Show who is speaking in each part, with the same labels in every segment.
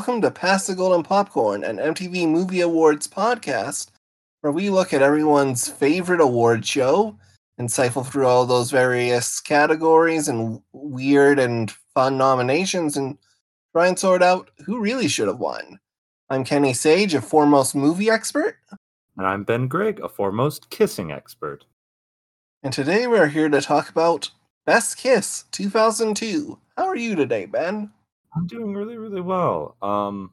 Speaker 1: Welcome to Pass the Golden Popcorn, an MTV Movie Awards podcast, where we look at everyone's favorite award show and cycle through all those various categories and weird and fun nominations and try and sort out who really should have won. I'm Kenny Sage, a foremost movie expert,
Speaker 2: And I'm Ben Gregg, a foremost kissing expert.
Speaker 1: and today we're here to talk about Best Kiss 2002. How are you today, Ben?
Speaker 2: I'm doing really, really well. Um,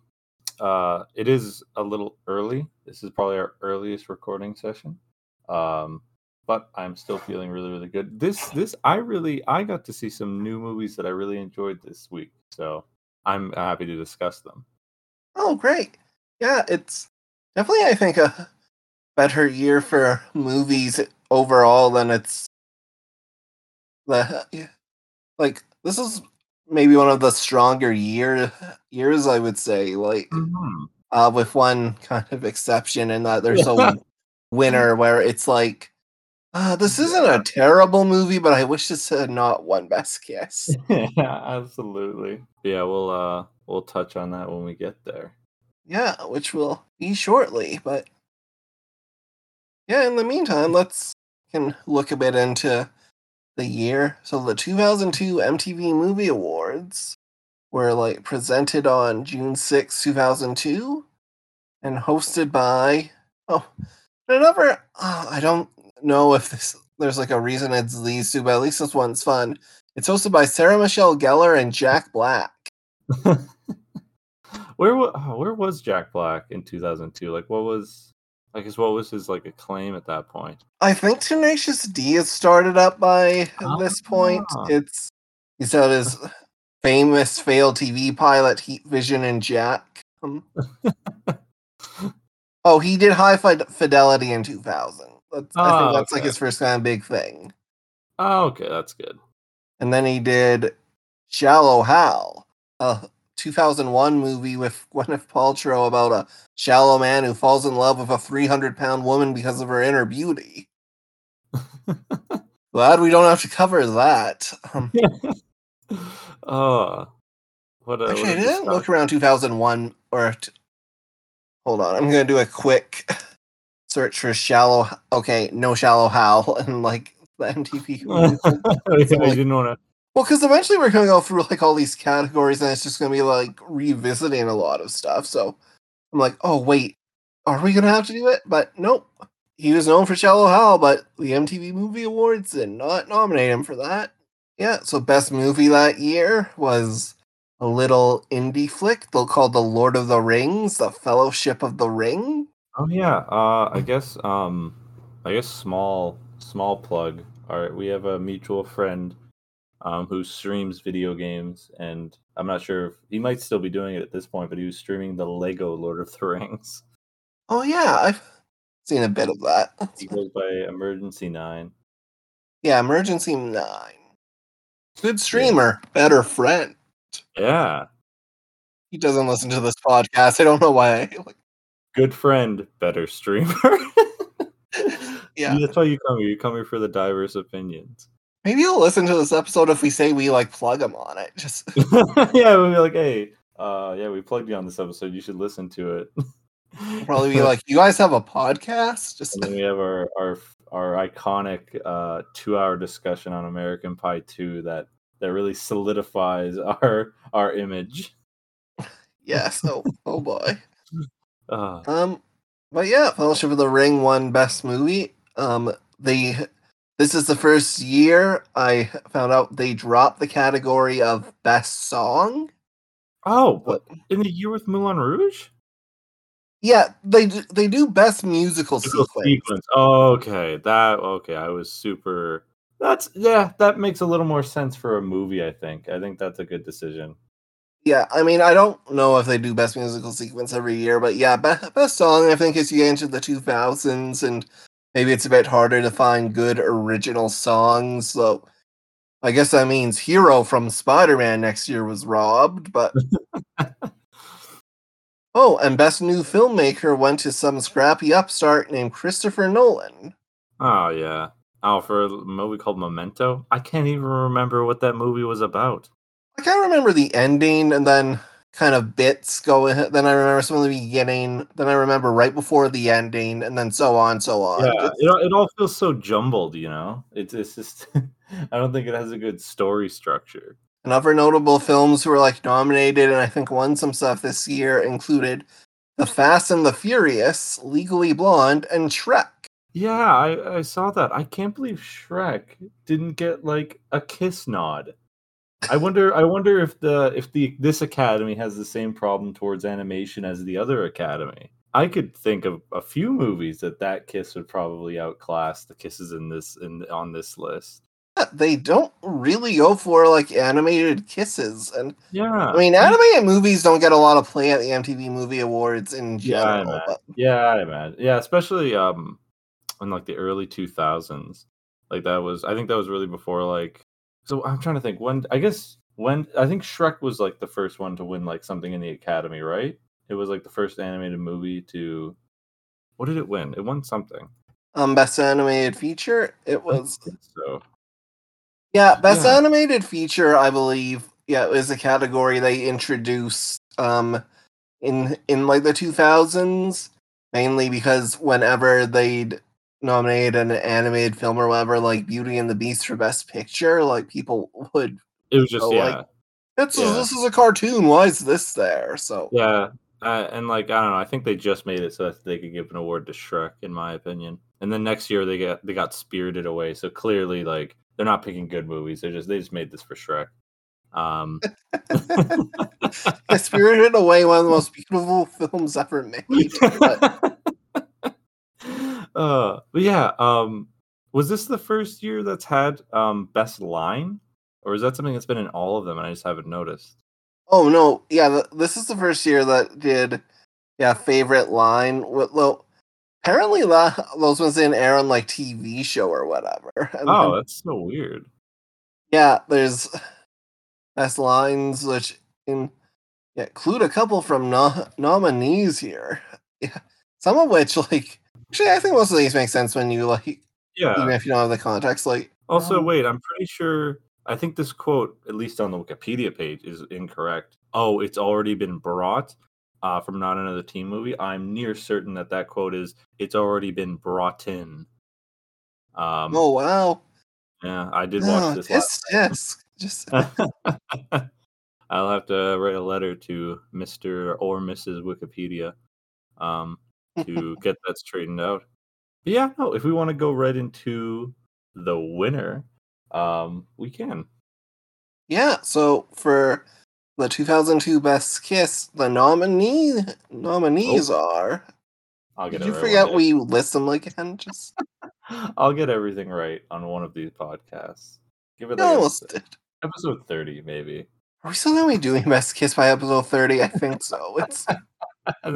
Speaker 2: uh, it is a little early. This is probably our earliest recording session. Um, but I'm still feeling really, really good. This, this, I really, I got to see some new movies that I really enjoyed this week. So I'm happy to discuss them.
Speaker 1: Oh, great. Yeah, it's definitely, I think, a better year for movies overall than it's the like this is maybe one of the stronger year years I would say like uh with one kind of exception in that there's a winner where it's like uh, this isn't a terrible movie but I wish this had not won best kiss.
Speaker 2: yeah, absolutely. Yeah, we'll uh, we'll touch on that when we get there.
Speaker 1: Yeah, which will be shortly. But yeah, in the meantime, let's can look a bit into the year. So the 2002 MTV Movie Awards were like presented on June 6, 2002, and hosted by oh, another. Oh, uh, I don't know if this there's like a reason it's these two, but at least this one's fun. It's hosted by Sarah Michelle Gellar and Jack Black.
Speaker 2: where where was Jack Black in 2002? Like, what was I guess what was his like acclaim at that point?
Speaker 1: I think Tenacious D is started up by this point.
Speaker 2: Ah.
Speaker 1: It's he's had his famous failed TV pilot Heat Vision and Jack. Um, oh, he did High Fid- Fidelity in 2000. That's, I
Speaker 2: Oh,
Speaker 1: think that's like his first kind of big thing.
Speaker 2: Oh, okay, that's good.
Speaker 1: And then he did Shallow Hal, a 2001 movie with Gwyneth Paltrow about a shallow man who falls in love with a 300 pound woman because of her inner beauty. Glad we don't have to cover that. Um,
Speaker 2: oh, what a, what
Speaker 1: actually, I
Speaker 2: a
Speaker 1: didn't look around 2001 or. T- hold on, I'm gonna do a quick search for shallow. Okay, no shallow Hal and like the MTV.
Speaker 2: yeah, I
Speaker 1: like-
Speaker 2: didn't want to.
Speaker 1: Well, because eventually we're gonna go through like all these categories, and it's just gonna be like revisiting a lot of stuff. So I'm like, oh wait, are we gonna have to do it? But nope. He was known for Shallow Hal, but the MTV Movie Awards did not nominate him for that. Yeah, so best movie that year was a little indie flick they'll call The Lord of the Rings, The Fellowship of the Ring.
Speaker 2: Oh yeah, uh, I guess um, I guess small small plug. All right, we have a mutual friend um, who streams video games, and I'm not sure if he might still be doing it at this point, but he was streaming the Lego Lord of the Rings.
Speaker 1: Oh yeah, I've seen a bit of that.
Speaker 2: He goes by Emergency Nine.
Speaker 1: Yeah, Emergency Nine. Good streamer, better friend.
Speaker 2: Yeah,
Speaker 1: He doesn't listen to this podcast. I don't know why.
Speaker 2: Good friend, better streamer.
Speaker 1: yeah,
Speaker 2: that's why you come here. You come here for the diverse opinions.
Speaker 1: Maybe you'll listen to this episode if we say we like plug them on it. Just
Speaker 2: yeah, we'll be like, hey, uh, yeah, we plugged you on this episode. You should listen to it.
Speaker 1: probably be like, "You guys have a podcast?" Just
Speaker 2: And then we have our our our iconic uh, two hour discussion on American Pie two that that really solidifies our our image.
Speaker 1: yes. Oh, oh boy.
Speaker 2: Uh,
Speaker 1: Um, but yeah, Fellowship of the Ring won Best Movie. Um, they this is the first year I found out they dropped the category of Best Song.
Speaker 2: oh, what in the year with Moulin Rouge?
Speaker 1: Yeah, they do, they do Best Musical
Speaker 2: Musical
Speaker 1: Sequence.
Speaker 2: sequence. Oh, okay, that okay. I was super. That's yeah. That makes a little more sense for a movie. I think. I think that's a good decision.
Speaker 1: Yeah, I mean, I don't know if they do Best Musical Sequence every year, but yeah, be- Best Song, I think, as you into the 2000s, and maybe it's a bit harder to find good original songs. So I guess that means Hero from Spider Man next year was robbed, but. oh, and Best New Filmmaker went to some scrappy upstart named Christopher Nolan.
Speaker 2: Oh yeah. Oh, for a movie called Memento. I can't even remember what that movie was about.
Speaker 1: I can't remember the ending, and then kind of bits go going. Then I remember some of the beginning. Then I remember right before the ending, and then so on, so on.
Speaker 2: Yeah, it, all- it all feels so jumbled, you know. It's it's just I don't think it has a good story structure.
Speaker 1: And other notable films who were like nominated and I think won some stuff this year included The Fast and the Furious, Legally Blonde, and Shrek.
Speaker 2: Yeah, I, I saw that. I can't believe Shrek didn't get like a kiss nod. I wonder I wonder if the if the this academy has the same problem towards animation as the other academy. I could think of a few movies that that kiss would probably outclass the kisses in this in on this list.
Speaker 1: They don't really go for like animated kisses. And
Speaker 2: Yeah.
Speaker 1: I mean, animated movies don't get a lot of play at the MTV Movie Awards in
Speaker 2: Yeah, I
Speaker 1: general. but
Speaker 2: Yeah, I imagine. Yeah, especially um in like the early 2000s. Like that was I think that was really before like so I'm trying to think when I guess when I think Shrek was like the first one to win like something in the Academy, right? It was like the first animated movie to what did it win? It won something.
Speaker 1: um, Best Animated Feature, it was.
Speaker 2: so
Speaker 1: Yeah, Best
Speaker 2: Yeah.
Speaker 1: Animated Feature, I believe. Yeah, it was a category they introduced um in in like the 2000s, mainly because whenever they'd nominate an animated film or whatever, like Beauty and the Beast for Best Picture, like people would,
Speaker 2: it was just yeah.
Speaker 1: like- "This
Speaker 2: Yeah.
Speaker 1: is this is a cartoon. Why is this there?" So
Speaker 2: Yeah, uh, and like I don't know, I think they just made it so that they could give an award to Shrek, in my opinion. And then next year they get they got Spirited Away, so clearly like they're not picking good movies. They just they just made this for Shrek. Um,
Speaker 1: Spirited Away, one of the most beautiful films ever made. But
Speaker 2: uh, but yeah, um, was this the first year that's had um best line, or is that something that's been in all of them and I just haven't noticed?
Speaker 1: Oh no, yeah, th- this is the first year that did, yeah, favorite line. Well, apparently la- those ones didn't air on like TV show or whatever. And
Speaker 2: Oh,
Speaker 1: then,
Speaker 2: that's so weird.
Speaker 1: yeah, there's best lines which in yeah, include a couple from no- nominees here. Yeah, some of which like actually I think most of these make sense when you like yeah, even
Speaker 2: Yeah.
Speaker 1: if you don't have the context. Like
Speaker 2: Also,
Speaker 1: Um,
Speaker 2: wait, I'm pretty sure. I think this quote, at least on the Wikipedia page, is incorrect. Oh, it's already been brought uh, from not another team movie. I'm near certain that that quote is "It's already been brought in." Um,
Speaker 1: oh wow,
Speaker 2: yeah, I did
Speaker 1: no,
Speaker 2: watch this. last
Speaker 1: tisk, tisk. Just
Speaker 2: I'll have to write a letter to Mr. or Mrs. Wikipedia um, to get that straightened out. But yeah, no, if we want to go right into the winner, um, we can.
Speaker 1: Yeah, so for the 2002 Best Kiss, the nominee nominees are.
Speaker 2: I'll get
Speaker 1: Did you
Speaker 2: right
Speaker 1: forget we list them again? Just.
Speaker 2: I'll get everything right on one of these podcasts. Give it
Speaker 1: you
Speaker 2: like a-
Speaker 1: almost did.
Speaker 2: episode 30, maybe.
Speaker 1: Are we still gonna be doing Best Kiss by episode 30? I think so. It's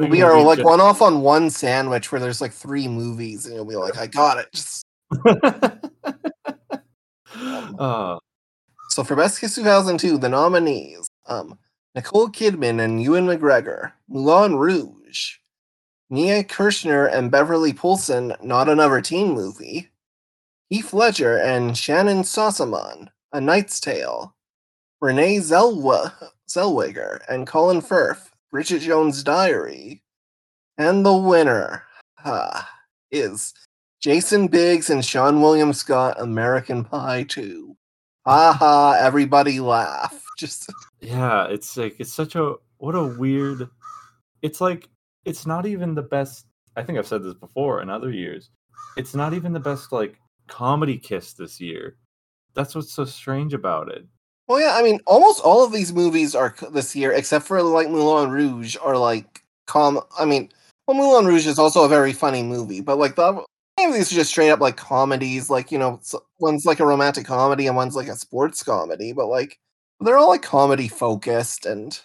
Speaker 1: we are like
Speaker 2: just-
Speaker 1: one off on one sandwich where there's like three movies, and you'll be like, I got it. Just
Speaker 2: uh,
Speaker 1: so for Best Kiss 2002, the nominees: um, Nicole Kidman and Ewan McGregor, Moulin Rouge, Mia Kirshner and Beverly Polcyn, not another teen movie, Heath Ledger and Shannyn Sossamon, A Knight's Tale, Renee Zellwe- Zellweger and Colin Firth, Bridget Jones' Diary, and the winner ah, is Jason Biggs and Seann William Scott, American Pie 2. Ha ha, everybody laugh. Just
Speaker 2: yeah, it's like it's such a what a weird. It's like it's not even the best. I think I've said this before in other years. It's not even the best like comedy kiss this year. That's what's so strange about it.
Speaker 1: Well, yeah, I mean, almost all of these movies are this year, except for like Moulin Rouge, are like com. I mean, well, Moulin Rouge is also a very funny movie, but like the of these are just straight up like comedies. Like you know, one's like a romantic comedy and one's like a sports comedy, but like they're all like comedy focused and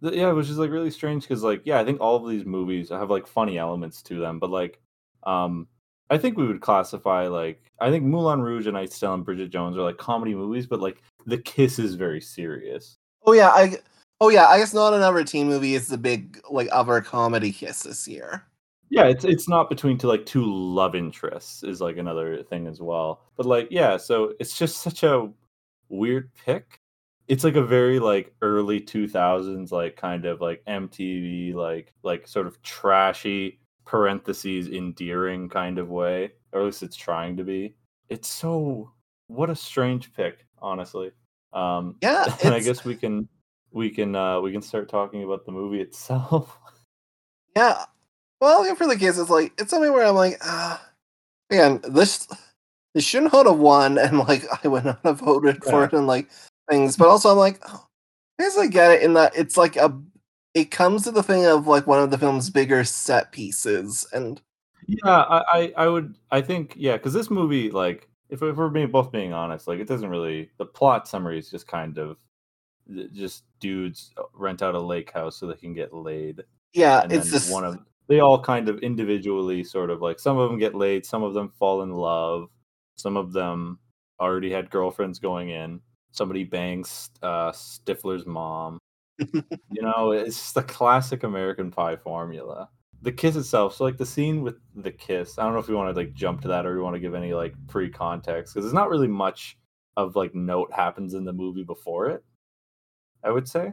Speaker 2: yeah, which is like really strange because like yeah, I think all of these movies have like funny elements to them, but like um I think we would classify like I think Moulin Rouge and Knight's Tale and Bridget Jones are like comedy movies, but like the kiss is very serious.
Speaker 1: oh yeah, I oh yeah, I guess not another teen movie is the big like other comedy kiss this year.
Speaker 2: Yeah, it's it's not between two like two love interests is like another thing as well. But like yeah, so it's just such a weird pick. it's like a very like early 2000s like kind of like MTV like like sort of trashy parentheses endearing kind of way or at least it's trying to be it's so what a strange pick honestly um
Speaker 1: Yeah,
Speaker 2: and I guess we can we can uh we can start talking about the movie itself
Speaker 1: yeah. Well, for the kids, it's like it's something where I'm like, ah, man, this this shouldn't have won, and like I would not have voted for it, and like things. But also, I'm like, oh, I guess I get it in that it's like a. It comes to the thing of like one of the film's bigger set pieces, and
Speaker 2: Yeah, I, I, I would, I think, yeah, because this movie, like, if, if we're being both being honest, like, it doesn't really, the plot summary is just kind of, just dudes uh, rent out a lake house so they can get laid,
Speaker 1: yeah,
Speaker 2: and
Speaker 1: it's
Speaker 2: then
Speaker 1: this.
Speaker 2: one of, they all kind of individually, sort of like, some of them get laid, some of them fall in love, some of them already had girlfriends going in, somebody bangs uh, Stifler's mom, you know, it's just the classic American Pie formula. The kiss itself, so like the scene with the kiss. I don't know if we want to like jump to that or we want to give any like pre-context because there's not really much of like note happens in the movie before it. I would say.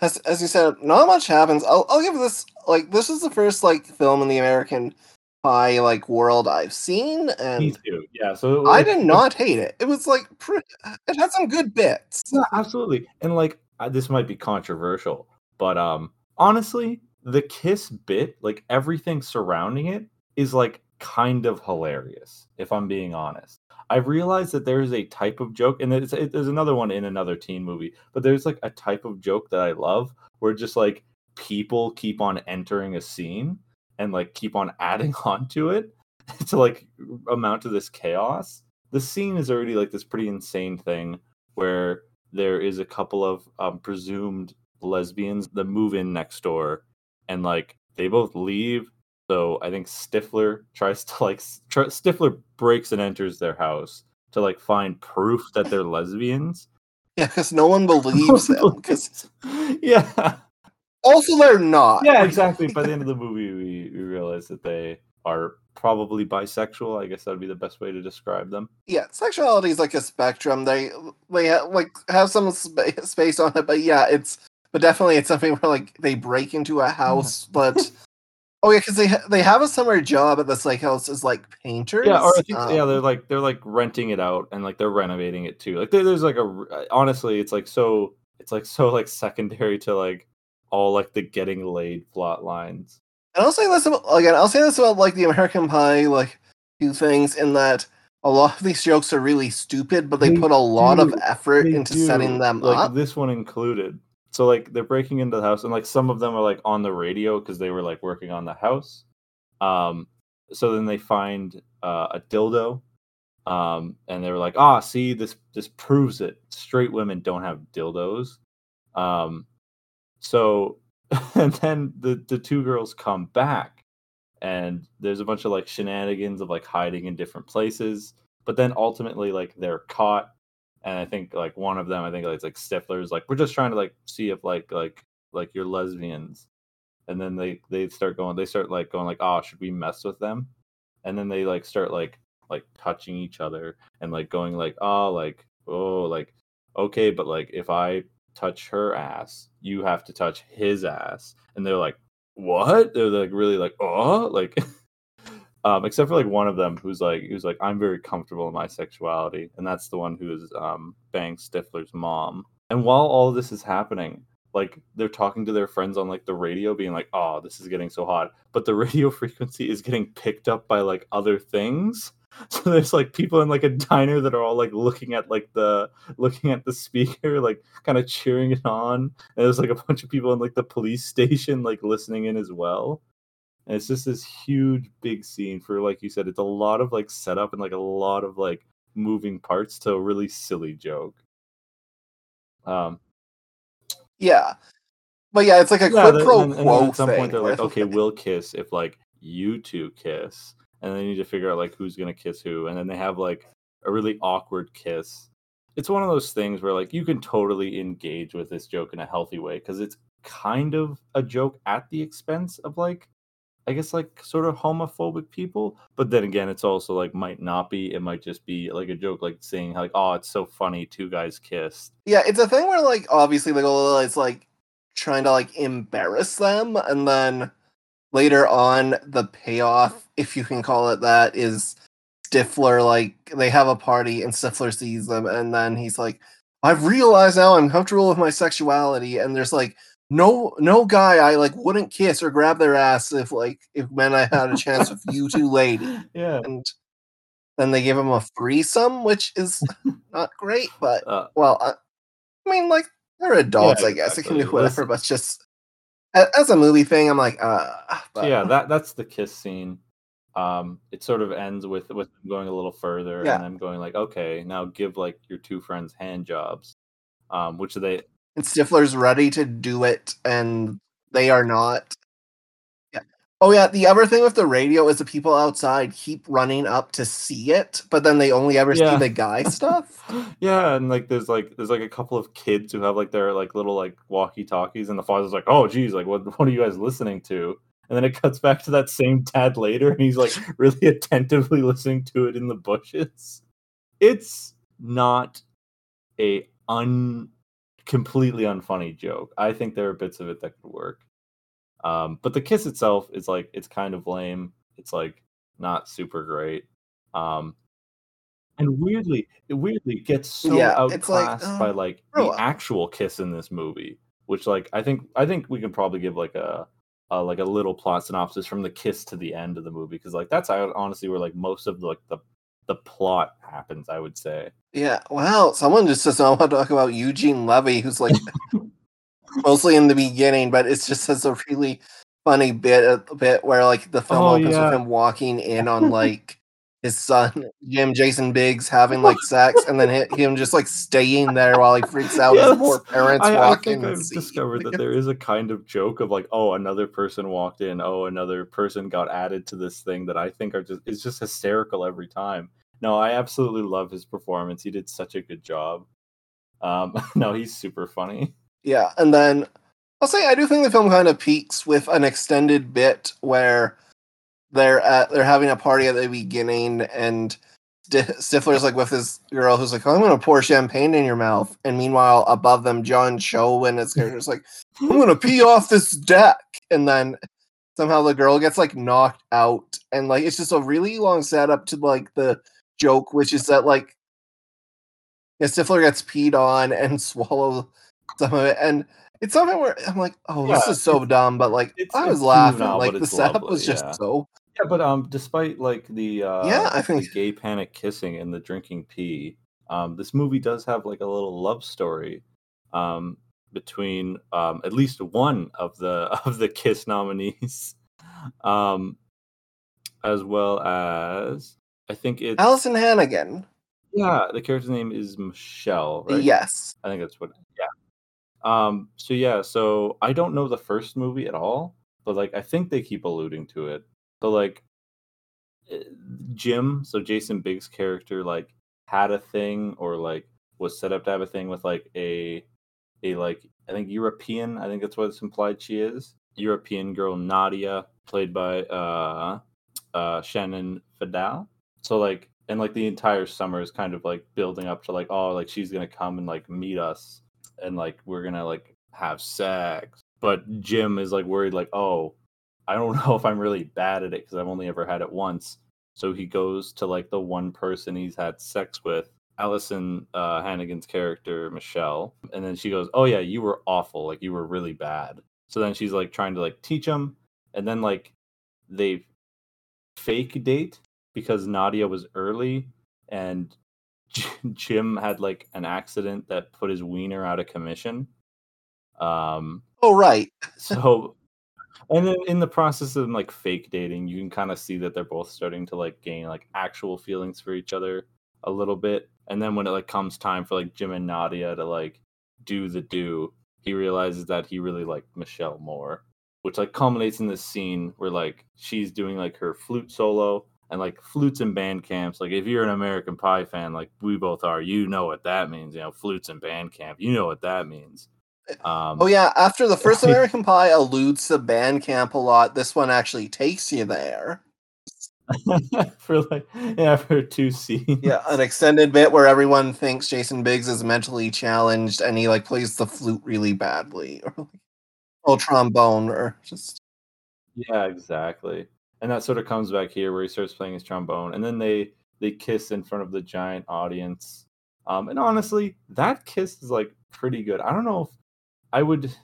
Speaker 1: as, as you said, not much happens. I'll I'll give this like this is the first like film in the American Pie like world I've seen,
Speaker 2: Me
Speaker 1: and
Speaker 2: too. Yeah. So
Speaker 1: I did not hate it. It was like pre- it had some good bits.
Speaker 2: Yeah, absolutely. And like uh, this might be controversial, but um honestly, the kiss bit, like everything surrounding it is like kind of hilarious if I'm being honest. I realized that there is a type of joke and there's, it- there's another one in another teen movie, but there's like a type of joke that I love where just like people keep on entering a scene and like keep on adding on to it to like amount to this chaos. The scene is already like this pretty insane thing where there is a couple of um, presumed lesbians that move in next door and like they both leave so i think stifler tries to like tr- stifler breaks and enters their house to like find proof that they're lesbians
Speaker 1: Yeah, because no one believes them. Because
Speaker 2: yeah
Speaker 1: also they're not.
Speaker 2: yeah exactly by the end of the movie we, we realize that they are probably bisexual i guess that would be the best way to describe them
Speaker 1: yeah, sexuality is like a spectrum. They they ha- like have some spa- space on it, but yeah, it's but definitely it's something where like they break into a house, but oh yeah, because they ha- they have a summer job at this lake house as like painters.
Speaker 2: Yeah, or I think yeah,
Speaker 1: Um,
Speaker 2: they're like they're like renting it out and like they're renovating it too. Like there, there's like a honestly, it's like so it's like so like secondary to like all like the getting laid plot lines.
Speaker 1: And I'll say this about again. I'll say this about like the American Pie like two things in that a lot of these jokes are really stupid, but they,
Speaker 2: They
Speaker 1: put a lot of effort
Speaker 2: They
Speaker 1: into
Speaker 2: do,
Speaker 1: setting them
Speaker 2: like
Speaker 1: up.
Speaker 2: this one included. So like they're breaking into the house and like some of them are like on the radio because they were like working on the house. Um, so then they find uh, a dildo, um, and they were like, "Ah, see this this proves it. Straight women don't have dildos." Um, so and then the the two girls come back, and there's a bunch of like shenanigans of like hiding in different places. But then ultimately, like they're caught and I think like one of them, I think it's like Stifler's like we're just trying to like see if like like like you're lesbians, and then they they start going they start like going like oh should we mess with them, and then they like start like like touching each other and like going like oh like oh like okay but like if I touch her ass you have to touch his ass. And they're like what? They're like really like oh like um, except for like one of them who's like who's like I'm very comfortable in my sexuality, and that's the one who is um, Bang Stifler's mom. And while all this is happening, like they're talking to their friends on like the radio, being like, "Oh, this is getting so hot," but the radio frequency is getting picked up by like other things. So there's like people in like a diner that are all like looking at like the looking at the speaker, like kind of cheering it on. And there's like a bunch of people in like the police station like listening in as well. And it's just this huge big scene for like you said, it's a lot of like setup and like a lot of like moving parts to a really silly joke. Um
Speaker 1: yeah, but yeah, it's like a
Speaker 2: yeah,
Speaker 1: quid pro
Speaker 2: and, and then
Speaker 1: quo
Speaker 2: at some
Speaker 1: thing.
Speaker 2: point they're like, okay, we'll kiss if like you two kiss, and they need to figure out like who's gonna kiss who, and then they have like a really awkward kiss. It's one of those things where like you can totally engage with this joke in a healthy way because it's kind of a joke at the expense of like I guess like sort of homophobic people, but then again, it's also like might not be. It might just be like a joke, like saying like, "Oh, it's so funny, two guys kissed."
Speaker 1: Yeah, it's a thing where like obviously like it's like trying to like embarrass them, and then later on the payoff, if you can call it that, is Stifler like they have a party and Stifler sees them, and then he's like, "I've realized now I'm comfortable with my sexuality," and there's like no no guy I like wouldn't kiss or grab their ass if like if meant I had a chance with you two lady.
Speaker 2: Yeah.
Speaker 1: And then they give him a threesome, which is not great, but
Speaker 2: Uh,
Speaker 1: well, I, I mean, like they're adults,
Speaker 2: Yeah,
Speaker 1: I guess they can do whatever. But just as a movie thing, I'm like, uh, but,
Speaker 2: yeah, that that's the kiss scene. Um, it sort of ends with with going a little further
Speaker 1: Yeah.
Speaker 2: and then going like, okay, now give like your two friends hand jobs, um, which they
Speaker 1: and Stifler's ready to do it, and they are not. Yeah. Oh yeah, the other thing with the radio is the people outside keep running up to see it, but then they only ever
Speaker 2: Yeah.
Speaker 1: see the guy stuff.
Speaker 2: yeah, and like there's like there's like a couple of kids who have like their like little like walkie talkies, and the father's like, "Oh, geez, like what what are you guys listening to?" And then it cuts back to that same dad later, and he's like really attentively listening to it in the bushes. It's not a un completely unfunny joke. I think there are bits of it that could work. Um, but the kiss itself is like it's kind of lame. It's like not super great. Um, and weirdly, it weirdly gets so
Speaker 1: Yeah, it's like,
Speaker 2: outclassed by
Speaker 1: uh,
Speaker 2: like the
Speaker 1: up.
Speaker 2: actual kiss in this movie, which like I think I think we can probably give like a, a like a little plot synopsis from the kiss to the end of the movie because like that's honestly where like most of the, like the the plot happens. I would say.
Speaker 1: Yeah, wow. Someone just doesn't want to talk about Eugene Levy, who's like mostly in the beginning, but it's just has a really funny bit a bit where like the film
Speaker 2: Oh,
Speaker 1: opens
Speaker 2: yeah.
Speaker 1: with him walking in on like his son Jim Jason Biggs having like sex, and then him just like staying there while he freaks out
Speaker 2: Yes.
Speaker 1: as more parents
Speaker 2: I, I
Speaker 1: walk
Speaker 2: think
Speaker 1: in.
Speaker 2: I've discovered that there is a kind of joke of like, oh, another person walked in, oh, another person got added to this thing that I think are just it's just hysterical every time. No, I absolutely love his performance. He did such a good job. Um, no, he's super funny.
Speaker 1: Yeah, and then I'll say I do think the film kind of peaks with an extended bit where they're at they're having a party at the beginning, and Sti- Stifler's like with this girl who's like, oh, "I'm gonna pour champagne in your mouth," and meanwhile above them, John Cho and his character's like, "I'm gonna pee off this deck," and then somehow the girl gets like knocked out, and like it's just a really long setup to like the joke, which is that like yeah, Stifler gets peed on and swallow some of it, and it's something where I'm like, oh, this is so dumb, but like I was laughing,
Speaker 2: juvenile,
Speaker 1: like the setup
Speaker 2: lovely,
Speaker 1: was just
Speaker 2: yeah.
Speaker 1: so
Speaker 2: Yeah, but um, despite like the uh,
Speaker 1: Yeah, I
Speaker 2: the
Speaker 1: think-
Speaker 2: gay panic kissing and the drinking pee, um, this movie does have like a little love story, um, between um at least one of the of the kiss nominees, um, as well as I think it's
Speaker 1: Alyson Hannigan.
Speaker 2: yeah the character's name is Michelle, right?
Speaker 1: Yes,
Speaker 2: I think that's what. Yeah. Um. So yeah. So I don't know the first movie at all, but like I think they keep alluding to it. So like, eh, Jim. So Jason Biggs' character like had a thing or like was set up to have a thing with like a a like I think European. I think that's what it's implied she is. European girl Nadia, played by uh uh Shannon Fidel. So like and like the entire summer is kind of like building up to like oh like she's gonna come and like meet us and like we're gonna like have sex. But Jim is like worried like oh I don't know if I'm really bad at it because I've only ever had it once. So he goes to like the one person he's had sex with, Alyson uh, Hannigan's character Michelle, and then she goes, "Oh yeah, you were awful. Like you were really bad." So then she's like trying to like teach him, and then like they fake date because Nadia was early and J- Jim had like an accident that put his wiener out of commission. Um,
Speaker 1: oh right,
Speaker 2: so and then in the process of like fake dating you can kind of see that they're both starting to like gain like actual feelings for each other a little bit. And then when it like comes time for like jim and nadia to like do the do he realizes that he really liked michelle more which like culminates in this scene where like she's doing like her flute solo and like flutes and band camps. Like if you're an american pie fan like we both are you know what that means you know flutes and band camp you know what that means Um,
Speaker 1: Oh yeah, after the first American Pie alludes to Bandcamp a lot, this one actually takes you there.
Speaker 2: for like yeah, for two scenes.
Speaker 1: Yeah, an extended bit where everyone thinks Jason Biggs is mentally challenged and he like plays the flute really badly or like oh trombone or just
Speaker 2: Yeah, exactly. And that sort of comes back here where he starts playing his trombone, and then they they kiss in front of the giant audience. Um, and honestly, that kiss is like pretty good. I don't know if I would.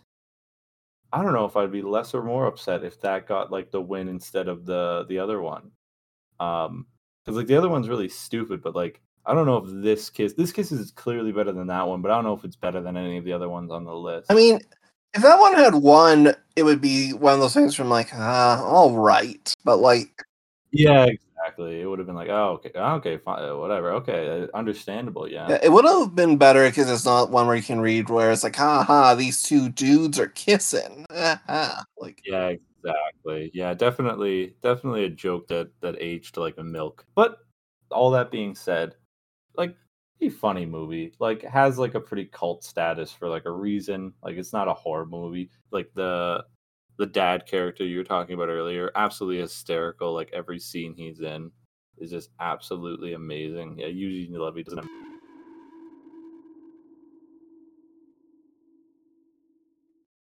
Speaker 2: I don't know if I'd be less or more upset if that got like the win instead of the the other one. Um, because like the other one's really stupid, but like I don't know if this kiss this kiss is clearly better than that one, but I don't know if it's better than any of the other ones on the list.
Speaker 1: I mean, if that one had won, it would be one of those things from like, ah, all right. But like
Speaker 2: Yeah, exactly. It would have been like, oh, okay, okay, fine, uh, whatever, okay, uh, understandable. Yeah,
Speaker 1: yeah, it would have been better because it's not one where you can read where it's like, ha ha, these two dudes are kissing. Like
Speaker 2: yeah, exactly. Yeah, definitely, definitely a joke that that aged like a milk. But all that being said, like a funny movie, like has like a pretty cult status for like a reason. Like it's not a horror movie. Like the the dad character you were talking about earlier, absolutely hysterical. Like every scene he's in is just absolutely amazing. Yeah, Eugene Levy does an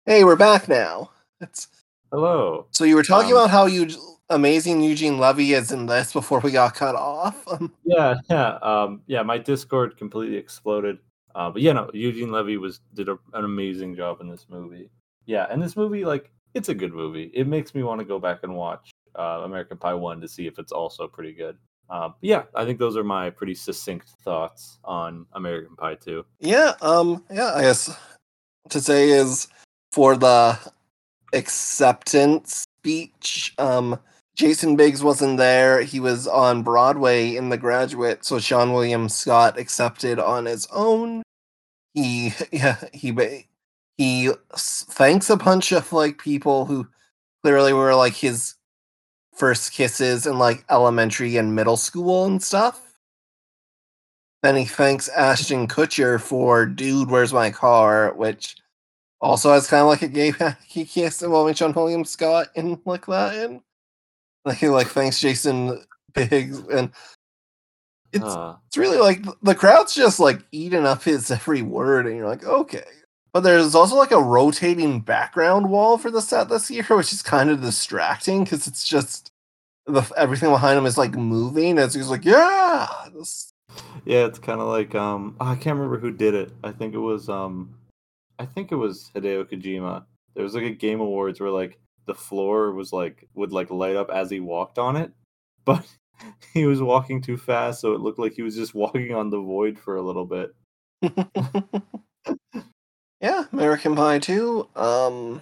Speaker 1: Hey, we're back now. It's
Speaker 2: hello.
Speaker 1: so you were talking
Speaker 2: Um,
Speaker 1: about how you amazing Eugene Levy is in this before we got cut off.
Speaker 2: Yeah, yeah, um, yeah. My Discord completely exploded. Uh, but yeah, no, Eugene Levy was did a, an amazing job in this movie. Yeah, and this movie, like, it's a good movie. It makes me want to go back and watch uh, American Pie One to see if it's also pretty good. Uh, yeah, I think those are my pretty succinct thoughts on American Pie Two.
Speaker 1: yeah, um, yeah, I guess to say is for the acceptance speech, um, Jason Biggs wasn't there. He was on Broadway in The Graduate, so Seann William Scott accepted on his own. He, yeah, he he thanks a bunch of like people who clearly were like his first kisses in like elementary and middle school and stuff. Then he thanks Ashton Kutcher for "Dude, Where's My Car," which also has kind of like a gay he kiss involving Seann William Scott and like that. And like he like thanks Jason Biggs, and it's
Speaker 2: Uh,
Speaker 1: it's really like the crowd's just like eating up his every word, and you're like, okay. But there's also like a rotating background wall for the set this year, which is kind of distracting because it's just the everything behind him is like moving as he's like, yeah. This-
Speaker 2: yeah, it's kind of like um, I can't remember who did it. I think it was um, I think it was Hideo Kojima. There was like a Game Awards where like the floor was like would like light up as he walked on it, but he was walking too fast, so it looked like he was just walking on the void for a little bit.
Speaker 1: yeah, American Pie 2. Um,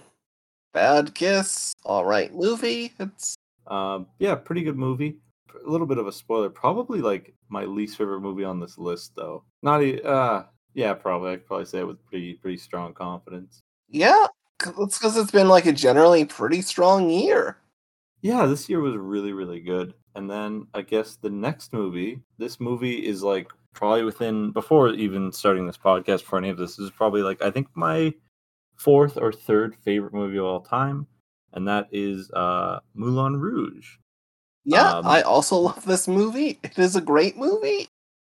Speaker 1: Bad Kiss. All right, movie. It's
Speaker 2: Um, yeah, pretty good movie. A little bit of a spoiler. Probably like my least favorite movie on this list, though. Not uh, yeah, probably. I could probably say it with pretty pretty strong confidence.
Speaker 1: yeah. It's because it's been like a generally pretty strong year.
Speaker 2: Yeah, this year was really, really good. And then I guess the next movie, this movie is like probably within before even starting this podcast for any of this, this is probably like I think my fourth or third favorite movie of all time, and that is uh Moulin Rouge.
Speaker 1: Yeah,
Speaker 2: Um,
Speaker 1: I also love this movie. It is a great movie.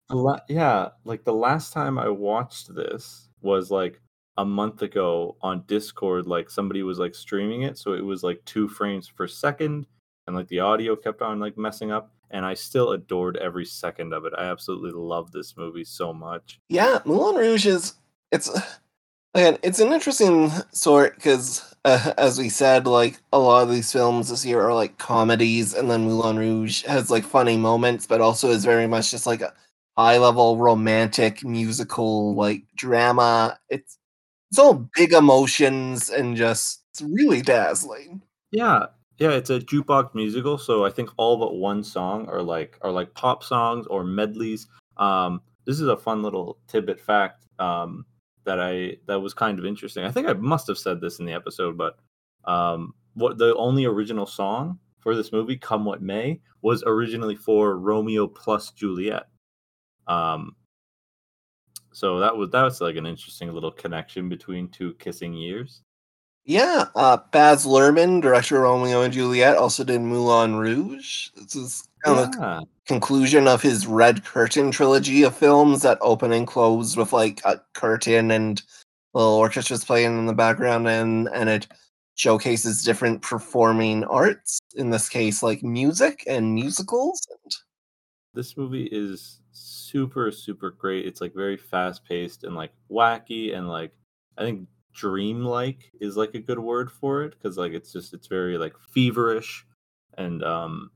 Speaker 2: La- yeah, like the last time I watched this was like a month ago on Discord. Like somebody was like streaming it, so it was like two frames per second, and like the audio kept on like messing up. And I still adored every second of it. I absolutely love this movie so much.
Speaker 1: Yeah, Moulin Rouge is it's again it's an interesting sort because uh, as we said, like a lot of these films this year are like comedies, and then Moulin Rouge has like funny moments, but also is very much just like a high level romantic musical like drama. It's it's all big emotions and just it's really dazzling.
Speaker 2: Yeah, yeah, it's a jukebox musical, so I think all but one song are like are like pop songs or medleys. Um, this is a fun little tidbit fact um, that I that was kind of interesting. I think I must have said this in the episode, but um, what the only original song for this movie, "Come What May," was originally for Romeo plus Juliet. Um, so that was that was like an interesting little connection between two kissing years.
Speaker 1: Yeah, uh, Baz Luhrmann, director of Romeo and Juliet, also did Moulin Rouge. This is kind of the conclusion of his Red Curtain trilogy of films that open and close with like a curtain and little orchestras playing in the background, and and it showcases different performing arts. In this case, like music and musicals. And
Speaker 2: this movie is super super great it's like very fast paced and like wacky and like i think dreamlike is like a good word for it because like it's just it's very like feverish and um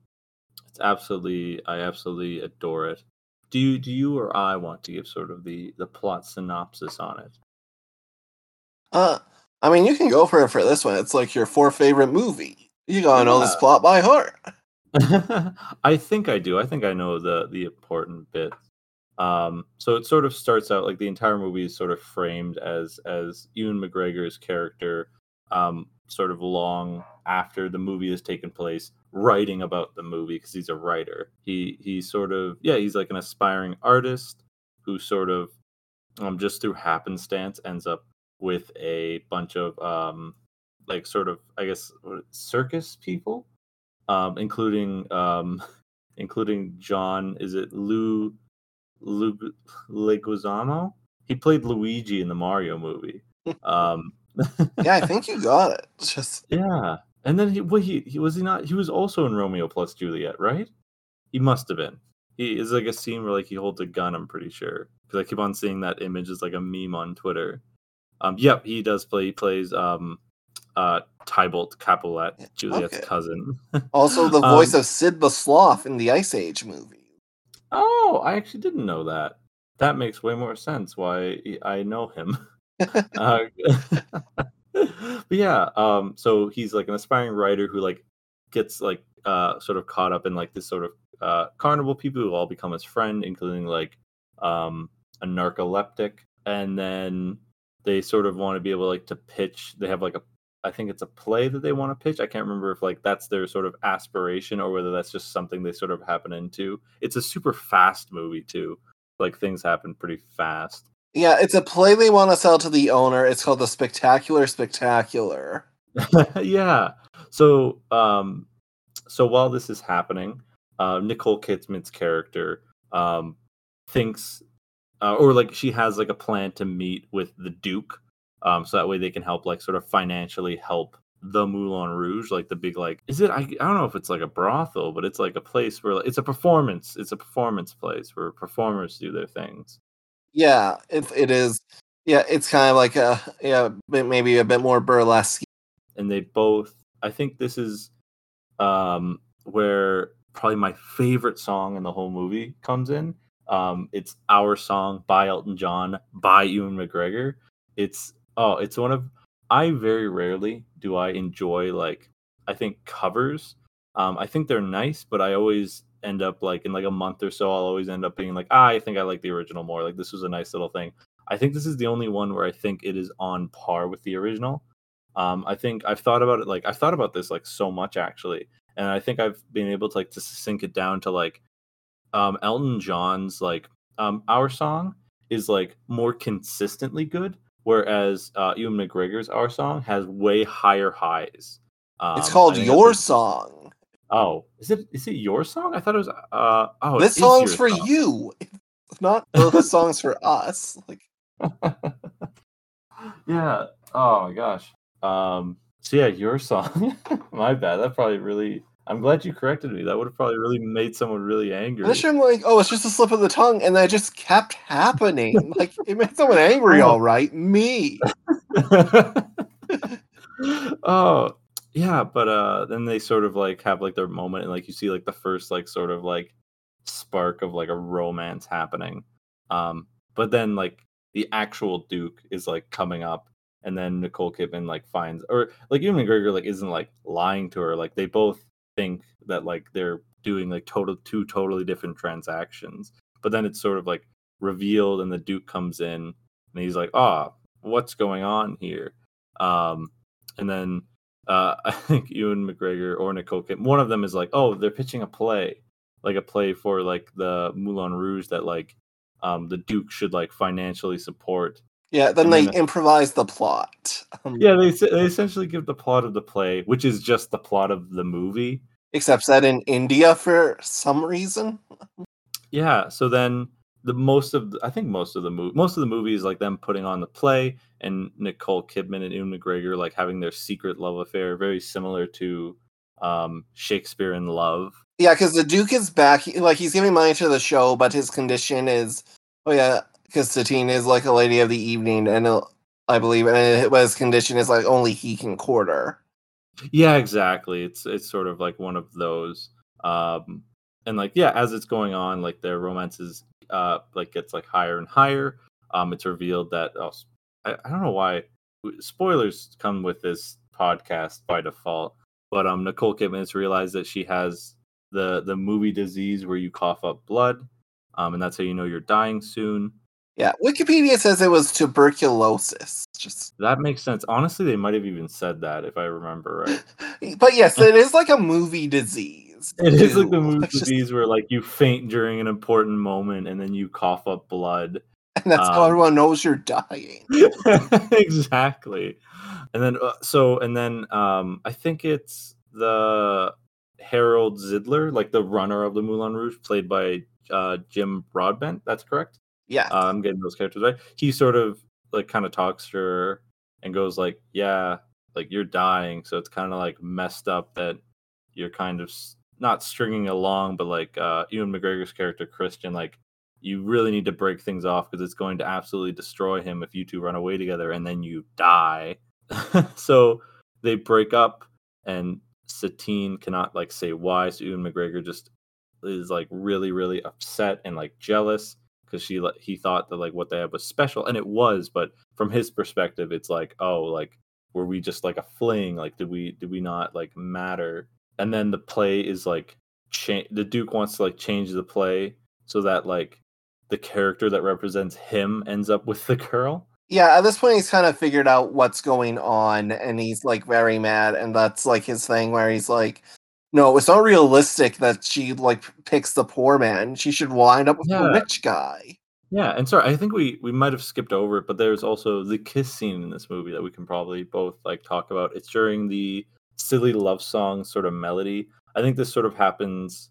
Speaker 2: it's absolutely i absolutely adore it do you do you or i want to give sort of the the plot synopsis on it
Speaker 1: uh, I mean, you can go for it for this one. It's like your four favorite movie. You gotta know this plot by heart.
Speaker 2: I think I do. I think I know the the important bit. Um, so it sort of starts out like the entire movie is sort of framed as as Ewan McGregor's character, um, sort of long after the movie has taken place, writing about the movie because he's a writer. He he's sort of yeah, he's like an aspiring artist who sort of um just through happenstance ends up with a bunch of um like sort of I guess circus people um, including um, including John. Is it Lou Lou Leguizamo? He played Luigi in the Mario movie. Um,
Speaker 1: Yeah, I think you got it. It's Just
Speaker 2: yeah, and then he, well, he he was he not? He was also in Romeo plus Juliet, right? He must have been. He is like a scene where like he holds a gun. I'm pretty sure because I keep on seeing that image as like a meme on Twitter. Um, yep, he does play. He plays um, uh, Tybalt Capulet, Juliet's
Speaker 1: okay.
Speaker 2: cousin.
Speaker 1: also the voice
Speaker 2: Um,
Speaker 1: of Sid the Sloth in the Ice Age movie.
Speaker 2: Oh, I actually didn't know that. That makes way more sense why I know him. uh, but yeah, um, so he's like an aspiring writer who like gets like uh sort of caught up in like this sort of uh carnival people who all become his friend, including like um a narcoleptic, and then they sort of want to be able like to pitch. They have like a I think it's a play that they want to pitch. I can't remember if like that's their sort of aspiration or whether that's just something they sort of happen into. It's a super fast movie too. Like things happen pretty fast.
Speaker 1: Yeah, it's a play they want to sell to the owner. It's called The Spectacular Spectacular.
Speaker 2: yeah. So um so while this is happening, uh Nicole Kidman's character um thinks uh, or like she has like a plan to meet with the Duke um so that way they can help like sort of financially help the Moulin Rouge like the big like is it I, I don't know if it's like a brothel but it's like a place where it's a performance it's a performance place where performers do their things
Speaker 1: Yeah, it, it is. Yeah, it's kind of like a yeah, maybe a bit more burlesque.
Speaker 2: and they both i think this is um where probably my favorite song in the whole movie comes in um it's our song by elton john by ewan mcgregor it's oh it's one of i very rarely do i enjoy like i think covers. Um i think they're nice but i always end up like in like a month or so i'll always end up being like ah, i think i like the original more. Like this was a nice little thing. I think this is the only one where i think it is on par with the original. Um, I think I've thought about it like I've thought about this like so much actually, and I think I've been able to like to sink it down to like um, Elton John's like um, our song is like more consistently good, whereas uh, Ewan McGregor's our song has way higher highs. Um,
Speaker 1: It's called Your Song.
Speaker 2: Oh, is it is it your song? I thought it was. Uh, oh,
Speaker 1: this song's for
Speaker 2: song.
Speaker 1: you. It's not the songs for us. Like
Speaker 2: yeah. Oh my gosh. Um. So yeah, your song. my bad. That probably really. I'm glad you corrected me. That would have probably really made someone really angry.
Speaker 1: Initially, I'm like, oh, it's just a slip of the tongue, and that just kept happening. like it made someone angry,
Speaker 2: Oh.
Speaker 1: all right. Me.
Speaker 2: oh yeah, but uh, then they sort of like have like their moment, and like you see like the first like sort of like spark of like a romance happening. Um, but then like the actual Duke is like coming up, and then Nicole Kidman like finds or like even McGregor like isn't like lying to her. Like they both think that like they're doing like total two totally different transactions. But then it's sort of like revealed, and the Duke comes in, and he's like, "Ah, what's going on here?" Um, and then uh, I think Ewan McGregor or Nicole Kidman, one of them is like, "Oh, they're pitching a play, like a play for like the Moulin Rouge that like um, the Duke should like financially support.
Speaker 1: Yeah, then
Speaker 2: And
Speaker 1: they
Speaker 2: then-
Speaker 1: improvise the plot.
Speaker 2: Yeah, they, they essentially give the plot of the play, which is just the plot of the movie.
Speaker 1: Except set in India for some reason.
Speaker 2: Yeah, so then the most of the, I think most of the movie most of the movie is like them putting on the play and Nicole Kidman and Ewan McGregor like having their secret love affair, very similar to um, Shakespeare in Love.
Speaker 1: Yeah, because the Duke is back. he- Like he's giving money to the show, but his condition is, oh yeah, because Satine is like a lady of the evening, and uh, I believe, and it- his condition is like only he can court her.
Speaker 2: Yeah, exactly. It's it's sort of like one of those. Um and like yeah, as it's going on, like their romance is uh like gets like higher and higher. Um it's revealed that oh, I, I don't know why spoilers come with this podcast by default, but um Nicole Kidman has realized that she has the the movie disease where you cough up blood. Um and that's how you know you're dying soon.
Speaker 1: Yeah, Wikipedia says it was tuberculosis. Just,
Speaker 2: That makes sense. Honestly, they might have even said that if I remember right.
Speaker 1: but yes, it is like a movie disease.
Speaker 2: It is like the movie
Speaker 1: It's just-
Speaker 2: disease where like you faint during an important moment and then you cough up blood.
Speaker 1: and that's how
Speaker 2: um,
Speaker 1: everyone knows you're dying.
Speaker 2: exactly. And then uh, so and then um I think it's the Harold Zidler, like the runner of the Moulin Rouge, played by uh Jim Broadbent. That's correct.
Speaker 1: Yeah,
Speaker 2: Uh, I'm getting those characters right. He sort of like kind of talks to her and goes like, "Yeah, like you're dying, so it's kind of like messed up that you're kind of not stringing along, but like uh, Ewan McGregor's character Christian, like you really need to break things off because it's going to absolutely destroy him if you two run away together and then you die." so they break up, and Satine cannot like say why. So Ewan McGregor just is like really, really upset and like jealous because she he thought that like what they had was special and it was but from his perspective it's like oh like were we just like a fling like did we did we not like matter and then the play is like cha- the duke wants to like change the play so that like the character that represents him ends up with the girl
Speaker 1: yeah. At this point, he's kind of figured out what's going on, and he's like very mad, and that's like his thing where he's like, "No, it's not realistic that she like picks the poor man. She should wind up with
Speaker 2: Yeah.
Speaker 1: the rich guy."
Speaker 2: yeah and sorry i think we we might have skipped over it but there's also the kiss scene in this movie that we can probably both like talk about it's during the silly love song sort of melody i think this sort of happens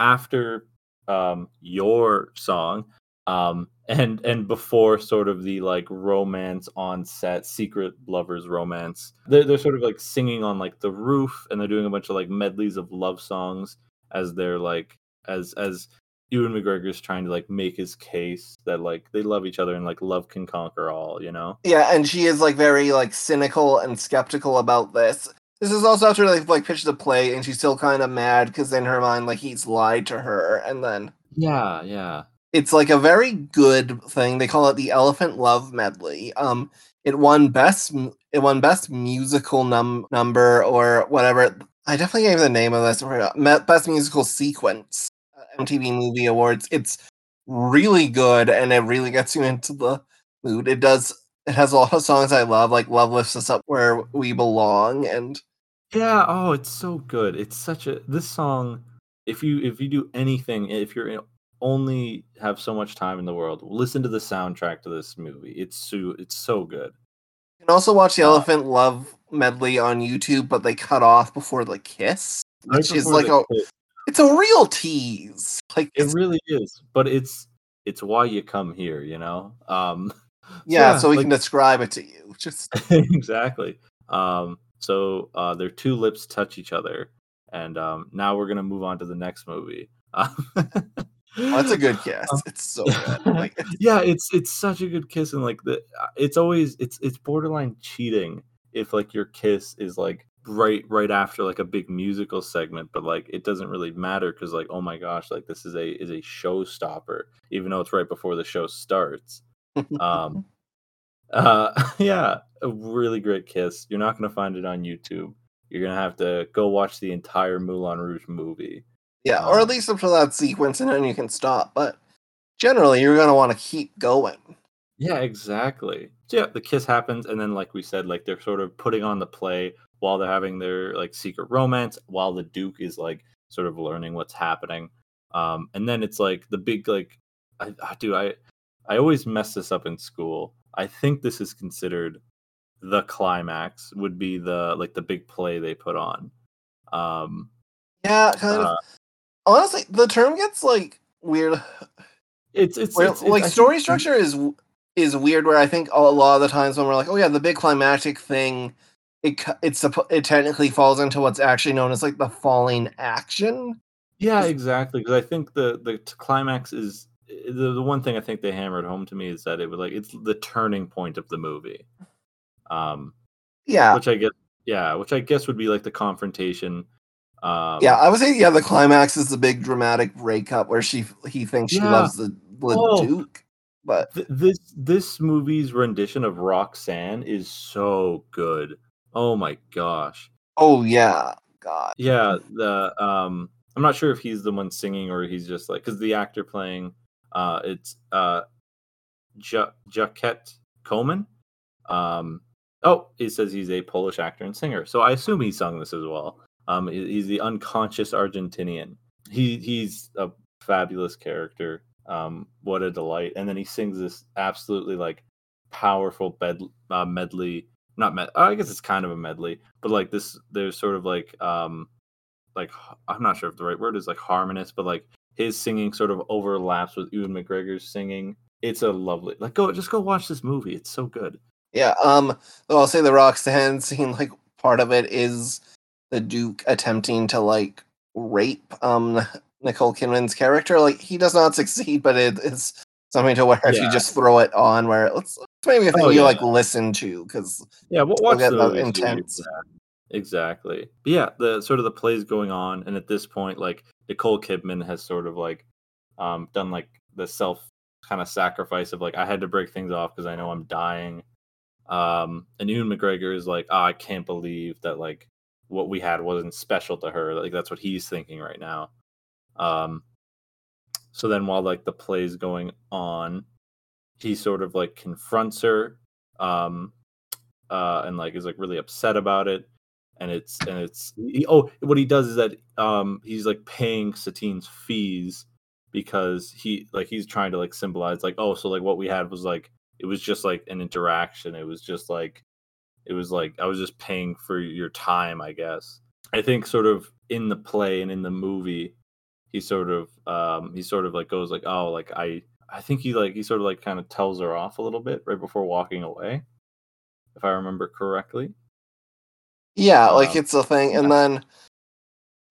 Speaker 2: after um your song um and and before sort of the like romance on set secret lovers romance they're, they're sort of like singing on like the roof and they're doing a bunch of like medleys of love songs as they're like as as Ewan McGregor's trying to like make his case that like they love each other and like love can conquer all, you know?
Speaker 1: Yeah, and she is like very like cynical and skeptical about this. This is also after like like pitched the play, and she's still kind of mad because in her mind like he's lied to her, and then
Speaker 2: Yeah, yeah.
Speaker 1: It's like a very good thing. They call it the Elephant Love Medley. Um, it won best it won best musical num number or whatever. I definitely gave the name of this. I Best musical sequence, uh, MTV Movie Awards. It's really good, and it really gets you into the mood. It does. It has a lot of songs I love, like "Love Lifts Us Up Where We Belong," and
Speaker 2: Yeah, oh, it's so good. It's such a this song if you if you do anything, if you're in- only have so much time in the world, listen to the soundtrack to this movie. It's so it's so good.
Speaker 1: you can also watch the
Speaker 2: Uh,
Speaker 1: Elephant Love Medley on YouTube, but they cut off before the kiss,
Speaker 2: Right
Speaker 1: which is like a
Speaker 2: kiss.
Speaker 1: it's a real tease. Like
Speaker 2: it really is, but it's it's why you come here, you know? Um
Speaker 1: yeah, so we
Speaker 2: like-
Speaker 1: can describe it to you. Just
Speaker 2: exactly. Um, so uh, their two lips touch each other, and um, now we're gonna move on to the next movie.
Speaker 1: Oh, that's a good kiss. It's so good. Like it's-
Speaker 2: yeah, it's it's such a good kiss, and like the uh, it's always it's it's borderline cheating if like your kiss is like right right after like a big musical segment, but like it doesn't really matter because like oh my gosh, like this is a is a showstopper, even though it's right before the show starts. Um, uh, yeah, a really great kiss. You're not gonna find it on YouTube. You're gonna have to go watch the entire Moulin Rouge movie.
Speaker 1: Yeah, or at
Speaker 2: um,
Speaker 1: least up to that sequence, and then you can stop. But generally, you're gonna want to keep going.
Speaker 2: Yeah, exactly. So yeah, the kiss happens, and then like we said, like they're sort of putting on the play while they're having their like secret romance, while the Duke is like sort of learning what's happening. Um, and then it's like the big like I, I do I I always mess this up in school. I think this is considered the climax would be the like the big play they put on. Um
Speaker 1: Yeah, kind of.
Speaker 2: uh,
Speaker 1: Honestly, the term gets like weird.
Speaker 2: it's it's,
Speaker 1: Where,
Speaker 2: it's, it's-
Speaker 1: like
Speaker 2: I think-
Speaker 1: story structure is is weird. Where I think a lot of the times when we're like, oh yeah, the big climactic thing, it it's it technically falls into what's actually known as like the falling action.
Speaker 2: Yeah, exactly. Because I think the the climax is the the one thing I think they hammered home to me is that it was like it's the turning point of the movie. Um,
Speaker 1: Yeah,
Speaker 2: which I guess yeah, which I guess would be like the confrontation. Um,
Speaker 1: yeah. I would say yeah, the climax is the big dramatic breakup where she he thinks she
Speaker 2: Yeah.
Speaker 1: loves the, the
Speaker 2: Oh.
Speaker 1: duke, but
Speaker 2: th- this this movie's rendition of Roxanne is so good. Oh my gosh.
Speaker 1: oh yeah, God,
Speaker 2: Yeah, the um I'm not sure if he's the one singing or he's just like cuz the actor playing uh it's uh ja- Jacek Koman. Um oh, he says he's a Polish actor and singer. So I assume he sung this as well. Um he's the unconscious Argentinian. He he's a fabulous character. Um what a delight. And then he sings this absolutely like powerful bed uh, medley not med I guess it's kind of a medley, but like this there's sort of like um like I'm not sure if the right word is like harmonious, but like his singing sort of overlaps with Ewan McGregor's singing. It's a lovely like go just go watch this movie. It's so good.
Speaker 1: yeah. Um, I'll say the Roxanne scene, like part of it is the duke attempting to like rape um Nicole Kidman's character. Like he does not succeed, but it is something to where if you just throw it on, where let's it's maybe a thing
Speaker 2: Oh,
Speaker 1: you
Speaker 2: yeah.
Speaker 1: like listen to because
Speaker 2: Yeah, well, watch
Speaker 1: get
Speaker 2: the
Speaker 1: intense.
Speaker 2: exactly. But yeah, the sort of the plays going on, and at this point, like Nicole Kidman has sort of like um done like the self kind of sacrifice of like I had to break things off because I know I'm dying. Um, and Ewan McGregor is like, oh, I can't believe that like what we had wasn't special to her. Like that's what he's thinking right now. Um, so then while like the play's going on, he sort of like confronts her. Um, uh, and like is like really upset about it. And it's and it's he, oh what he does is that um he's like paying Satine's fees because he like he's trying to like symbolize like oh so like what we had was like it was just like an interaction it was just like it was like I was just paying for your time I guess I think sort of in the play and in the movie he sort of um he sort of like goes like oh like I I think he like he sort of like kind of tells her off a little bit right before walking away if I remember correctly
Speaker 1: yeah, like
Speaker 2: Um,
Speaker 1: it's a thing. And then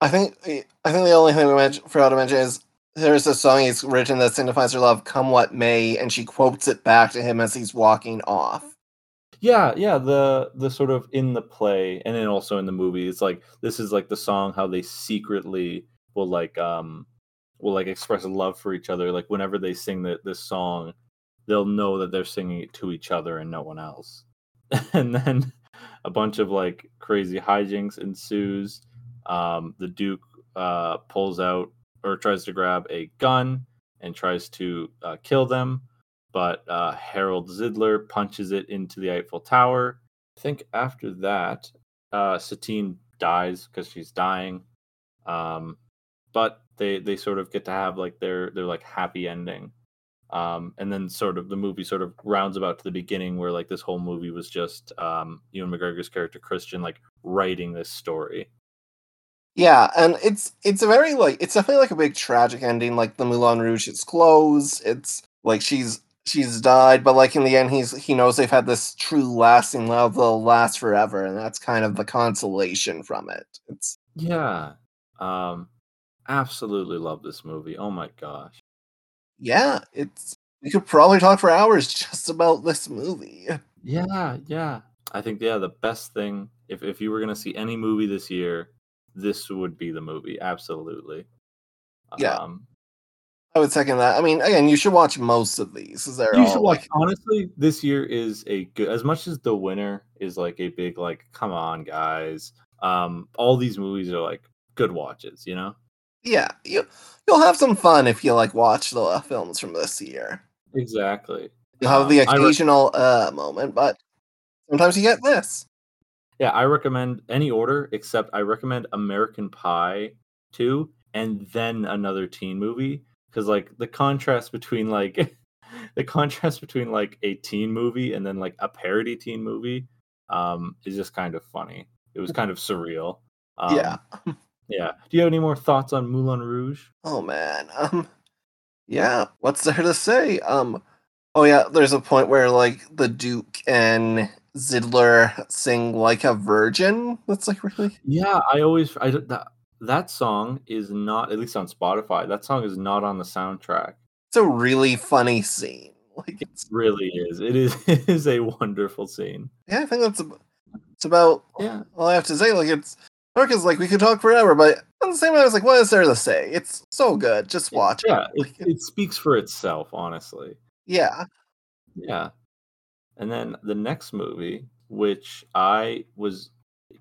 Speaker 1: I think I think the only thing we mention, forgot to mention is there's a song he's written that signifies her love, "Come what may," and she quotes it back to him as he's walking off.
Speaker 2: Yeah, yeah, the the sort of in the play and then also in the movie, it's like this is like the song how they secretly will like um will like express love for each other. Like whenever they sing the, this song, they'll know that they're singing it to each other and no one else. and then a bunch of like crazy hijinks ensues. Um, the Duke uh, pulls out or tries to grab a gun and tries to uh, kill them but uh, Harold Zidler punches it into the Eiffel Tower. I think after that, uh, Satine dies because she's dying. Um, but they they sort of get to have like their their like happy ending. Um, and then sort of the movie sort of rounds about to the beginning where like this whole movie was just um, Ewan McGregor's character Christian like writing this story.
Speaker 1: Yeah, and it's it's a very like it's definitely like a big tragic ending. Like the Moulin Rouge, it's closed. It's like she's she's died, but like in the end, he's he knows they've had this true lasting love that'll last forever, and that's kind of the consolation from it. It's
Speaker 2: Yeah. Um, absolutely love this movie. Oh my gosh.
Speaker 1: yeah, it's we could probably talk for hours just about this movie.
Speaker 2: Yeah, yeah. I think yeah, the best thing if if you were gonna see any movie this year, this would be the movie. Absolutely.
Speaker 1: Yeah.
Speaker 2: Um,
Speaker 1: I would second that. I mean, again, you should watch most of these. Is there?
Speaker 2: you should watch.
Speaker 1: like,
Speaker 2: Honestly, this year is a good. As much as the winner is like a big like, come on guys. Um, all these movies are like good watches. You know.
Speaker 1: yeah, you you'll have some fun if you like watch the uh, films from this year.
Speaker 2: Exactly.
Speaker 1: You'll have the
Speaker 2: Um, re-
Speaker 1: occasional uh moment, but sometimes you get this.
Speaker 2: Yeah, I recommend any order except I recommend American Pie 2 and then another teen movie because like the contrast between like the contrast between like a teen movie and then like a parody teen movie um is just kind of funny. It was kind of surreal. Um,
Speaker 1: yeah.
Speaker 2: Yeah. Do you have any more thoughts on Moulin Rouge?
Speaker 1: Oh man. Um yeah, what's there to say? Um oh yeah, there's a point where like the Duke and Zidler sing like a virgin. That's like really
Speaker 2: Yeah, I always I don't- that that song is not at least on Spotify. That song is not on the soundtrack.
Speaker 1: it's a really funny scene. Like it's
Speaker 2: really is. It is it is a wonderful scene.
Speaker 1: yeah, I think that's ab- it's about
Speaker 2: Yeah.
Speaker 1: all I have to say. Like it's Dark is like we could talk forever, but on the same time, I was like, what is there to say? It's so good. Just watch
Speaker 2: Yeah,
Speaker 1: it.
Speaker 2: it, it speaks for itself, honestly.
Speaker 1: Yeah.
Speaker 2: Yeah. And then the next movie, which I was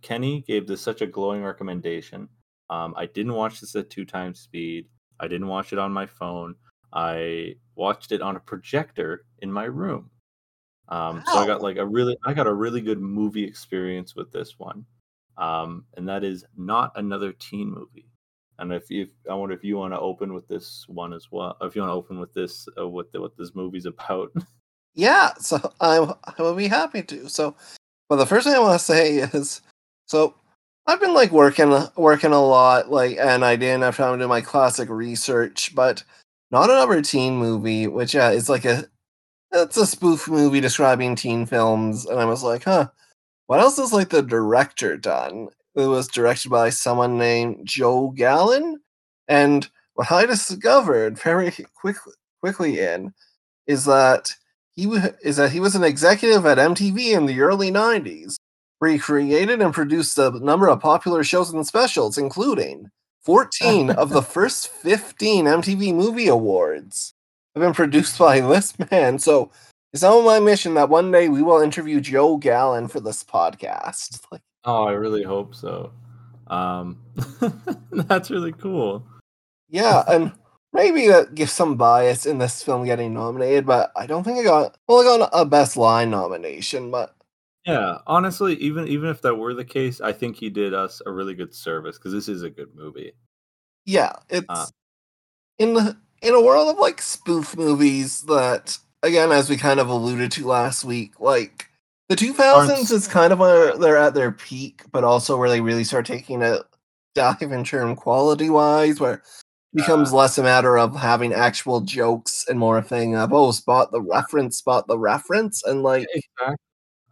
Speaker 2: Kenny gave this such a glowing recommendation. Um, I didn't watch this at two times speed. I didn't watch it on my phone. I watched it on a projector in my room. Um, so I got like a really, I got a really good movie experience with this one, um, and that is not another teen movie. And if you, I wonder if you want to open with this one as well. If you want to open with this, uh, what the, what this movie's about.
Speaker 1: Yeah, so I I will be happy to. So, but the first thing I want to say is, so I've been like working working a lot, like, and I didn't have time to do my classic research, but not another teen movie, which yeah, is like a it's a spoof movie describing teen films, and I was like, huh, what else is like the director done? It was directed by someone named Joel Gallen, and what I discovered very quickly quickly in is that he wa- is that he was an executive at MTV in the early 90s, where he created and produced a number of popular shows and specials, including 14 of the first 15 MTV Movie Awards have been produced by this man. So it's on my mission that one day we will interview Joel Gallen for this podcast. Like,
Speaker 2: Oh, I really hope so. Um, that's really cool.
Speaker 1: yeah, and maybe that gives some bias in this film getting nominated, but I don't think I got well, I got a best line nomination, but
Speaker 2: Yeah, honestly, even even if that were the case, I think he did us a really good service because this is a good movie.
Speaker 1: yeah, it's
Speaker 2: Uh.
Speaker 1: in the in a world of like spoof movies that again, as we kind of alluded to last week, like the two thousands is kind of where they're at their peak, but also where they really start taking a dive in term quality wise, where it becomes less a matter of having actual jokes and more a thing of oh spot the reference, spot the reference, and like
Speaker 2: Exactly.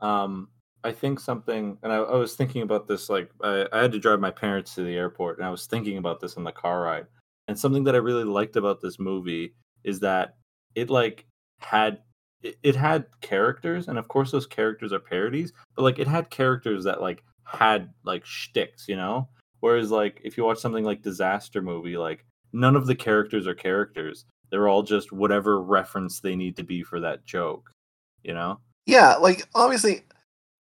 Speaker 2: Um, I think something, and I, I was thinking about this. Like, I, I had to drive my parents to the airport, and I was thinking about this on the car ride. And something that I really liked about this movie is that it like had it, it had characters, and of course those characters are parodies, but like it had characters that like had like shticks, you know. Whereas like if you watch something like Disaster Movie, like none of the characters are characters. They're all just whatever reference they need to be for that joke, you know.
Speaker 1: Yeah, like obviously,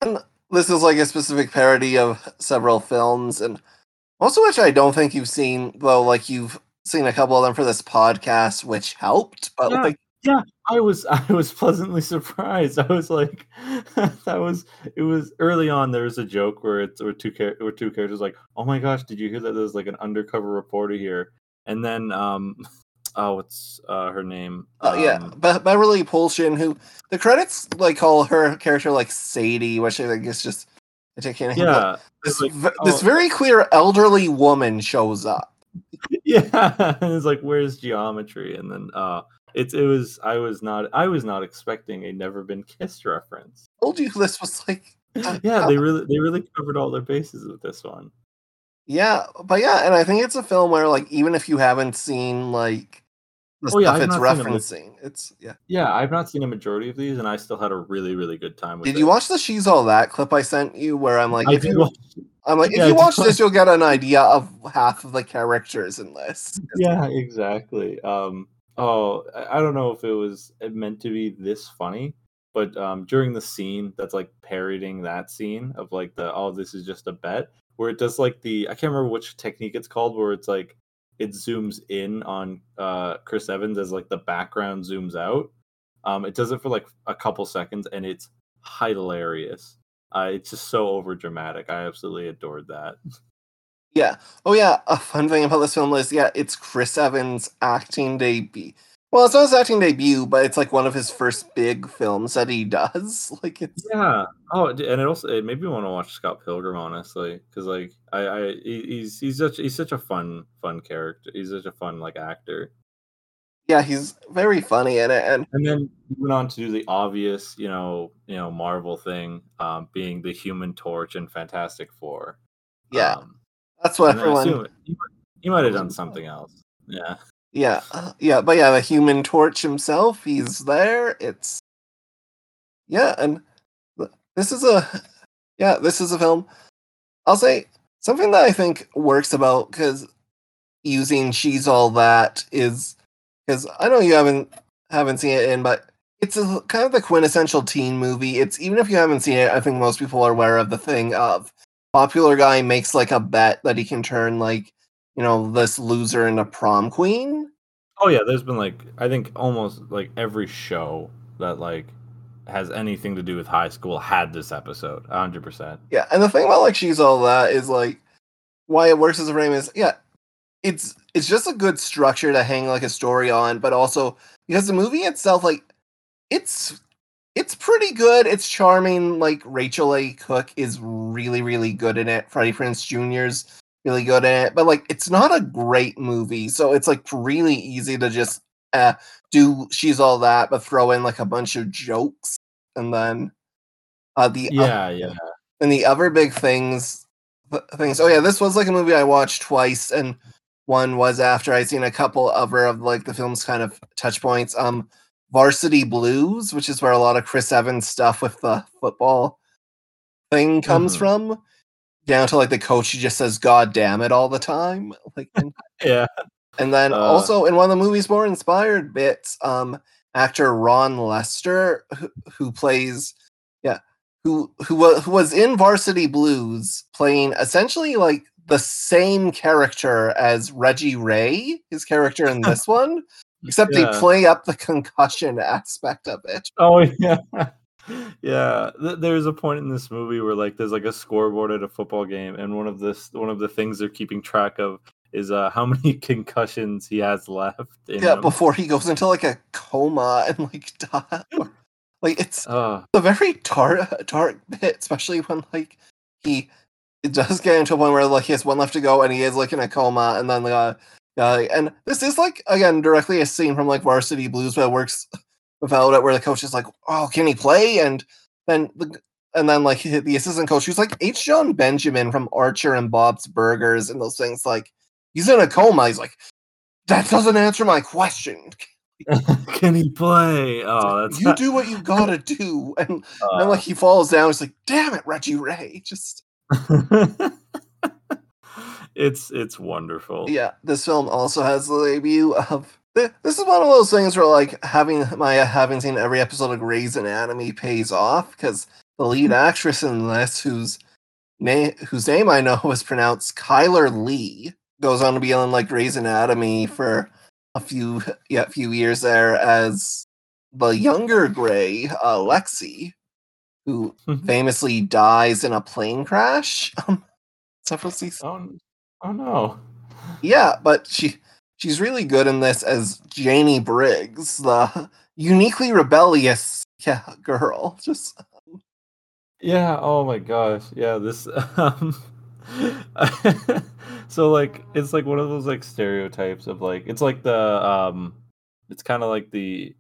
Speaker 1: and this is like a specific parody of several films, and most of which I don't think you've seen, though. Like you've seen a couple of them for this podcast, which helped. But
Speaker 2: Yeah.
Speaker 1: like,
Speaker 2: I was I was pleasantly surprised. I was like, that was it was early on. There was a joke where it's where two char- where two characters like, oh my gosh, did you hear that? There's like an undercover reporter here, and then um, oh, what's uh her name?
Speaker 1: yeah,
Speaker 2: Um,
Speaker 1: Be- Beverly Polcyn, who the credits like call her character like Sadie, which I think is just a taking.
Speaker 2: yeah,
Speaker 1: this
Speaker 2: like,
Speaker 1: v- this
Speaker 2: oh.
Speaker 1: very clear elderly woman shows up.
Speaker 2: yeah. and it's like, where's geometry? And then uh, it's it was I was not I was not expecting a never been kissed reference.
Speaker 1: Told you this was like. uh,
Speaker 2: yeah, they really they really covered all their bases with this one.
Speaker 1: Yeah, but yeah, and I think it's a film where like even if you haven't seen like the
Speaker 2: Oh, yeah,
Speaker 1: stuff it's referencing, it's yeah.
Speaker 2: Yeah, I've not seen a majority of these, and I still had a really, really good time with
Speaker 1: Did
Speaker 2: it.
Speaker 1: you watch the "She's All That" clip I sent you? Where I'm like,
Speaker 2: I
Speaker 1: if you,
Speaker 2: watch,
Speaker 1: I'm like, if
Speaker 2: yeah, I
Speaker 1: you watch this, you'll get an idea of half of the characters in this.
Speaker 2: yeah, exactly. Um, oh, I I don't know if it was meant to be this funny, but um, during the scene that's like parodying that scene of like the oh, this is just a bet, where it does like the I can't remember which technique it's called, where it's like it zooms in on uh Chris Evans as like the background zooms out. Um, it does it for like a couple seconds, and it's hilarious. Uh, it's just so over dramatic. I absolutely adored that.
Speaker 1: Yeah. Oh yeah. A fun thing about this film is yeah, it's Chris Evans' acting debut. Well, it's not his acting debut, but it's like one of his first big films that he does. Like it's
Speaker 2: Yeah. Oh, and it also it made me want to watch Scott Pilgrim, honestly, because like I, I he's he's such he's such a fun fun character. He's such a fun like actor.
Speaker 1: yeah, he's very funny in it, and
Speaker 2: And then he went on to do the obvious, you know, you know, Marvel thing, um, being the Human Torch and Fantastic Four.
Speaker 1: yeah,
Speaker 2: Um,
Speaker 1: that's what everyone.
Speaker 2: he might have done something else. Yeah.
Speaker 1: Yeah, uh, yeah, but yeah, the Human Torch himself, he's there. It's yeah, and this is a yeah, this is a film. I'll say something that I think works about because using she's all that is because I know you haven't haven't seen it in, but it's a, kind of the quintessential teen movie. It's even if you haven't seen it, I think most people are aware of the thing of popular guy makes like a bet that he can turn like you know this loser into prom queen.
Speaker 2: Oh yeah, there's been like I think almost like every show that like has anything to do with high school had this episode. hundred percent.
Speaker 1: Yeah, and the thing about like she's all that is like why it works as a frame is yeah, it's it's just a good structure to hang like a story on, but also because the movie itself like it's it's pretty good. It's charming. Like Rachael Leigh Cook is really really good in it. Freddie Prinze Jr.'s really good in it, but like it's not a great movie, so it's like really easy to just uh, do she's all that, but throw in like a bunch of jokes and then uh, the
Speaker 2: Yeah, yeah.
Speaker 1: and the other big things things oh yeah this was like a movie i watched twice and one was after i seen a couple other of like the film's kind of touch points um varsity blues which is where a lot of chris evans stuff with the football thing comes
Speaker 2: Mhm.
Speaker 1: from down to like the coach who just says god damn it all the time like and,
Speaker 2: Yeah.
Speaker 1: and then
Speaker 2: Uh.
Speaker 1: also in one of the movie's more inspired bits um actor ron lester who, who plays yeah who who was who was in Varsity Blues playing essentially like the same character as Reggie Ray, his character in this one, except
Speaker 2: Yeah.
Speaker 1: they play up the concussion aspect of it.
Speaker 2: Oh yeah. Yeah, Th- there's a point in this movie where like there's like a scoreboard at a football game, and one of this one of the things they're keeping track of is uh how many concussions he has left. In
Speaker 1: Yeah,
Speaker 2: him.
Speaker 1: before he goes into like a coma and like. Like it's
Speaker 2: Uh,
Speaker 1: a very dark dark bit, especially when like he it does get into a point where like he has one left to go and he is like in a coma and then uh, uh and this is like again directly a scene from like Varsity Blues, but it works without it where the coach is like, Oh, can he play? And then the and then like the assistant coach who's like H. Jon Benjamin from Archer and Bob's Burgers and those things like he's in a coma. He's like, That doesn't answer my question.
Speaker 2: can he play? Oh, that's
Speaker 1: you do what you gotta do. And And then,
Speaker 2: uh,
Speaker 1: like he falls down. He's like, "Damn it, Reggie Ray!" Just
Speaker 2: it's it's wonderful.
Speaker 1: yeah. This film also has the debut of. Th- This is one of those things where like having my having seen every episode of Grey's Anatomy pays off because the lead actress in this, whose name whose name I know is pronounced Chyler Leigh, goes on to be on like Grey's Anatomy for a few yeah few years there as the younger Grey, uh, Lexi, who famously dies in a plane crash. Um, several seasons.
Speaker 2: Oh, oh no.
Speaker 1: Yeah, but she she's really good in this as Janie Briggs, the uniquely rebellious yeah girl. Just
Speaker 2: Yeah. Oh my gosh. Yeah. This. Um, so like it's like one of those like stereotypes of like it's like the um it's kind of like the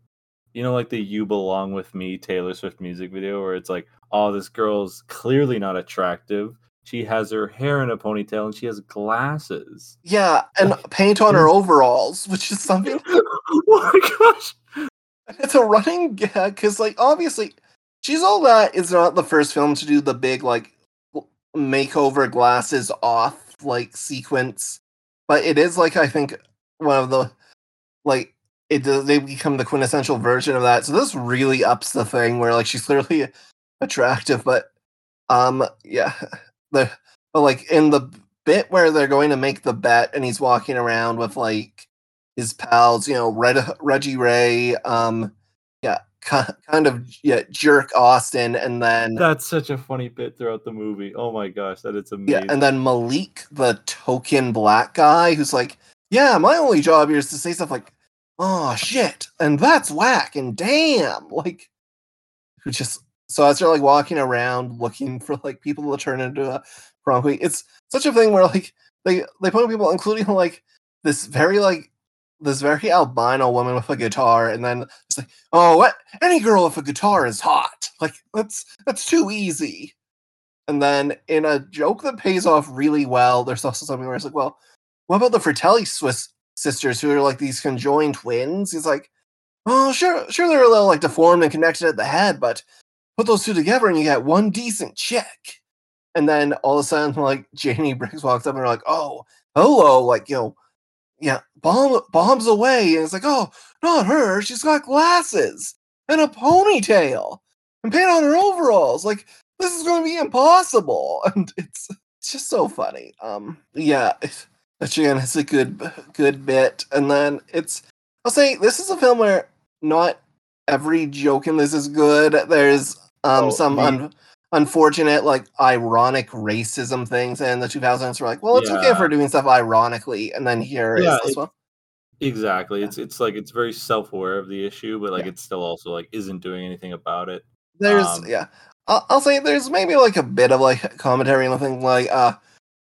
Speaker 2: you know like the you belong with me taylor swift music video where it's like oh this girl's clearly not attractive she has her hair in a ponytail and she has glasses
Speaker 1: yeah, and paint on her overalls, which is something.
Speaker 2: oh my gosh
Speaker 1: It's a running gag because, like, obviously, she's all that is not the first film to do the big like makeover glasses off like sequence, but it is like I think one of the like it does they become the quintessential version of that. So this really ups the thing where like she's clearly attractive, but um yeah, the but like in the bit where they're going to make the bet and he's walking around with like his pals, you know, Red, Reggie Ray, um, yeah, kind of yeah, jerk Austin, and then
Speaker 2: That's such a funny bit throughout the movie. Oh my gosh, that is amazing.
Speaker 1: yeah, and then Malik, the token black guy, who's like, yeah, my only job here is to say stuff like, oh shit, and that's whack, and damn, like, who just so as they're like walking around looking for like people to turn into a prom queen, it's such a thing where like they they point people, including like this very like this very albino woman with a guitar, and then it's like, oh, what? Any girl with a guitar is hot. Like that's that's too easy. And then in a joke that pays off really well, there's also something where it's like, well, what about the Fratelli Swiss sisters who are like these conjoined twins? He's like, oh, sure, sure, they're a little like deformed and connected at the head, but put those two together and you get one decent chick. And then all of a sudden, like Janie Briggs walks up and they're like, oh, hello, like you know, yeah, bomb bombs away, and it's like, oh, not her. She's got glasses and a ponytail and paint on her overalls. Like this is going to be impossible, and it's it's just so funny. Um, yeah, which again, it's a good good bit, and then it's I'll say this is a film where not every joke in this is good. There's um
Speaker 2: Oh,
Speaker 1: some un- unfortunate like ironic racism things in the 2000s. We're like, well, it's okay
Speaker 2: Yeah.
Speaker 1: for doing stuff ironically, and then here is
Speaker 2: Yeah,
Speaker 1: this
Speaker 2: it-
Speaker 1: one.
Speaker 2: Exactly. It's it's like it's very self aware of the issue, but like
Speaker 1: Yeah.
Speaker 2: it's still also like isn't doing anything about it.
Speaker 1: There's
Speaker 2: Um,
Speaker 1: yeah, I'll, I'll say there's maybe like a bit of like commentary and thing like uh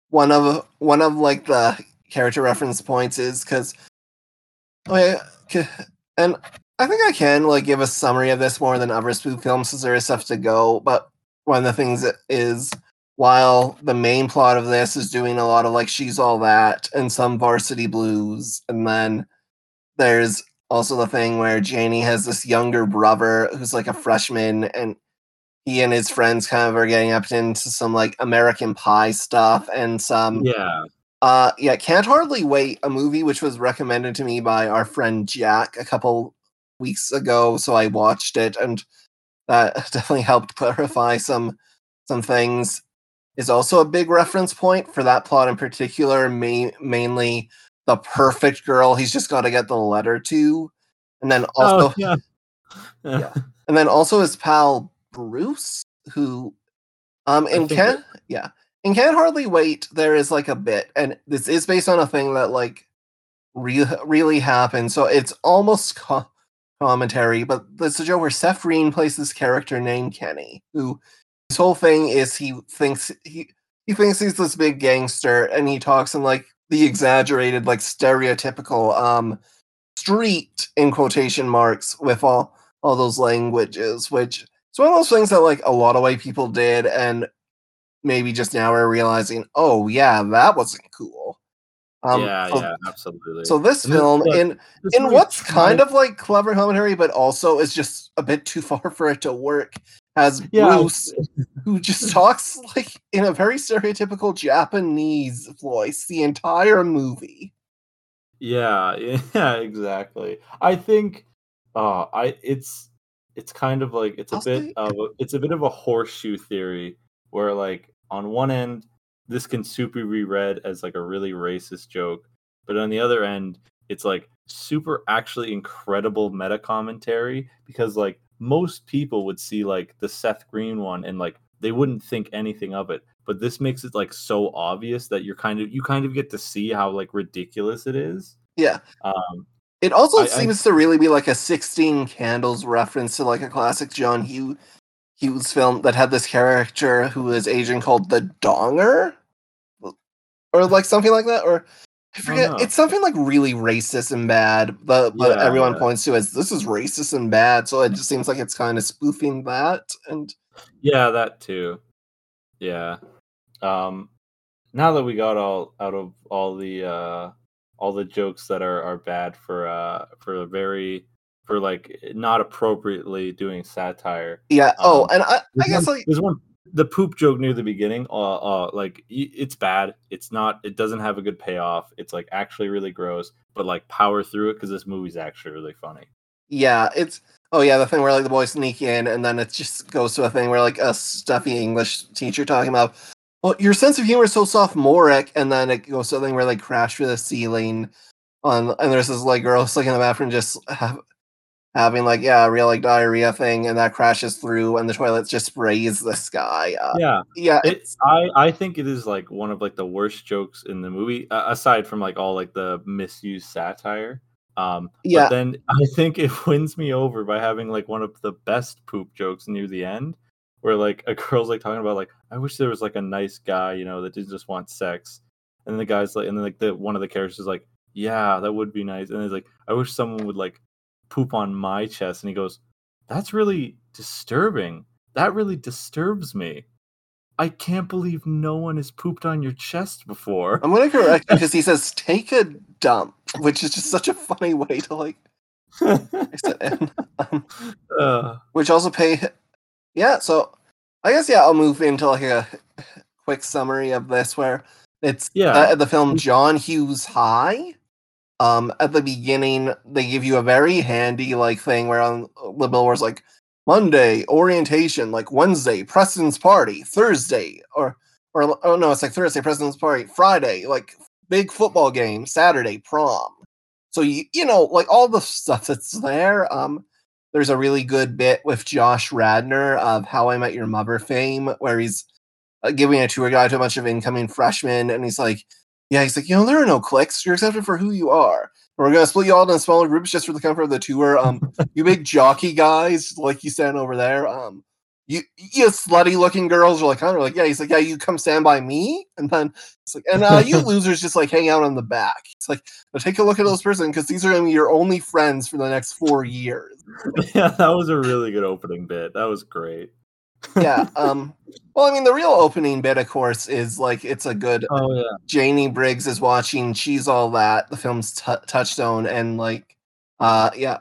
Speaker 1: one of one of like the character reference points is because okay, and I think I can like give a summary of this more than other spoof films since there is stuff to go. But one of the things is while the main plot of this is doing a lot of like she's all that and some varsity blues, and then there's also the thing where Janie has this younger brother who's like a freshman and he and his friends kind of are getting up into some like American Pie stuff and some
Speaker 2: Yeah.
Speaker 1: uh yeah, Can't Hardly Wait, a movie which was recommended to me by our friend Jack a couple weeks ago, so I watched it and that definitely helped clarify some some things. Is also a big reference point for that plot in particular, ma- mainly the perfect girl he's just got to get the letter to. And then also
Speaker 2: oh, yeah.
Speaker 1: Yeah. and then also his pal Bruce, who um
Speaker 2: think
Speaker 1: can yeah in Can't Hardly Wait there is like a bit, and this is based on a thing that like re- really happened, so it's almost co- commentary, but there's a joke where Seth Green plays this character named Kenny, who his whole thing is he thinks he he thinks he's this big gangster, and he talks in like the exaggerated, like stereotypical um street in quotation marks with all all those languages, which it's one of those things that like a lot of white people did, and maybe just now we're realizing, oh yeah, that wasn't cool. Um,
Speaker 2: yeah,
Speaker 1: so,
Speaker 2: yeah, absolutely.
Speaker 1: So this
Speaker 2: And
Speaker 1: film,
Speaker 2: look,
Speaker 1: in
Speaker 2: This
Speaker 1: in what's kind of like clever commentary, but also is just a bit too far for it to work, has
Speaker 2: yeah,
Speaker 1: Bruce who just talks like in a very stereotypical Japanese voice the entire movie.
Speaker 2: Yeah, yeah, exactly. I think uh I it's it's kind of like it's a
Speaker 1: I'll
Speaker 2: bit
Speaker 1: say-
Speaker 2: of it's a bit of a horseshoe theory where like on one end this can super be read as like a really racist joke, but on the other end it's like super actually incredible meta commentary because like most people would see like the Seth Green one and like they wouldn't think anything of it but this makes it like so obvious that you're kind of you kind of get to see how like ridiculous it is
Speaker 1: Yeah.
Speaker 2: um
Speaker 1: It also
Speaker 2: I- I-
Speaker 1: seems to really be like a 16 Candles reference to like a classic John Hugh Hughes film that had this character who is Asian called the Donger, or like something like that, or I forget.
Speaker 2: know.
Speaker 1: It's something like really racist and bad, but but
Speaker 2: Yeah,
Speaker 1: everyone
Speaker 2: yeah.
Speaker 1: points to as this is racist and bad. So it just seems like it's kind of spoofing that. And
Speaker 2: yeah that too yeah um now that we got all out of all the uh all the jokes that are are bad for uh for a very for like not appropriately doing satire
Speaker 1: yeah. oh,
Speaker 2: Um,
Speaker 1: and I, I guess
Speaker 2: one,
Speaker 1: like
Speaker 2: there's one the poop joke near the beginning. Uh, uh, like it's bad. It's not. It doesn't have a good payoff. It's like actually really gross. But like power through it because this movie's actually really funny.
Speaker 1: Yeah, it's oh yeah, the thing where like the boys sneak in and then it just goes to a thing where like a stuffy English teacher talking about well, your sense of humor is so sophomoric, and then it goes to a thing where they crash through the ceiling on and there's this like girl stuck in the bathroom just have, having like yeah, real like diarrhea thing, and that crashes through, and the toilet just sprays this guy. Uh,
Speaker 2: yeah,
Speaker 1: yeah,
Speaker 2: it,
Speaker 1: it's
Speaker 2: I I think it is like one of like the worst jokes in the movie, uh, aside from like all like the misused satire. Um,
Speaker 1: Yeah.
Speaker 2: But then I think it wins me over by having like one of the best poop jokes near the end, where like a girl's like talking about like I wish there was like a nice guy, you know, that didn't just want sex, and the guy's like, and then like the one of the characters is like, yeah, that would be nice, and he's like, I wish someone would like poop on my chest, and he goes, that's really disturbing. That really disturbs me. I can't believe no one has pooped on your chest before.
Speaker 1: I'm gonna correct because he says take a dump, which is just such a funny way to like. fix it. And, um,
Speaker 2: Uh,
Speaker 1: which also pay yeah so i guess yeah i'll move into like a quick summary of this where it's
Speaker 2: Yeah.
Speaker 1: uh, the film john hughes high um at the beginning they give you a very handy like thing where on the billboard's like monday orientation like wednesday preston's party thursday or or oh no it's like thursday preston's party friday like big football game saturday prom. So you you know like all the stuff that's there um there's a really good bit with Josh Radnor of How I Met Your Mother fame, where he's uh, giving a tour guide to a bunch of incoming freshmen, and he's like, "Yeah, he's like, you know, there are no cliques. You're accepted for who you are. We're gonna split you all into smaller groups just for the comfort of the tour. Um, you big jockey guys, like you stand over there. Um, you you slutty looking girls are like, kind of like, yeah. He's like, yeah, you come stand by me, and then it's like, and uh, you losers just like hang out on the back. It's like, take a look at those person because these are gonna be your only friends for the next four years.
Speaker 2: yeah, that was a really good opening bit. That was great.
Speaker 1: Yeah. Um. Well, I mean, the real opening bit, of course, is like it's a good.
Speaker 2: Oh yeah.
Speaker 1: Janie Briggs is watching. She's all that. The film's t- touchstone and like, uh, yeah,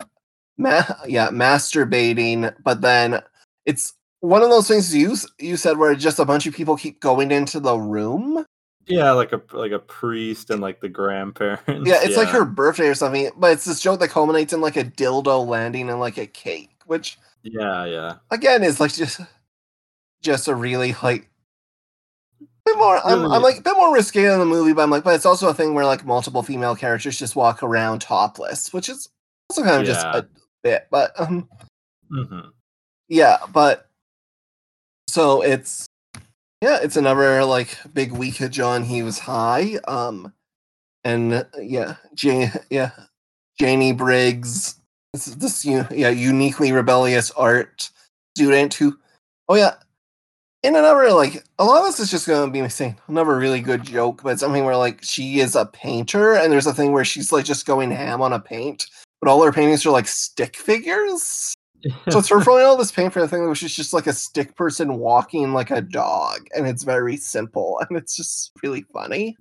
Speaker 1: ma- yeah, masturbating. But then it's one of those things you you said where just a bunch of people keep going into the room.
Speaker 2: Yeah, like a like a priest and like the grandparents.
Speaker 1: Yeah, it's like her birthday or something. But it's this joke that culminates in like a dildo landing in like a cake, which
Speaker 2: Yeah, yeah.
Speaker 1: again is like just just a really like bit more I'm, I'm like a bit more risque in the movie but i'm like but it's also a thing where like multiple female characters just walk around topless which is also kind of just a bit but um
Speaker 2: hmm
Speaker 1: yeah but so it's yeah it's another like big week of john. He was high um and uh, yeah Jane, yeah janie briggs this, this yeah uniquely rebellious art student who oh yeah in another like a lot of this is just gonna be me saying another really good joke but something where like she is a painter and there's a thing where she's like just going ham on a paint but all her paintings are like stick figures so it's her throwing all this paint for the thing which is just like a stick person walking like a dog and it's very simple and it's just really funny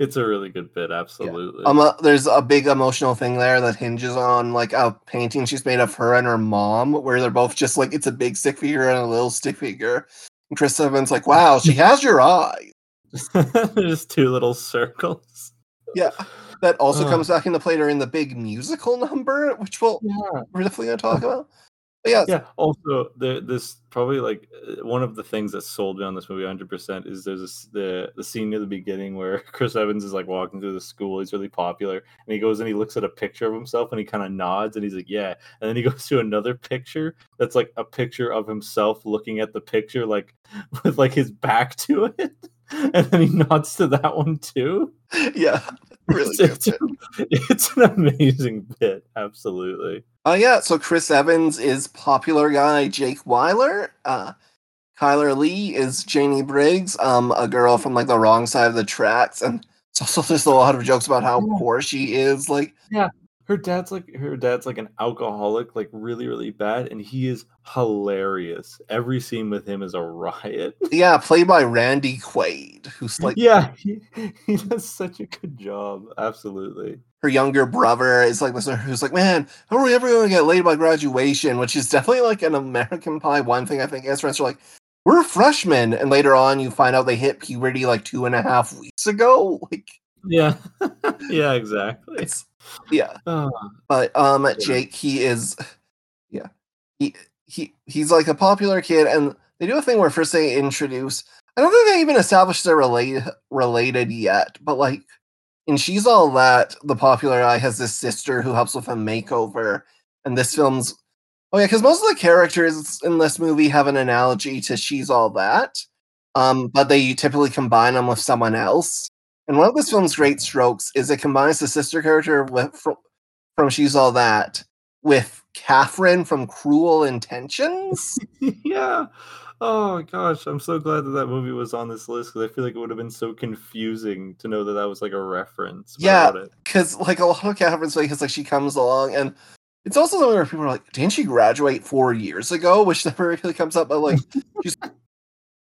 Speaker 2: it's a really good bit. Absolutely.
Speaker 1: um uh, there's a big emotional thing there that hinges on like a painting she's made of her and her mom where they're both just like it's a big stick figure and a little stick figure and chris evans like wow she has your eyes
Speaker 2: There's two little circles.
Speaker 1: yeah that also
Speaker 2: Ugh.
Speaker 1: comes back into play during the big musical number which we'll
Speaker 2: Yeah.
Speaker 1: we're definitely gonna talk about but yeah,
Speaker 2: Yeah. Also, the, this probably like uh, one of the things that sold me on this movie 100 percent is there's this, the the scene near the beginning where Chris Evans is like walking through the school. He's really popular, and he goes and he looks at a picture of himself and he kind of nods and he's like, "Yeah." And then he goes to another picture that's like a picture of himself looking at the picture, like with like his back to it, and then he nods to that one too.
Speaker 1: yeah really
Speaker 2: it's,
Speaker 1: good
Speaker 2: it's, it's an amazing bit. Absolutely.
Speaker 1: Uh, yeah, so Chris Evans is popular guy Jake Weiler. Uh, Chyler Leigh is Janie Briggs, um, a girl from like the wrong side of the tracks, and it's also just a lot of jokes about how poor she is. Like,
Speaker 2: her dad's like her dad's like an alcoholic like really really bad and he is hilarious. Every scene with him is a riot.
Speaker 1: Yeah, played by Randy Quaid, who's like
Speaker 2: yeah he, he does such a good job. Absolutely.
Speaker 1: Her younger brother is like this who's like, man, how are we ever going to get laid by graduation? Which is definitely like an American Pie one thing I think as friends are like, we're freshmen, and later on you find out they hit puberty like two and a half weeks ago. Like,
Speaker 2: yeah. Yeah exactly.
Speaker 1: it's yeah.
Speaker 2: Oh,
Speaker 1: but um jake he is yeah he he he's like a popular kid and they do a thing where first they introduce i don't think they even established they're related related yet but like and she's all that the popular guy has this sister who helps with a makeover and this film's oh yeah, because most of the characters in this movie have an analogy to She's All That, um, but they typically combine them with someone else. And one of this film's great strokes is it combines the sister character with from, from She's All That with Catherine from Cruel Intentions.
Speaker 2: yeah. Oh gosh, I'm so glad that that movie was on this list because I feel like it would have been so confusing to know that that was like a reference.
Speaker 1: Yeah, because like a lot of Catherine's like, like she comes along and it's also something where people are like, didn't she graduate four years ago? Which never really comes up, but like she's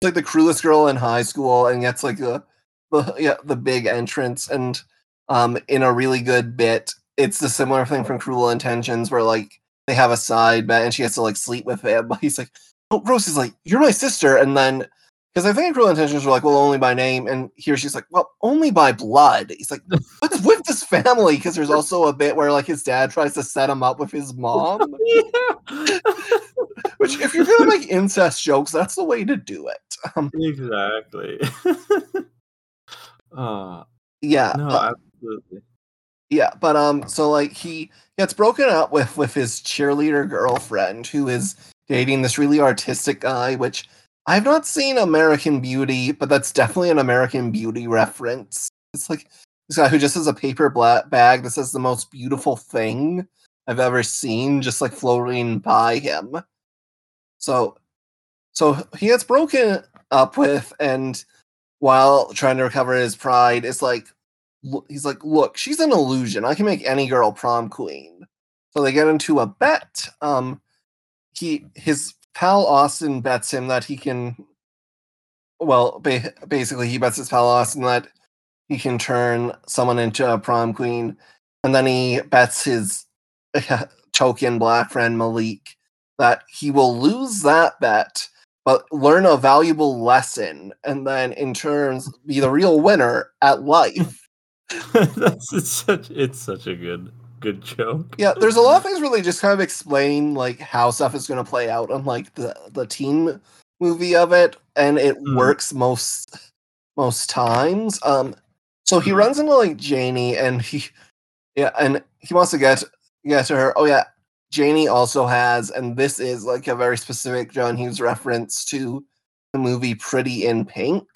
Speaker 1: like the cruelest girl in high school and gets like the, the yeah the big entrance and um in a really good bit. It's the similar thing from Cruel Intentions where like they have a side bet and she has to like sleep with him, but he's like, oh, Rose is like, you're my sister. And then, because I think Cruel Intentions were like, well, only by name. And here she's like, well, only by blood. He's like, what's with this family? Because there's also a bit where like his dad tries to set him up with his mom. Which, if you're gonna make incest jokes, that's the way to do it.
Speaker 2: Um, exactly. Uh,
Speaker 1: yeah.
Speaker 2: No, uh, absolutely.
Speaker 1: Yeah, but um, so like he gets broken up with with his cheerleader girlfriend who is dating this really artistic guy, which I've not seen American Beauty, but that's definitely an American Beauty reference. It's like this guy who just has a paper black bag that says the most beautiful thing I've ever seen, just like floating by him. So, so he gets broken up with, and while trying to recover his pride, it's like he's like, "Look, she's an illusion. I can make any girl prom queen." So they get into a bet. Um, he his pal Austin bets him that he can. Well, ba- basically, he bets his pal Austin that he can turn someone into a prom queen, and then he bets his token black friend Malik that he will lose that bet, but learn a valuable lesson, and then in turns be the real winner at life.
Speaker 2: That's it's such it's such a good good joke.
Speaker 1: Yeah, there's a lot of things where they just kind of explain like how stuff is going to play out on like the the teen movie of it, and it mm. works most most times. Um, so he mm. runs into like Janie, and he yeah, and he wants to get get to her. Oh yeah, Janie also has, and this is like a very specific John Hughes reference to the movie Pretty in Pink,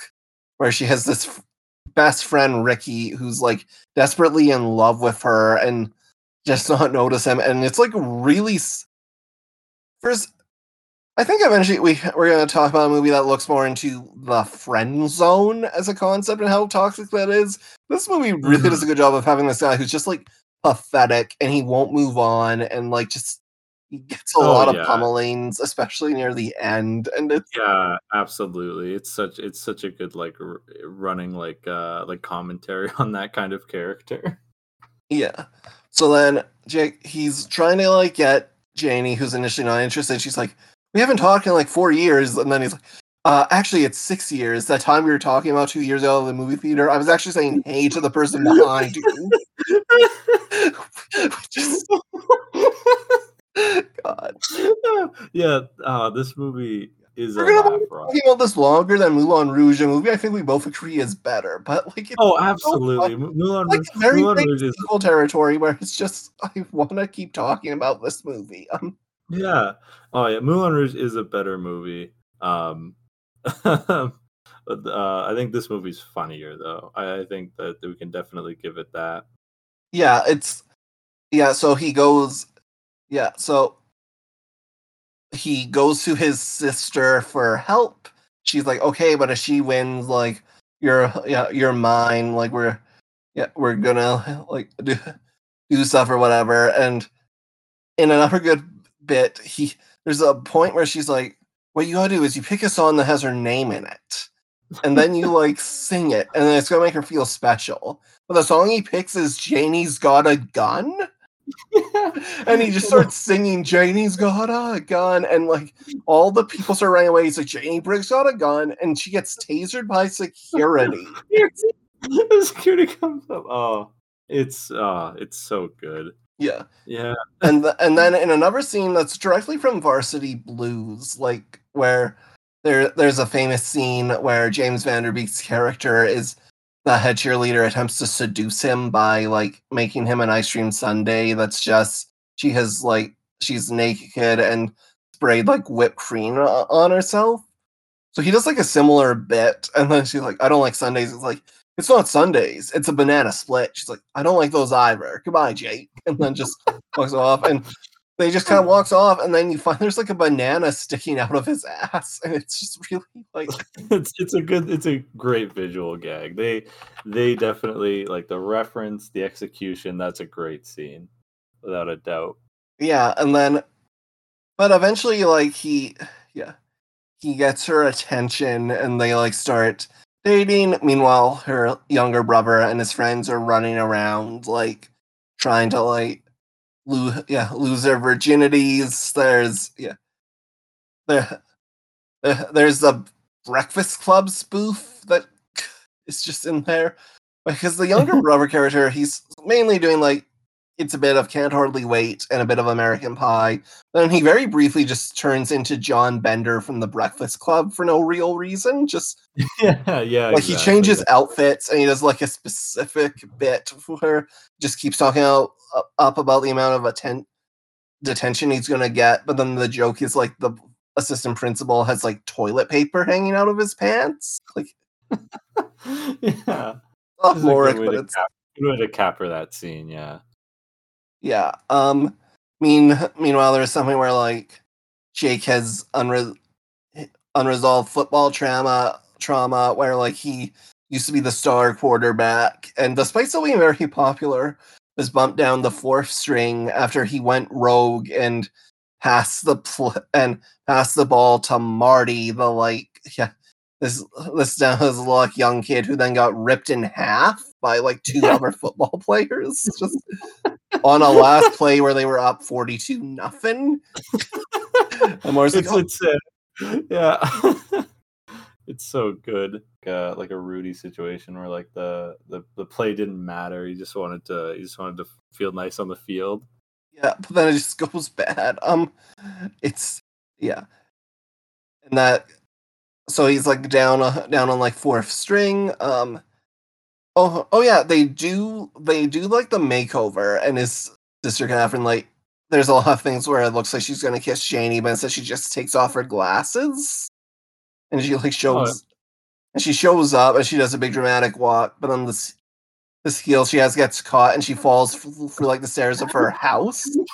Speaker 1: where she has this best friend Ricky who's like desperately in love with her and just not notice him. And it's like really first. I think eventually we we're going to talk about a movie that looks more into the friend zone as a concept and how toxic that is. This movie really mm-hmm. does a good job of having this guy who's just like pathetic and he won't move on and like just he gets a oh, lot yeah. of pummelings, especially near the end. And it's
Speaker 2: yeah, absolutely. It's such it's such a good like r- running like uh like commentary on that kind of character.
Speaker 1: Yeah. So then Jake, he's trying to like get Janie, who's initially not interested. She's like, "We haven't talked in like four years," and then he's like, uh, "Actually, it's six years. That time we were talking about two years ago in the movie theater, I was actually saying hey to the person behind you." Just... God.
Speaker 2: Yeah, uh, this movie is
Speaker 1: We're gonna be talking about this longer than Moulin Rouge, a movie I think we both agree is better. But like,
Speaker 2: oh, absolutely, so Moulin
Speaker 1: like, Rouge, very Moulin Rouge is territory where it's just I want to keep talking about this movie. Um,
Speaker 2: yeah, oh yeah, Moulin Rouge is a better movie. Um, uh, I think this movie's funnier though. I, I think that we can definitely give it that.
Speaker 1: Yeah, it's yeah. So he goes. Yeah, so he goes to his sister for help. She's like, okay, but if she wins, like you're yeah, you're mine. Like we're yeah, we're gonna like do do stuff or whatever. And in another good bit, he there's a point where she's like, what you gotta do is you pick a song that has her name in it. And then you like sing it, and then it's gonna make her feel special. But the song he picks is Janie's Got a Gun and he just starts singing, Janie's got a gun. And like all the people start running away. He's like, Janie Briggs got a gun. And she gets tasered by security.
Speaker 2: security comes up. Oh, it's uh it's so good.
Speaker 1: Yeah.
Speaker 2: Yeah.
Speaker 1: and the, and then in another scene that's directly from Varsity Blues, like where there there's a famous scene where James Van Der Beek's character is the head cheerleader attempts to seduce him by like making him an ice cream sundae that's just she has like she's naked and sprayed like whipped cream on herself. So he does like a similar bit, and then she's like, "I don't like Sundays." It's like it's not Sundays; it's a banana split. She's like, "I don't like those either." Goodbye, Jake, and then just walks off. And they just kind of walks off, and then you find there's like a banana sticking out of his ass, and it's just really like
Speaker 2: it's it's a good it's a great visual gag. They they definitely like the reference, the execution. That's a great scene, without a doubt.
Speaker 1: Yeah, and then, but eventually, like he, yeah, he gets her attention, and they like start dating. Meanwhile, her younger brother and his friends are running around, like trying to like lose, yeah, lose their virginities. There's yeah, there, there's a Breakfast Club spoof that is just in there because the younger brother character, he's mainly doing like it's a bit of Can't Hardly Wait and a bit of American Pie. Then he very briefly just turns into John Bender from the Breakfast Club for no real reason. Just
Speaker 2: yeah, yeah.
Speaker 1: Like exactly. he changes outfits and he does like a specific bit where just keeps talking out, up about the amount of atten- detention he's gonna get. But then the joke is like the assistant principal has like toilet paper hanging out of his pants. Like
Speaker 2: yeah.
Speaker 1: More, but it's
Speaker 2: cap- good way to capture that scene, yeah.
Speaker 1: Yeah. Um. Mean. Meanwhile, there's something where like Jake has unre- unresolved football trauma. Trauma where like he used to be the star quarterback, and despite still being very popular, was bumped down the fourth string after he went rogue and passed the pl- and passed the ball to Marty, the like yeah this this down a like young kid who then got ripped in half by like two other football players. Just on a last play where they were up 42 nothing.
Speaker 2: and Mars like, oh. it's yeah. it's so good. Uh, like a Rudy situation where like the, the the play didn't matter. He just wanted to he just wanted to feel nice on the field.
Speaker 1: Yeah, but then it just goes bad. Um it's yeah. And that so he's like down uh, down on like fourth string. Um Oh, oh yeah, they do. They do like the makeover, and his sister Catherine like. There's a lot of things where it looks like she's gonna kiss Janie, but instead she just takes off her glasses, and she like oh, shows, oh. and she shows up, and she does a big dramatic walk, but on this this heel she has gets caught, and she falls through like the stairs of her house.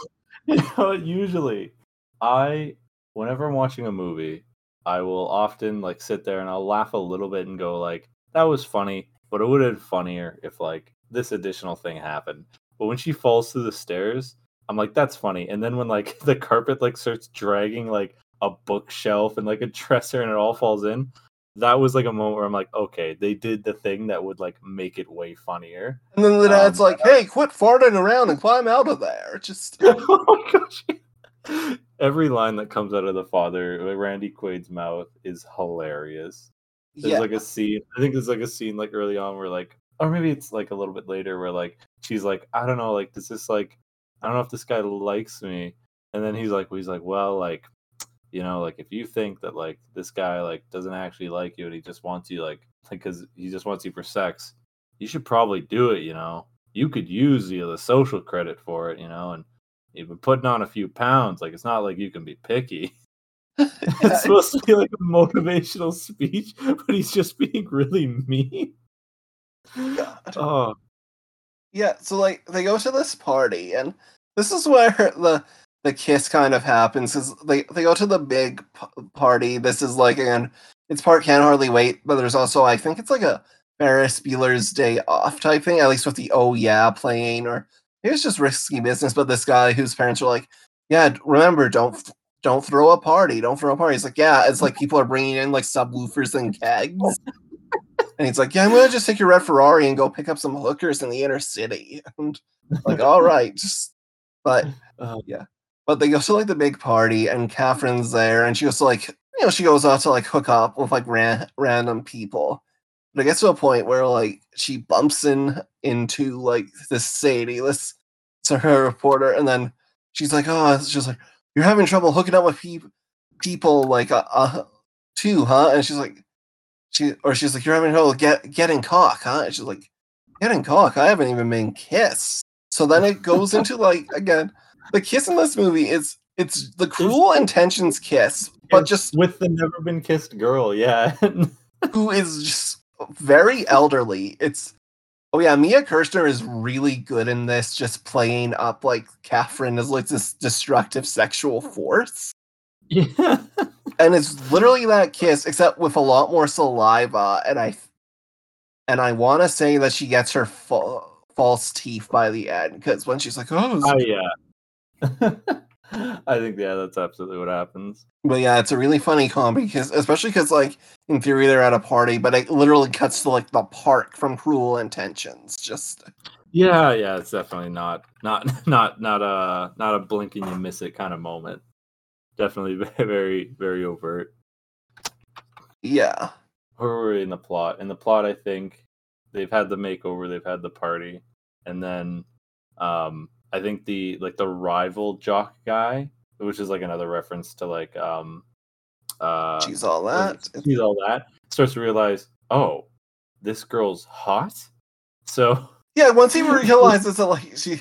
Speaker 2: You know, usually, I whenever I'm watching a movie, I will often like sit there and I'll laugh a little bit and go like, "That was funny." But it would have been funnier if like this additional thing happened. But when she falls through the stairs, I'm like, that's funny. And then when like the carpet like starts dragging like a bookshelf and like a dresser and it all falls in, that was like a moment where I'm like, okay, they did the thing that would like make it way funnier.
Speaker 1: And then the dad's um, like, hey, quit farting around and climb out of there. Just oh my
Speaker 2: gosh. Every line that comes out of the father, Randy Quaid's mouth, is hilarious. There's yeah. like a scene. I think there's like a scene like early on where like, or maybe it's like a little bit later where like she's like, I don't know, like does this like, I don't know if this guy likes me. And then he's like, well, he's like, well, like, you know, like if you think that like this guy like doesn't actually like you and he just wants you like because he just wants you for sex, you should probably do it. You know, you could use you know, the social credit for it. You know, and you've been putting on a few pounds. Like it's not like you can be picky. it's supposed to be like a motivational speech, but he's just being really mean. God. Oh.
Speaker 1: Yeah, so like they go to this party, and this is where the the kiss kind of happens. Is they they go to the big p- party. This is like again, it's part can't hardly wait, but there's also I think it's like a Ferris Bueller's Day Off type thing, at least with the oh yeah playing, or it was just risky business. But this guy whose parents were like, yeah, remember don't don't throw a party. Don't throw a party. He's like, yeah, it's like people are bringing in like subwoofers and kegs. and he's like, yeah, I'm gonna just take your red Ferrari and go pick up some hookers in the inner city. And like, all right, just but uh, yeah. But they go to like the big party and Catherine's there and she goes to like you know she goes out to like hook up with like ran- random people. But it gets to a point where like she bumps in into like this Sadie, this to her reporter, and then she's like, oh, it's just like you're having trouble hooking up with pe- people like uh, uh too, huh? And she's like, she or she's like, you're having trouble get getting cock, huh? And she's like, getting cock. I haven't even been kissed. So then it goes into like again, the kiss in this movie is it's the cruel intentions kiss, but just
Speaker 2: with the never been kissed girl, yeah.
Speaker 1: who is just very elderly. It's oh yeah, Mia Kirshner is really good in this, just playing up like Catherine as like this destructive sexual force.
Speaker 2: Yeah.
Speaker 1: and it's literally that kiss, except with a lot more saliva. And I and I want to say that she gets her fa- false teeth by the end because when she's like, "Oh,
Speaker 2: oh yeah," I think yeah, that's absolutely what happens.
Speaker 1: But yeah, it's a really funny comedy because, especially because like in theory they're at a party, but it literally cuts to like the park from Cruel Intentions. Just
Speaker 2: yeah, yeah, it's definitely not not not not a not a blink and you miss it kind of moment. Definitely very very overt.
Speaker 1: Yeah
Speaker 2: where were we in the plot? In the plot, I think they've had the makeover, they've had the party, and then um, I think the like the rival jock guy, which is like another reference to like um, uh,
Speaker 1: she's all that.
Speaker 2: She's all that. Starts to realize, oh, this girl's hot. So
Speaker 1: yeah, once he realizes that like she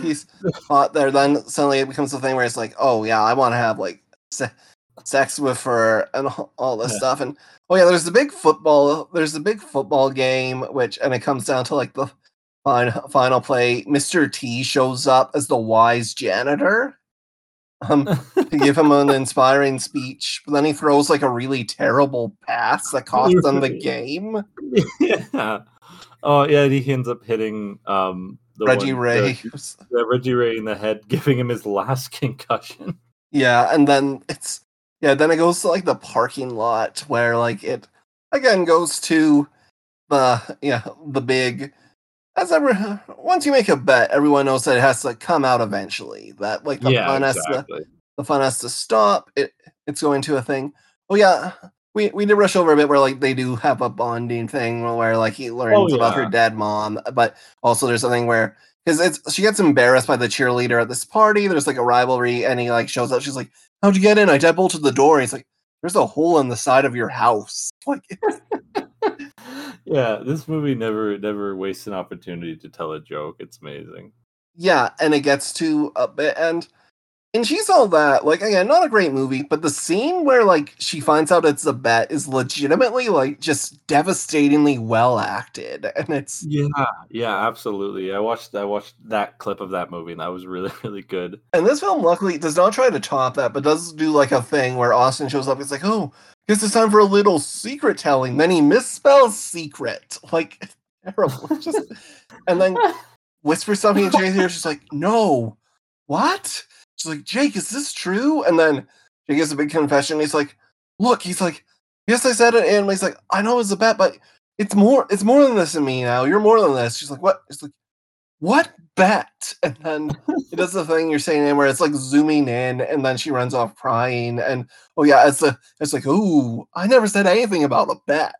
Speaker 1: he's hot there, then suddenly it becomes a thing where it's like, oh yeah, I want to have like se- sex with her and all this yeah. stuff. And oh yeah, there's the big football. There's the big football game, which and it comes down to like the final final play. Mr. T shows up as the wise janitor. Um, to give him an inspiring speech, but then he throws like a really terrible pass that costs them the game.
Speaker 2: Yeah. Oh yeah, he ends up hitting um
Speaker 1: the Reggie one, Ray.
Speaker 2: The, the Reggie Ray in the head, giving him his last concussion.
Speaker 1: Yeah, and then it's yeah, then it goes to like the parking lot where like it again goes to the yeah the big as ever once you make a bet everyone knows that it has to come out eventually that like the
Speaker 2: yeah,
Speaker 1: fun
Speaker 2: exactly.
Speaker 1: has to the fun has to stop it it's going to a thing oh yeah we we did rush over a bit where like they do have a bonding thing where like he oh, learns oh, yeah. about her dead mom but also there's something where because it's she gets embarrassed by the cheerleader at this party there's like a rivalry and he like shows up she's like how'd you get in? I deadbolted the door. He's like, there's a hole in the side of your house. Like,
Speaker 2: yeah, this movie never never wastes an opportunity to tell a joke. It's amazing.
Speaker 1: Yeah, and it gets to a bit, and and she's all that. Like again, not a great movie, but the scene where like she finds out it's a bet is legitimately like just devastatingly well acted, and it's
Speaker 2: yeah, yeah, absolutely. I watched I watched that clip of that movie, and that was really really good.
Speaker 1: And this film, luckily, does not try to top that, but does do like a thing where Austin shows up. It's like, oh, guess it's time for a little secret telling. Then he misspells secret, like terrible. just and then whispers something in Jay's ear. She's like, no, what? She's like, Jake, is this true? And then Jake gives a big confession. He's like, look, he's like, yes, I said it. And he's like, I know it was a bet, but it's more, it's more than this in me now. You're more than this. She's like, what? It's like, what bet? And then it does the thing you're saying where it's like zooming in, and then she runs off crying. And oh yeah, it's a, it's like, oh, I never said anything about a bet.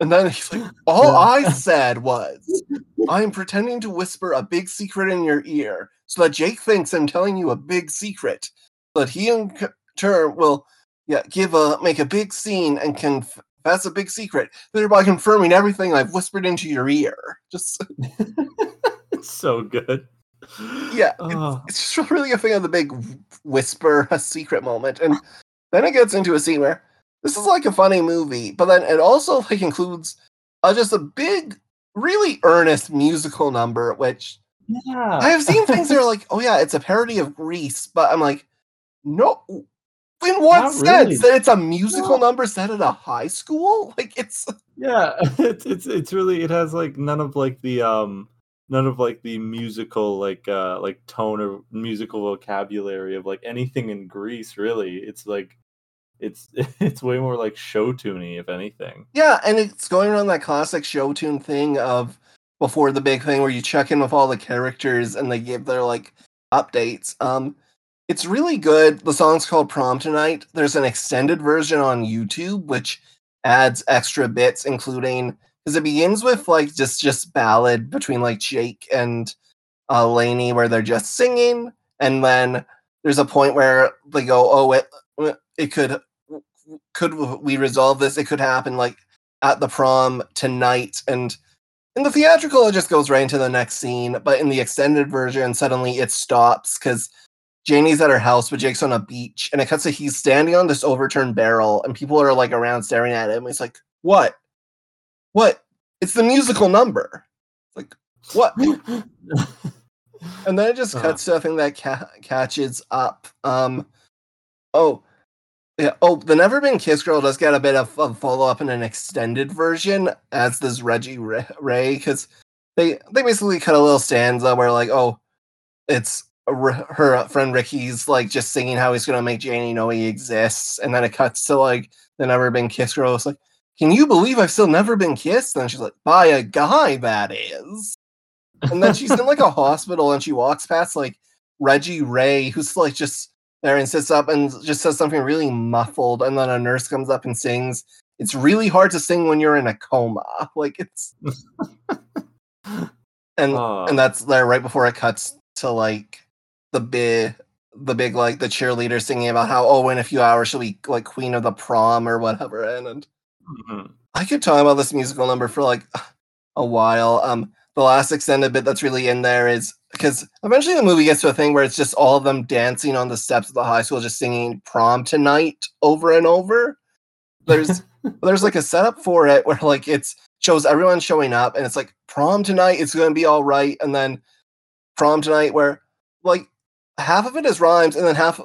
Speaker 1: And then he's like, all I said was, I'm pretending to whisper a big secret in your ear so that Jake thinks I'm telling you a big secret. So that he in turn will yeah, give a make a big scene and confess a big secret, thereby confirming everything I've whispered into your ear. Just
Speaker 2: so good.
Speaker 1: Yeah, oh. it's, it's, just really a thing of the big whisper, a secret moment, and then it gets into a scene where this is like a funny movie, but then it also like includes uh, just a big, really earnest musical number, which
Speaker 2: yeah.
Speaker 1: I have seen things that are like, oh yeah, it's a parody of Grease, but I'm like, no. In what Not sense? Really. That it's a musical no. number set at a high school? Like it's
Speaker 2: Yeah, it's it's it's really it has like none of like the um none of like the musical like uh like tone or musical vocabulary of like anything in Grease really. It's like it's it's way more like show tuney if anything.
Speaker 1: Yeah, and it's going on that classic show tune thing of before the big thing where you check in with all the characters and they give their like updates. Um it's really good. The song's called Prom Tonight. There's an extended version on YouTube which adds extra bits including because it begins with like just just ballad between like Jake and uh Lainey where they're just singing and then there's a point where they go, "Oh, it it could could we resolve this? It could happen like at the prom tonight." And in the theatrical, it just goes right into the next scene, but in the extended version, suddenly it stops because Janie's at her house, but Jake's on a beach, and it cuts to he's standing on this overturned barrel, and people are like around staring at him. He's like, "What? What? It's the musical number." Like, what? and then it just cuts to a thing that ca- catches up. Um, oh, yeah. Oh, the Never Been Kiss Girl does get a bit of a follow up in an extended version, as does Reggie Ray, because they they basically cut a little stanza where like, oh, it's her friend Ricky's like just singing how he's gonna make Janie know he exists, and then it cuts to like the Never Been Kiss Girl. It's like, can you believe I've still never been kissed? And she's like, by a guy, that is. And then she's in like a hospital, and she walks past like Reggie Ray, who's like just there and sits up and just says something really muffled, and then a nurse comes up and sings. It's really hard to sing when you're in a coma. Like it's and and that's there right before it cuts to like the big the big like the cheerleader singing about how oh in a few hours she'll be like queen of the prom or whatever and, and mm-hmm. I could talk about this musical number for like a while. Um the last extended bit that's really in there is because eventually the movie gets to a thing where it's just all of them dancing on the steps of the high school, just singing prom tonight over and over. There's there's like a setup for it where like it's shows everyone showing up and it's like prom tonight, it's gonna be all right, and then prom tonight where like half of it is rhymes, and then half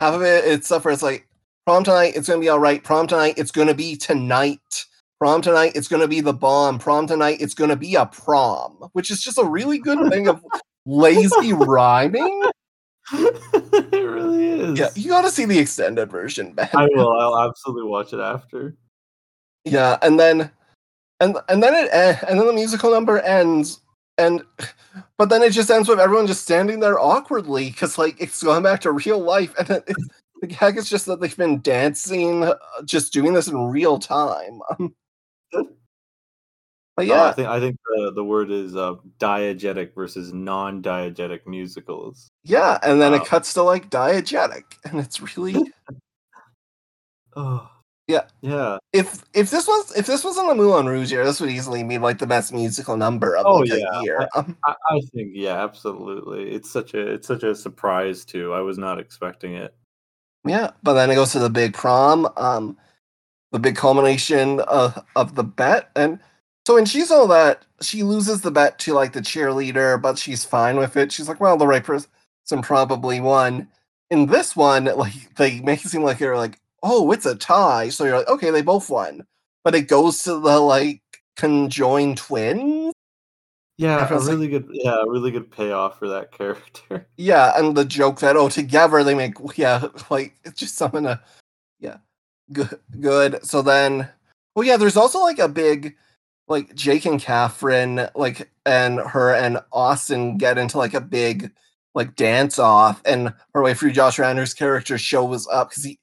Speaker 1: half of it it's stuff where it's like prom tonight, it's gonna be all right. Prom tonight, it's gonna be tonight. Prom tonight, it's gonna be the bomb. Prom tonight, it's gonna be a prom, which is just a really good thing of lazy rhyming.
Speaker 2: it really is.
Speaker 1: Yeah, you got to see the extended version, man.
Speaker 2: I will. I'll absolutely watch it after.
Speaker 1: Yeah, and then, and and then it eh, and then the musical number ends and but then it just ends with everyone just standing there awkwardly because like it's going back to real life and it, the gag is just that they've been dancing uh, just doing this in real time but yeah
Speaker 2: i think i think the, the word is uh, diegetic versus non-diegetic musicals
Speaker 1: yeah and then it cuts to like diegetic and it's really
Speaker 2: oh
Speaker 1: yeah,
Speaker 2: yeah.
Speaker 1: If if this was if this was on the Moulin Rouge year, this would easily be like the best musical number of oh, like
Speaker 2: yeah.
Speaker 1: year.
Speaker 2: I, I, think yeah, absolutely. It's such a it's such a surprise too. I was not expecting it.
Speaker 1: Yeah, but then it goes to the big prom, um, the big culmination of, of the bet, and so when she's all that, she loses the bet to like the cheerleader, but she's fine with it. She's like, well, the right person probably won. In this one, like they make it seem like they're like, oh, it's a tie. So you're like, okay, they both won. But it goes to the like conjoined twins.
Speaker 2: Yeah, a really like, good yeah, really good payoff for that character.
Speaker 1: Yeah, and the joke that oh together they make yeah, like it's just something to yeah. Good good. So then well yeah, there's also like a big like Jake and Catherine, like and her and Austin get into like a big like dance off and her way through Josh Radnor's character shows up because he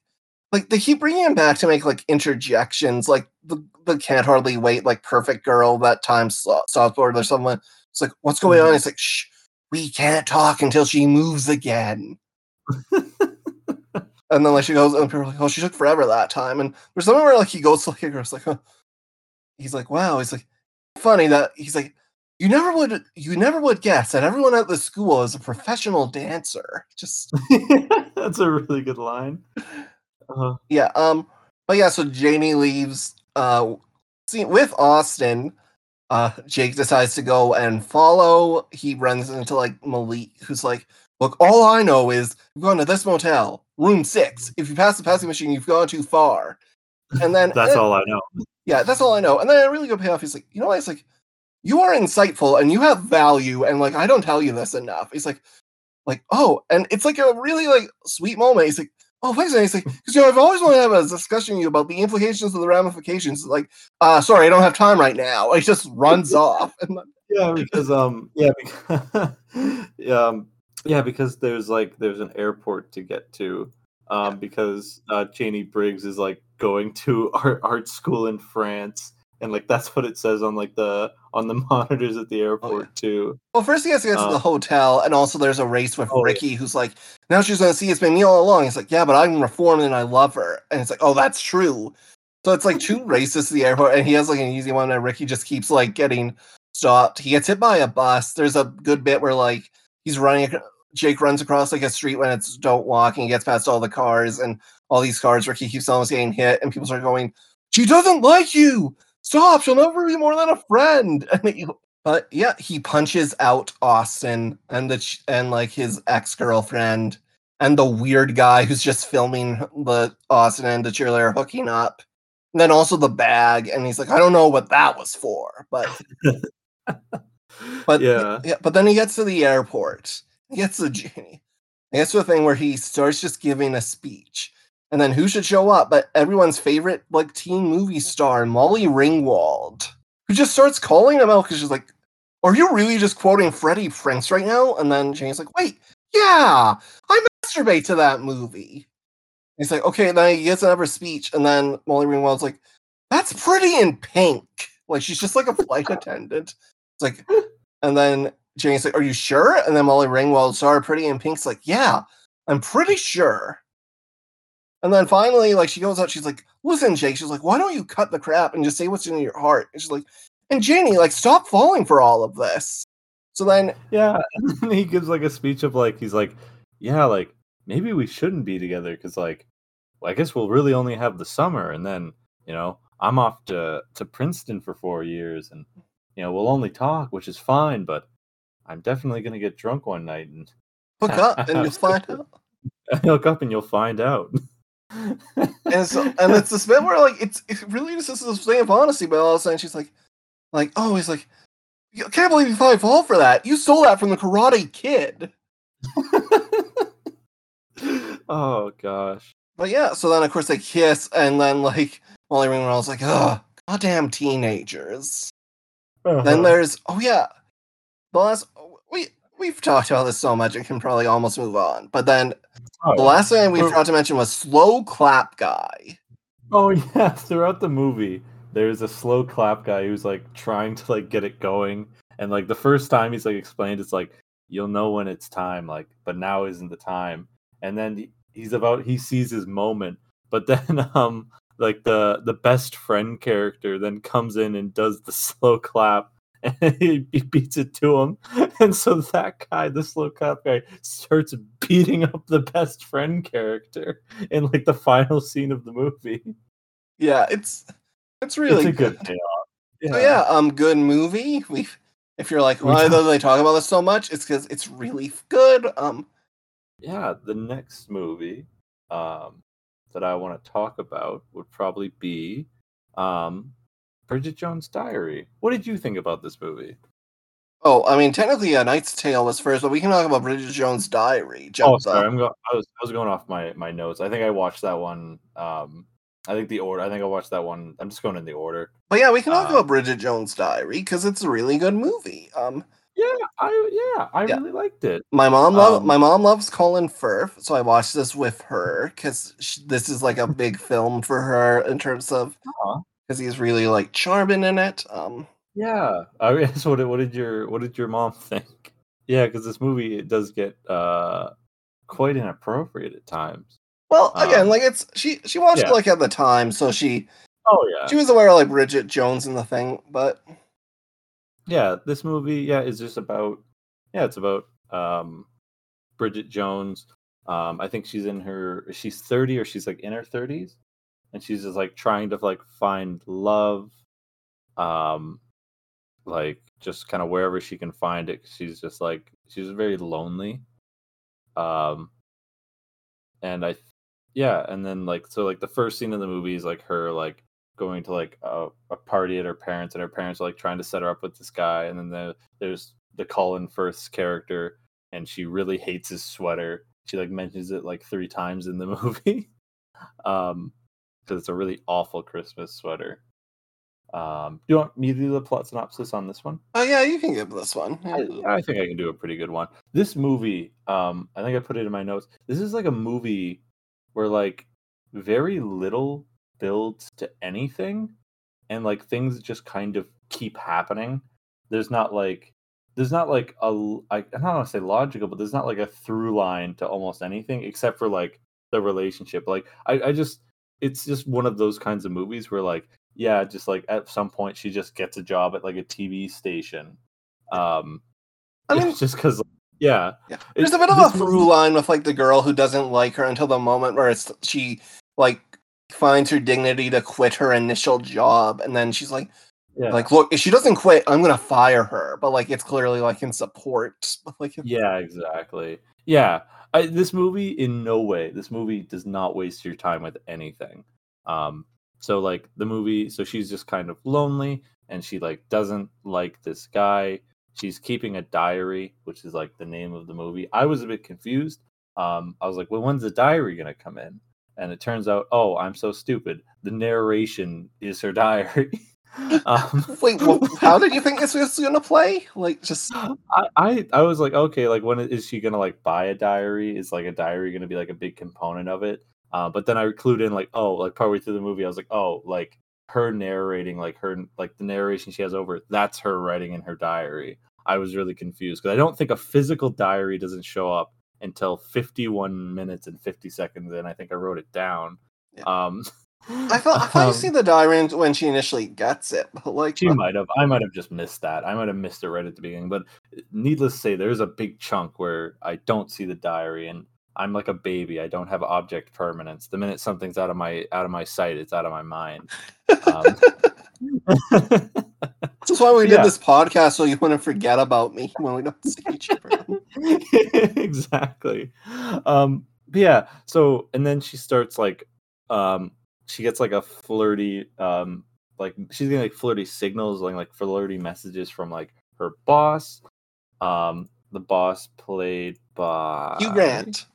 Speaker 1: like they keep bringing him back to make like interjections, like the, the can't hardly wait, like perfect girl that time Southboard or someone. It's like, what's going on? Mm-hmm. It's like, shh, we can't talk until she moves again. and then like she goes, and people are like, oh, she took forever that time. And there's something where like he goes to like a girl's like, huh. he's like, wow, he's like, funny that he's like, you never would, you never would guess that everyone at the school is a professional dancer. Just
Speaker 2: that's a really good line.
Speaker 1: Uh-huh. Yeah. Um. But yeah. So Janie leaves. Uh. See, with Austin, uh, Jake decides to go and follow. He runs into like Malik, who's like, "Look, all I know is you've gone to this motel, room six. If you pass the passing machine, you've gone too far." And then
Speaker 2: that's and, all I know.
Speaker 1: Yeah, that's all I know. And then a really good payoff. He's like, you know what? It's like, you are insightful and you have value, and like I don't tell you this enough. He's like, like oh, and it's like a really like sweet moment. He's like, oh, wait thanks, Nancy. Because you know, I've always wanted to have a discussion with you about the implications of the ramifications. Like, uh, sorry, I don't have time right now. It just runs off.
Speaker 2: yeah, because um, yeah, because, um, yeah, because there's like there's an airport to get to. Um, because uh, Janie Briggs is like going to art art school in France and like that's what it says on like the on the monitors at the airport oh, yeah. too.
Speaker 1: Well, first he has to get to the uh, hotel, and also there's a race with oh, Ricky, yeah. who's like, now she's gonna see it's been me all along. He's like, yeah, but I'm reformed and I love her, and it's like, oh, that's true. So it's like two races to the airport, and he has like an easy one, and Ricky just keeps like getting stopped. He gets hit by a bus. There's a good bit where like he's running. Jake runs across like a street when it's don't walk, and he gets past all the cars and all these cars he keeps almost getting hit, and people start going, "She doesn't like you. Stop. She'll never be more than a friend." And he, but yeah, he punches out Austin and the and like his ex girlfriend and the weird guy who's just filming the Austin and the cheerleader hooking up. And then also the bag, and he's like, I don't know what that was for, but but
Speaker 2: yeah,
Speaker 1: yeah, but then he gets to the airport. He gets to Janie. He gets to a thing where he starts just giving a speech. And then who should show up but everyone's favorite like teen movie star, Molly Ringwald, who just starts calling him out because she's like, Are you really just quoting Freddie Prinze right now? And then Jane's like, Wait, yeah, I masturbate to that movie. He's like, okay, and then he gets another speech, and then Molly Ringwald's like, that's pretty in pink. Like she's just like a flight attendant. It's like, and then Jane's like, are you sure? And then Molly Ringwald saw pretty in pink's like, yeah, I'm pretty sure. And then finally, like she goes out, she's like, listen, Jake, she's like, why don't you cut the crap and just say what's in your heart? And she's like, and Janie, like, stop falling for all of this. So then,
Speaker 2: yeah, and he gives like a speech of like he's like, yeah, like maybe we shouldn't be together because like, well, I guess we'll really only have the summer, and then you know I'm off to to Princeton for four years, and you know we'll only talk, which is fine, but I'm definitely gonna get drunk one night and
Speaker 1: hook up and you'll find out.
Speaker 2: hook up and you'll find out.
Speaker 1: and so and it's this bit where like it's it really just this display of honesty, but all of a sudden she's like, like oh he's like, I can't believe you probably fall for that. You stole that from the Karate Kid.
Speaker 2: oh gosh.
Speaker 1: But yeah, so then of course they kiss, and then like Molly Ringwald's like, oh, goddamn teenagers. Uh-huh. Then there's oh yeah, the last we we've talked about this so much, it can probably almost move on. But then oh, the last thing we forgot to mention was slow clap guy.
Speaker 2: Oh yeah, throughout the movie, there's a slow clap guy who's like trying to like get it going, and like the first time he's like explained, it's like you'll know when it's time, like, but now isn't the time. And then he's about he sees his moment, but then um like the the best friend character then comes in and does the slow clap and he beats it to him. And so that guy, the slow cop guy, starts beating up the best friend character in like the final scene of the movie.
Speaker 1: Yeah, it's it's really
Speaker 2: it's a good, good
Speaker 1: payoff. Yeah. So yeah, um, good movie. We, if you're like, why do they talk about this so much? It's because it's really good. Um,
Speaker 2: yeah, the next movie, um, that I want to talk about would probably be, um, Bridget Jones' Diary. What did you think about this movie?
Speaker 1: Oh, I mean, technically, A Knight's Tale was first, but we can talk about Bridget Jones' Diary.
Speaker 2: oh, sorry, I'm go- I was I was going off my my notes. I think I watched that one. Um, I think the order. I think I watched that one. I'm just going in the order.
Speaker 1: But yeah, we can talk um, about Bridget Jones' Diary because it's a really good movie. Um,
Speaker 2: yeah, I yeah, I yeah. really liked it.
Speaker 1: My mom love um, my mom loves Colin Firth, so I watched this with her because this is like a big film for her in terms of because he's really like charming in it. Um,
Speaker 2: yeah, I guess what what did your what did your mom think? Yeah, because this movie it does get uh quite inappropriate at times.
Speaker 1: Well, again, um, like it's she she watched yeah. it like at the time, so she
Speaker 2: oh yeah
Speaker 1: she was aware of like Bridget Jones and the thing, but
Speaker 2: yeah, this movie yeah is just about yeah it's about um Bridget Jones. Um, I think she's in her she's thirty or she's like in her thirties, and she's just like trying to like find love, um, like just kind of wherever she can find it. She's just like she's very lonely, um, and I yeah, and then like so like the first scene of the movie is like her like going to like a, a party at her parents, and her parents are like trying to set her up with this guy, and then the, there's the Colin Firth character, and she really hates his sweater. She like mentions it like three times in the movie, um, because it's a really awful Christmas sweater. Um, do you want me to do the plot synopsis on this one?
Speaker 1: Oh yeah, you can give this one.
Speaker 2: I, I, think I can do a pretty good one. This movie, um, I think I put it in my notes. This is like a movie where like very little builds to anything and like things just kind of keep happening there's not like there's not like a I, I don't want to say logical but there's not like a through line to almost anything except for like the relationship like I, I just it's just one of those kinds of movies where like yeah, just like at some point she just gets a job at like a TV station. Um,
Speaker 1: I mean,
Speaker 2: just because, yeah,
Speaker 1: Yeah. There's a bit of a through line with like the girl who doesn't like her until the moment where it's she like finds her dignity to quit her initial job and then she's like
Speaker 2: yeah,
Speaker 1: like look if she doesn't quit I'm gonna fire her but like it's clearly like in support like
Speaker 2: yeah, exactly. Yeah, I, this movie in no way. This movie does not waste your time with anything. Um, so like the movie, so she's just kind of lonely, and she like doesn't like this guy. She's keeping a diary, which is like the name of the movie. I was a bit confused. Um, I was like, well, when's the diary gonna come in? And it turns out, oh, I'm so stupid. The narration is her diary. Um,
Speaker 1: wait well, how did you think this was gonna play like just
Speaker 2: I, I I was like, okay, like when is she gonna like buy a diary? Is like a diary gonna be like a big component of it? Uh, but then I clued in like, oh, like partway through the movie, I was like, oh, like her narrating, like her like the narration she has over it, that's her writing in her diary. I was really confused because I don't think a physical diary doesn't show up until 51 minutes and 50 seconds in. I think I wrote it down.
Speaker 1: Yeah.
Speaker 2: Um,
Speaker 1: I thought I thought you
Speaker 2: um,
Speaker 1: see the diary when she initially gets it but like
Speaker 2: She might have. I might have just missed that. I might have missed it right at the beginning. But uh, needless to say, there's a big chunk where I don't see the diary, and I'm like a baby. I don't have object permanence. The minute something's out of my out of my sight, it's out of my mind. Um,
Speaker 1: this is why we did this podcast so you wouldn't forget about me when we don't see each other
Speaker 2: exactly. Um, but yeah. So and then she starts like, um, she gets like a flirty, um, like she's getting like flirty signals, like like flirty messages from like her boss. Um, the boss played by
Speaker 1: Hugh Grant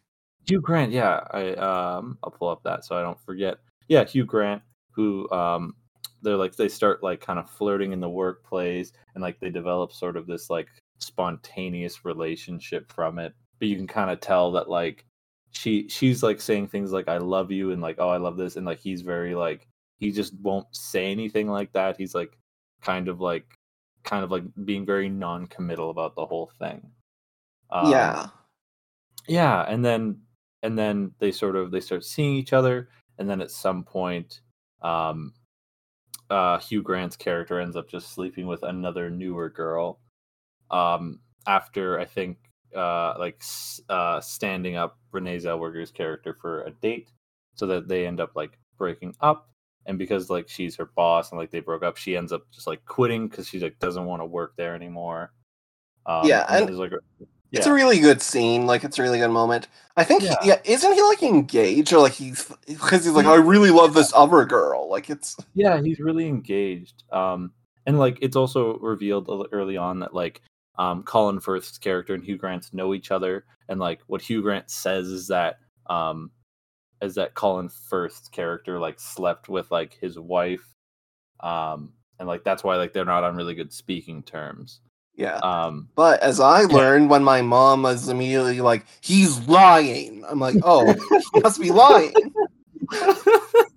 Speaker 2: Hugh Grant, yeah. I um I'll pull up that so I don't forget. Yeah, Hugh Grant, who um they're like they start like kind of flirting in the workplace and like they develop sort of this like spontaneous relationship from it. But you can kind of tell that like she she's like saying things like I love you and like oh I love this and like he's very like he just won't say anything like that. He's like kind of like kind of like being very non-committal about the whole thing. Um,
Speaker 1: yeah
Speaker 2: yeah and then and then they sort of they start seeing each other and then at some point um uh hugh grant's character ends up just sleeping with another newer girl um after i think uh like uh standing up renee zellweger's character for a date so that they end up like breaking up and because like she's her boss and like they broke up she ends up just like quitting because she like doesn't want to work there anymore um,
Speaker 1: Yeah, and
Speaker 2: there's like a-
Speaker 1: It's a really good scene. Like it's a really good moment. I think.
Speaker 2: Yeah.
Speaker 1: He, yeah, isn't he like engaged or like he's because he's like I really love this other girl. Like it's
Speaker 2: yeah he's really engaged um and like it's also revealed early on that like um colin firth's character and hugh grant's know each other. And like what hugh grant says is that um is that colin firth's character like slept with like his wife. Um and like that's why like they're not on really good speaking terms.
Speaker 1: Yeah.
Speaker 2: um
Speaker 1: But as I learned when my mom was immediately like, "He's lying," I'm like, "Oh, he must be lying."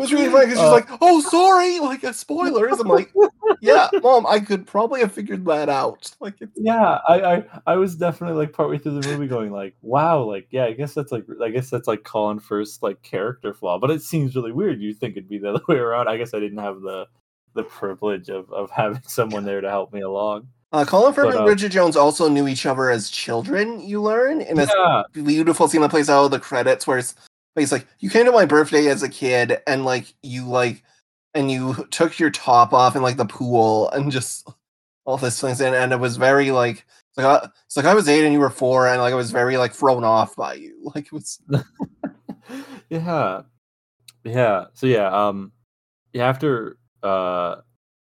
Speaker 1: It was really funny because she's
Speaker 2: Uh,
Speaker 1: like, "Oh, sorry," like uh, spoilers. I'm like, "Yeah, mom, I could probably have figured that out." Like, it's,
Speaker 2: yeah I, I i was definitely like partway through the movie going like wow like yeah i guess that's like i guess that's like colin firth's like character flaw but it seems really weird you think it'd be the other way around i guess i didn't have the the privilege of of having someone there to help me along
Speaker 1: uh, Colin Firth
Speaker 2: But,
Speaker 1: and
Speaker 2: uh,
Speaker 1: Bridget Jones also knew each other as children. You learn in a
Speaker 2: yeah
Speaker 1: beautiful scene that plays out of the credits where it's, he's like, "You came to my birthday as a kid, and like you like, and you took your top off in like the pool, and just all this things in, and it was very like." It's like, I, it's like I was eight and you were four, and like I was very like thrown off by you. Like it was,
Speaker 2: yeah yeah so yeah um yeah after uh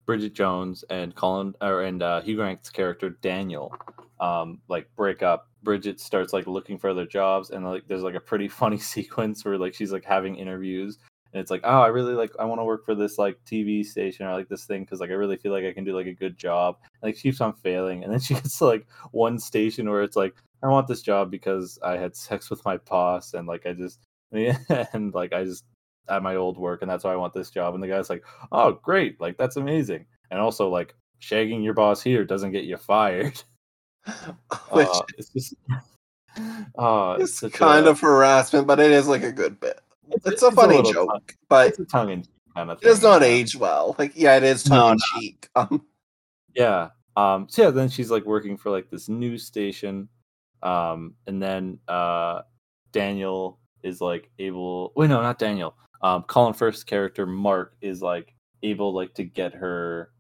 Speaker 2: bridget jones and colin or and uh hugh grant's character daniel um like break up bridget starts like looking for other jobs and like there's like a pretty funny sequence where like she's like having interviews and it's like oh i really like i want to work for this like tv station or like this thing because like i really feel like i can do like a good job and like she keeps on failing and then she gets to like one station where it's like i want this job because i had sex with my boss and like i just and like i just at my old work and that's why i want this job and the guy's like oh great like that's amazing and also like shagging your boss here doesn't get you fired
Speaker 1: which
Speaker 2: uh, it's just uh
Speaker 1: is
Speaker 2: such
Speaker 1: kind
Speaker 2: a-
Speaker 1: of harassment, but it is like a good bit. It's, a
Speaker 2: it's
Speaker 1: funny
Speaker 2: little
Speaker 1: joke,
Speaker 2: tongue-
Speaker 1: but
Speaker 2: it's a tongue in cheek kind of
Speaker 1: It does not age well. Like, yeah, it is tongue in cheek. Um,
Speaker 2: Yeah. Um, so yeah, then she's like working for like this news station. Um, and then uh Daniel is like able wait, no, not Daniel. Um Colin Firth's character Mark is like able like to get her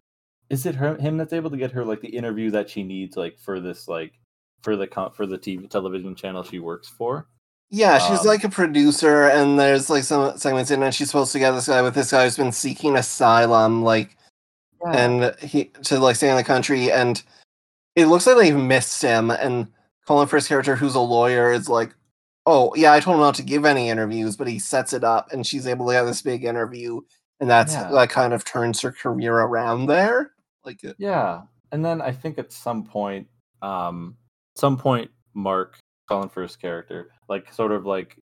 Speaker 2: is it her him that's able to get her like the interview that she needs like for this like for the co- for the TV television channel she works for?
Speaker 1: yeah, she's
Speaker 2: Um,
Speaker 1: like a producer, and there's like some segments in, and she's supposed to get this guy with this guy who's been seeking asylum, like, and he to like stay in the country, and it looks like they've missed him. And Colin Firth's character, who's a lawyer, is like, "Oh yeah, I told him not to give any interviews, but he sets it up, and she's able to get this big interview, and that's
Speaker 2: Yeah.
Speaker 1: that kind of turns her career around there." Like, uh,
Speaker 2: Yeah, and then I think at some point, um, some point, Mark Colin Firth's character, like, sort of like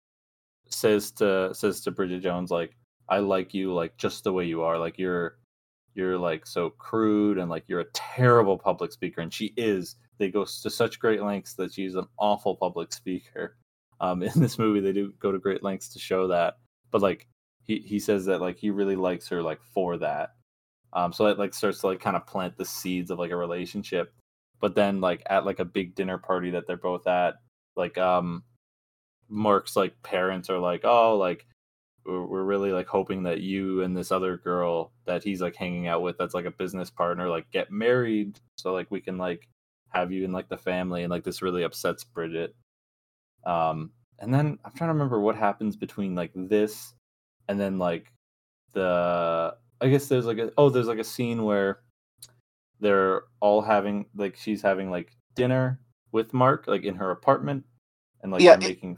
Speaker 2: says to says to Bridget Jones, like, "I like you, like, just the way you are. Like, you're, you're like so crude, and like you're a terrible public speaker." And she is. They go to such great lengths that she's an awful public speaker. Um, in this movie, they do go to great lengths to show that. But like, he he says that like he really likes her like for that. Um, so it like starts to like kind of plant the seeds of like a relationship. But then like at like a big dinner party that they're both at, like um Mark's like parents are like, oh, like we're, really like hoping that you and this other girl that he's like hanging out with that's like a business partner like get married so like we can like have you in like the family and like this really upsets Bridget. Um and then I'm trying to remember what happens between like this and then like the I guess there's like a oh there's like a scene where they're all having like she's having like dinner with Mark like in her apartment and like
Speaker 1: Yeah,
Speaker 2: they're
Speaker 1: it-
Speaker 2: making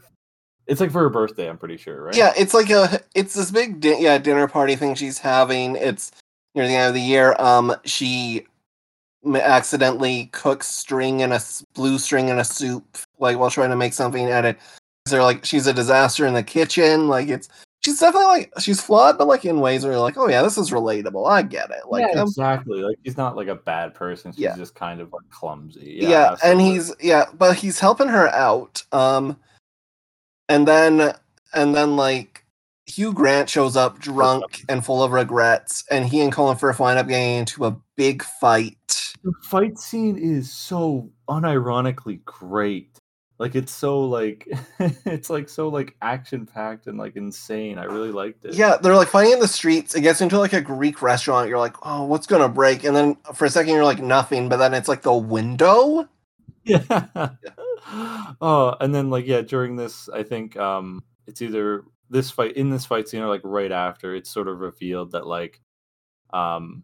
Speaker 2: it's like for her birthday I'm pretty sure right
Speaker 1: Yeah, it's like a it's this big di- yeah dinner party thing she's having. It's near the end of the year. Um, she accidentally cooks string in a blue string in a soup, like while trying to make something. And it, they're like she's a disaster in the kitchen. Like it's she's definitely like she's flawed, but like in ways where you're like, oh yeah, this is relatable. I get it. Like
Speaker 2: yeah, exactly. Like he's not like a bad person. She's
Speaker 1: Yeah.
Speaker 2: just kind of like clumsy.
Speaker 1: Yeah,
Speaker 2: yeah,
Speaker 1: and he's yeah but he's helping her out um and then and then like hugh grant shows up drunk and full of regrets and he and colin firth wind up getting into a big fight.
Speaker 2: The fight scene is so unironically great like it's so like it's like so like action packed and like insane i really liked it.
Speaker 1: Yeah they're like fighting in the streets it gets into like a greek restaurant you're like oh what's gonna break? And then for a second you're like nothing but then it's like the window?
Speaker 2: Yeah. oh, and then like yeah, during this, I think um it's either this fight in this fight scene or like right after, it's sort of revealed that like um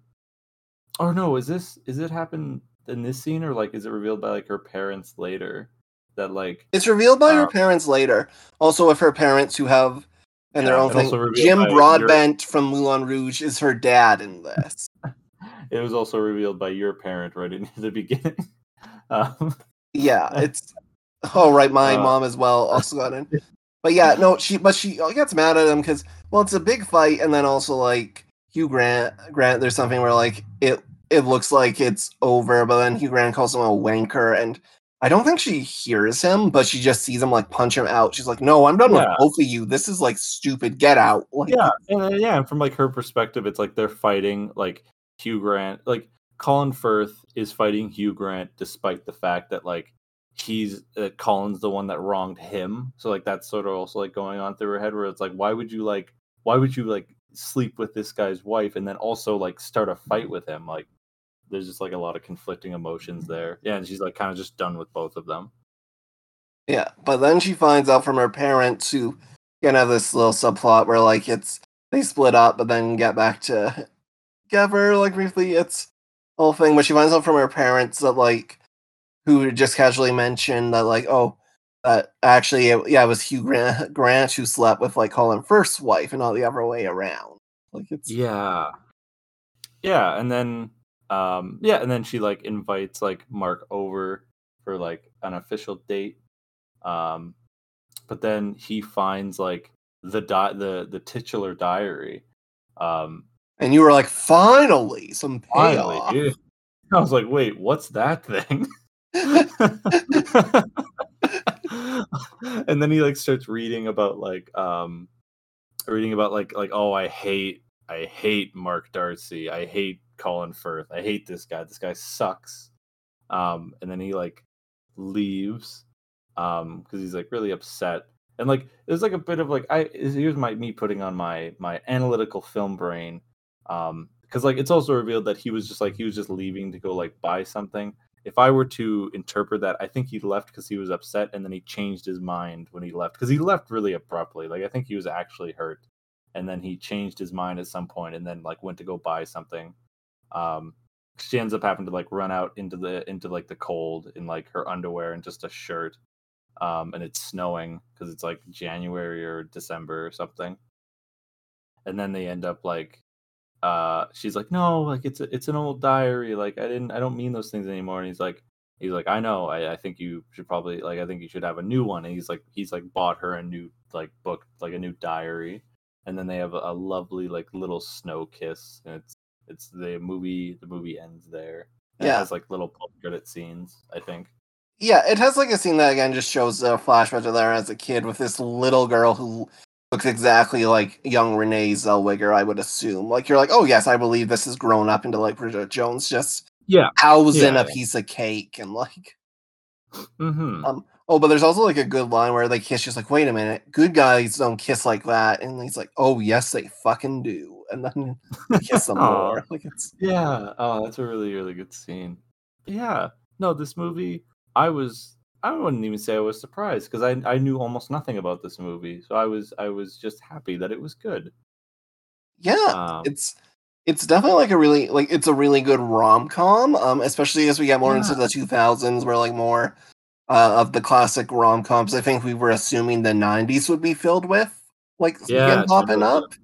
Speaker 2: or no, is this is it happen in this scene or like is it revealed by like her parents later that like
Speaker 1: it's revealed by her
Speaker 2: Uh,
Speaker 1: parents later also with her parents who have and their own thing jim
Speaker 2: by your-
Speaker 1: broadbent from moulin rouge is her dad in this
Speaker 2: it was also revealed by your parent right in the beginning. um,
Speaker 1: Yeah, it's oh right, my
Speaker 2: Uh,
Speaker 1: mom as well also got in. But yeah, no, she but she gets mad at him because well, it's a big fight, and then also like Hugh Grant, Grant, there's something where like it it looks like it's over, but then Hugh Grant calls him a wanker, and I don't think she hears him, but she just sees him like punch him out. She's like, "No, I'm done
Speaker 2: Yeah.
Speaker 1: with both of you. This is like stupid. Get out!" Like,
Speaker 2: yeah and, uh, yeah and from like her perspective it's like they're fighting like hugh grant like colin firth is fighting hugh grant despite the fact that like he's uh, colin's the one that wronged him so like that's sort of also like going on through her head where it's like why would you like why would you like sleep with this guy's wife and then also like start a fight with him like there's just like a lot of conflicting emotions there yeah and she's like kind of just done with both of them
Speaker 1: Yeah, but then she finds out from her parents who can have this little subplot where like it's they split up but then get back together like briefly. It's a whole thing, but she finds out from her parents that like who just casually mentioned that like oh that actually it, yeah it was Hugh Grant, Grant who slept with like Colin Firth's wife and not the other way around. Like it's
Speaker 2: Yeah. Yeah, and then um yeah, and then she like invites like Mark over for like an official date. Um but then he finds like the di- the the titular diary. Um
Speaker 1: and you were like finally some
Speaker 2: finally.
Speaker 1: payoff.
Speaker 2: yeah. I was like, "Wait, what's that thing?" and then he like starts reading about like um reading about like like oh I hate I hate Mark Darcy. I hate Colin Firth. I hate this guy. This guy sucks. Um, and then he like leaves um because he's like really upset and like there's like a bit of like i here's my me putting on my my analytical film brain um because like it's also revealed that he was just like he was just leaving to go like buy something if i were to interpret that i think he left because he was upset and then he changed his mind when he left because he left really abruptly like i think he was actually hurt and then he changed his mind at some point and then like went to go buy something um she ends up having to like run out into the into like the cold in like her underwear and just a shirt um and it's snowing because it's like january or december or something. And then they end up like uh she's like no like it's a, it's an old diary like i didn't i don't mean those things anymore. And he's like he's like i know I, I think you should probably like i think you should have a new one. And he's like he's like bought her a new like book like a new diary. And then they have a, a lovely like little snow kiss. And it's it's the movie the movie ends there and
Speaker 1: Yeah.
Speaker 2: it has like little credit scenes i think
Speaker 1: Yeah, it has like a scene that again just shows a flashback of there as a kid with this little girl who looks exactly like young Renee Zellweger, I would assume. Like you're like, oh yes, I believe this has grown up into like Bridget Jones just
Speaker 2: yeah
Speaker 1: housed in
Speaker 2: Yeah,
Speaker 1: a piece of cake and like
Speaker 2: mm-hmm.
Speaker 1: um oh but there's also like a good line where they kiss just like, wait a minute, good guys don't kiss like that. And he's like, Oh yes, they fucking do. And then they kiss some more. Like it's
Speaker 2: Yeah. Oh, that's a really, really good scene. Yeah. No, this movie, I was I wouldn't even say I was surprised because I I knew almost nothing about this movie. So I was I was just happy that it was good.
Speaker 1: yeah.
Speaker 2: Um,
Speaker 1: it's it's definitely like a really like it's a really good rom com, um, especially as we get more into the two thousands, where like more uh, of the classic rom coms. I think we were assuming the nineties would be filled with like
Speaker 2: Yeah,
Speaker 1: popping up.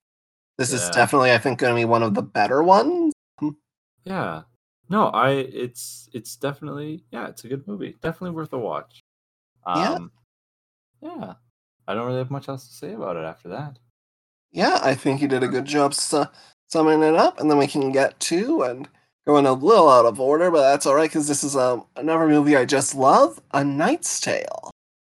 Speaker 1: This is definitely, I think, going to be one of the better ones.
Speaker 2: yeah. No, I it's it's definitely yeah, it's a good movie. Definitely worth a watch.
Speaker 1: Yeah.
Speaker 2: Um yeah. I don't really have much else to say about it after that.
Speaker 1: Yeah, I think you did a good job su- summing it up, and then we can get to and going a little out of order, but that's all right because this is um, another movie I just love, A Knight's Tale.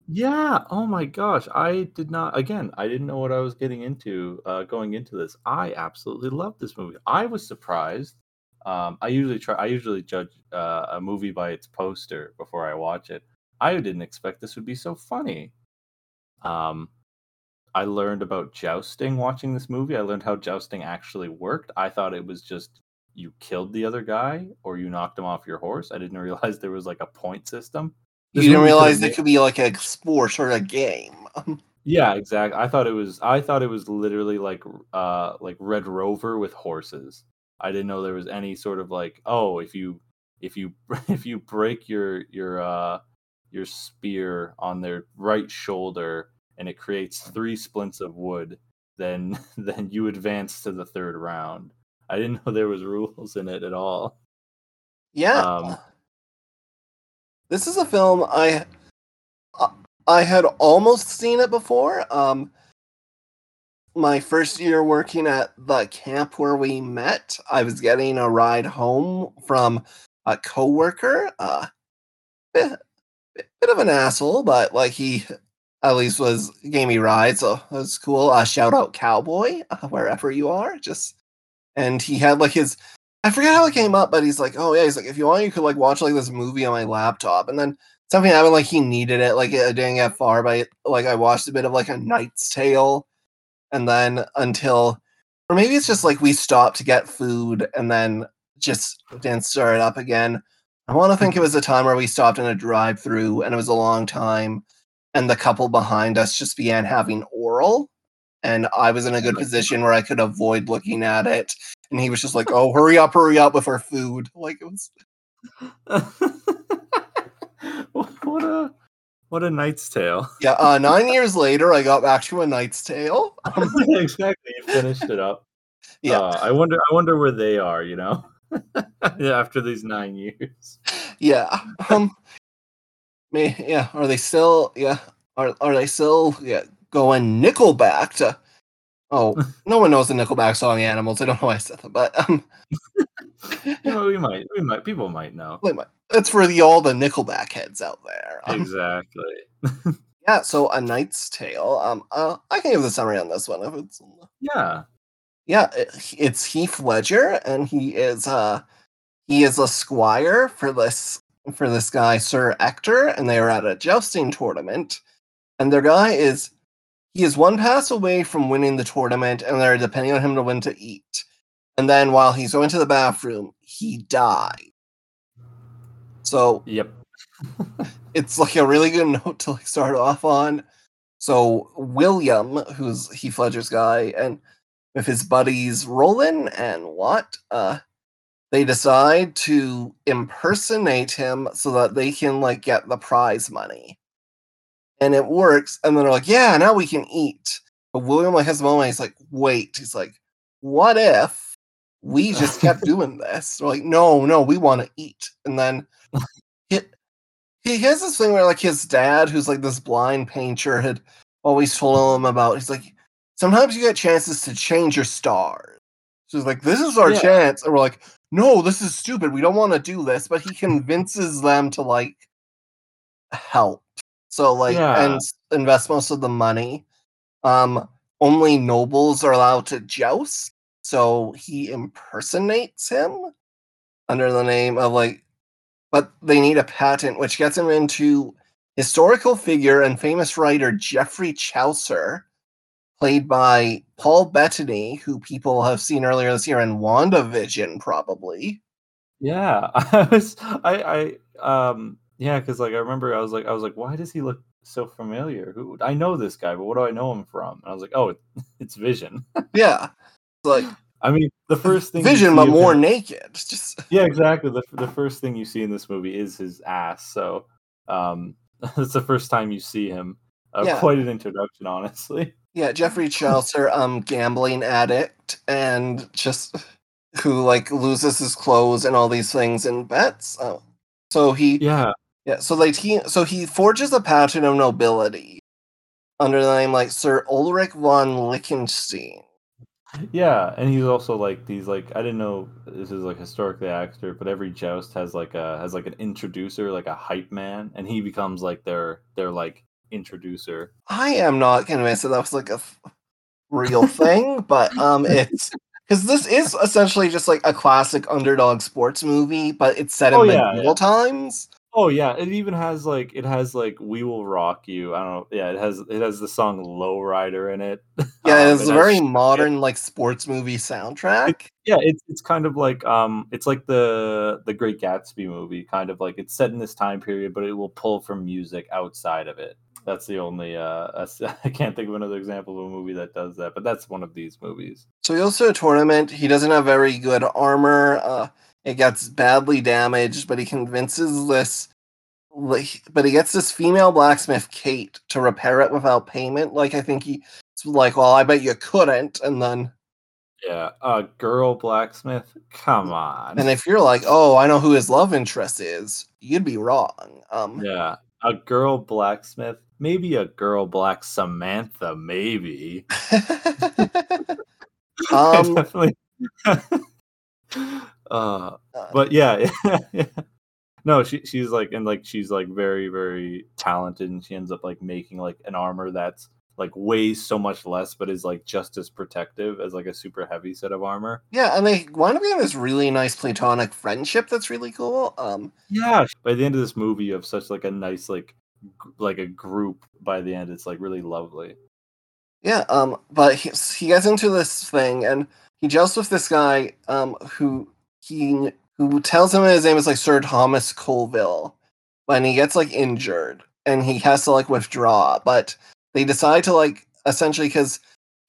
Speaker 2: Yeah. Oh my gosh. I did not. Again, I didn't know what I was getting into uh, going into this. I absolutely love this movie. I was surprised. Um, I usually try. I usually judge uh, a movie by its poster before I watch it. I didn't expect this would be so funny. Um, I learned about jousting watching this movie. I learned how jousting actually worked. I thought it was just you killed the other guy or you knocked him off your horse. I didn't realize there was like a point system.
Speaker 1: You didn't realize it could be like a sport or a game.
Speaker 2: Yeah, exactly. I thought it was I thought it was literally like uh like Red Rover with horses. I didn't know there was any sort of like oh if you if you if you break your your uh your spear on their right shoulder and it creates three splints of wood, then then you advance to the third round. I didn't know there was rules in it at all.
Speaker 1: Yeah.
Speaker 2: Um,
Speaker 1: this is a film I uh, I had almost seen it before. Um my first year working at the camp where we met, I was getting a ride home from a coworker. Uh bit, bit of an asshole, but like he at least was gave me rides, so that was cool. Uh, shout out cowboy, uh, wherever you are. Just and he had like his I forget how it came up, but he's like, oh yeah, he's like, if you want, you could like watch like this movie on my laptop, and then something happened, like he needed it, like it didn't far, but like I watched a bit of like a Knight's Tale, and then until, or maybe it's just like we stopped to get food and then just didn't start it up again. I want to think it was a time where we stopped in a drive-through, and it was a long time, and the couple behind us just began having oral, and I was in a good position where I could avoid looking at it and he was just like, "Oh, hurry up, hurry up with our food!" Like it was,
Speaker 2: what a what a knight's tale.
Speaker 1: yeah. Uh, nine years later, I got back to a Knight's Tale.
Speaker 2: Exactly. You finished it up.
Speaker 1: Yeah.
Speaker 2: Uh, I wonder. I wonder where they are. You know, yeah, after these nine years.
Speaker 1: yeah. Um. May, yeah. Are they still? Yeah. Are Are they still? Yeah. Going Nickelback to. Oh, no one knows the Nickelback song "Animals." I don't know why I said that, but um,
Speaker 2: You know, we might. We might. People might know.
Speaker 1: a minute. that's for the all the Nickelback heads out there. Um,
Speaker 2: Exactly.
Speaker 1: yeah. So, a Knight's Tale. Um. Uh, I can give the summary on this one if it's.
Speaker 2: Yeah.
Speaker 1: yeah, it- it's Heath Ledger, and he is uh he is a squire for this for this guy Sir Ector, and they are at a jousting tournament, and their guy is he is one pass away from winning the tournament, and they're depending on him to win to eat. And then while he's going to the bathroom, he died. So
Speaker 2: Yep.
Speaker 1: it's like a really good note to like start off on. So William, who's Heath Ledger's guy, and with his buddies Roland and Watt, uh, they decide to impersonate him so that they can like get the prize money. And it works, and then they're like, "Yeah, now we can eat." But William like has a moment. He's like, "Wait," he's like, "What if we just kept doing this?" They're like, "No, no, we want to eat." And then he he has this thing where like his dad, who's like this blind painter, had always told him about. He's like, sometimes you get chances to change your stars. So he's like, this is our
Speaker 2: Yeah.
Speaker 1: chance, and we're like, no, this is stupid. We don't want to do this. But he convinces them to like help. So like
Speaker 2: Yeah.
Speaker 1: and invest most of the money. Um, only nobles are allowed to joust. So he impersonates him under the name of like but they need a patent, which gets him into historical figure and famous writer Geoffrey Chaucer, played by Paul Bettany, who people have seen earlier this year in WandaVision, probably.
Speaker 2: Yeah, I was, I, I, um, yeah, because like I remember, I was like, I was like, why does he look so familiar? Who I know this guy, but what do I know him from? And I was like, oh, it's Vision.
Speaker 1: Yeah. It's like
Speaker 2: I mean, the first thing
Speaker 1: Vision, but more
Speaker 2: him-
Speaker 1: naked. Just
Speaker 2: yeah, exactly. The the first thing you see in this movie is his ass. So, um, it's the first time you see him. Uh,
Speaker 1: Yeah.
Speaker 2: Quite an introduction, honestly.
Speaker 1: yeah, Geoffrey Chaucer, um, gambling addict, and just who like loses his clothes and all these things in bets. Oh. So he
Speaker 2: Yeah,
Speaker 1: Yeah, so they te- so he forges a patent of nobility under the name like Sir Ulrich von Liechtenstein.
Speaker 2: yeah, and he's also like these like I didn't know this is like historically accurate, but every joust has like a has like an introducer, like a hype man, and he becomes like their their like introducer.
Speaker 1: I am not convinced that that was like a f- real thing, but um, it's because this is essentially just like a classic underdog sports movie, but it's set in
Speaker 2: Oh, yeah,
Speaker 1: medieval times.
Speaker 2: Oh yeah, it even has like it has like "We Will Rock You." I don't know. Yeah, it has it has the song "Lowrider" in it.
Speaker 1: Yeah,
Speaker 2: Um,
Speaker 1: it's
Speaker 2: it
Speaker 1: a very modern like sports movie soundtrack.
Speaker 2: yeah it's it's kind of like um it's like the the great gatsby movie kind of like it's set in this time period but it will pull from music outside of it that's the only uh i can't think of another example of a movie that does that but that's one of these movies
Speaker 1: So he also a tournament. He doesn't have very good armor. Uh, it gets badly damaged, but he convinces this. like, But he gets this female blacksmith, Kate, to repair it without payment. Like I think he's like, "Well, I bet you couldn't." And then,
Speaker 2: yeah uh girl blacksmith come on
Speaker 1: and if you're like, "Oh, I know who his love interest is," you'd be wrong. Um,
Speaker 2: yeah a girl blacksmith maybe a girl black samantha maybe
Speaker 1: um,
Speaker 2: definitely uh but yeah, yeah. No, she she's like and like she's like very very talented, and she ends up like making like an armor that's like weighs so much less, but is like just as protective as like a super heavy set of armor.
Speaker 1: yeah, and they wind up getting this really nice platonic friendship that's really cool. Um,
Speaker 2: Yeah. By the end of this movie, you have such like a nice like g- like a group. By the end, it's like really lovely.
Speaker 1: Yeah, um, but he, he gets into this thing and he jousts with this guy, um, who he who tells him his name is like Sir Thomas Colville, and he gets like injured and he has to like withdraw. But they decide to like essentially because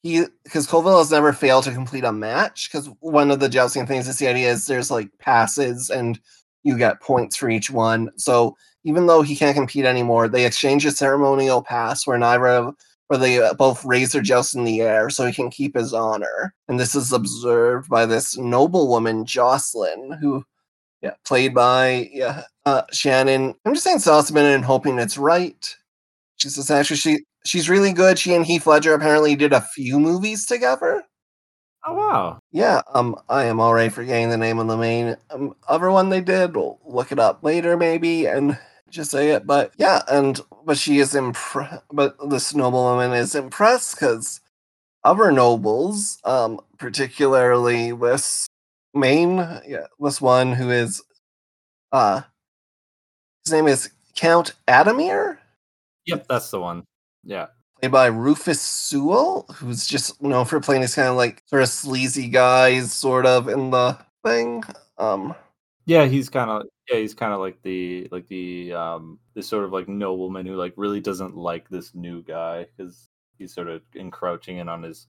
Speaker 1: he because Colville has never failed to complete a match because one of the jousting things is the idea is there's like passes and you get points for each one. So even though he can't compete anymore, they exchange a ceremonial pass where neither of where they uh, both raise their joust in the air so he can keep his honor. And this is observed by this noblewoman, Jocelyn, who, yeah, played by yeah, uh, Shannyn. I'm just saying Sossamon and hoping it's right. She's this actress. She she's really good. She and Heath Ledger apparently did a few movies together.
Speaker 2: Oh wow!
Speaker 1: Yeah, um, I am already forgetting the name of the main um, other one they did. We'll look it up later, maybe, and just say it. But yeah, and but she is impressed. But this noblewoman is impressed because other nobles, um, particularly this main, yeah, this one who is, uh, his name is Count Adhemar,
Speaker 2: Yep, that's the one. Yeah.
Speaker 1: played by Rufus Sewell, who's just known for playing this kind of like sort of sleazy guys, sort of in the thing. Um,
Speaker 2: Yeah, he's kind of yeah, he's kind of like the like the um this sort of like nobleman who like really doesn't like this new guy because he's sort of encroaching in on his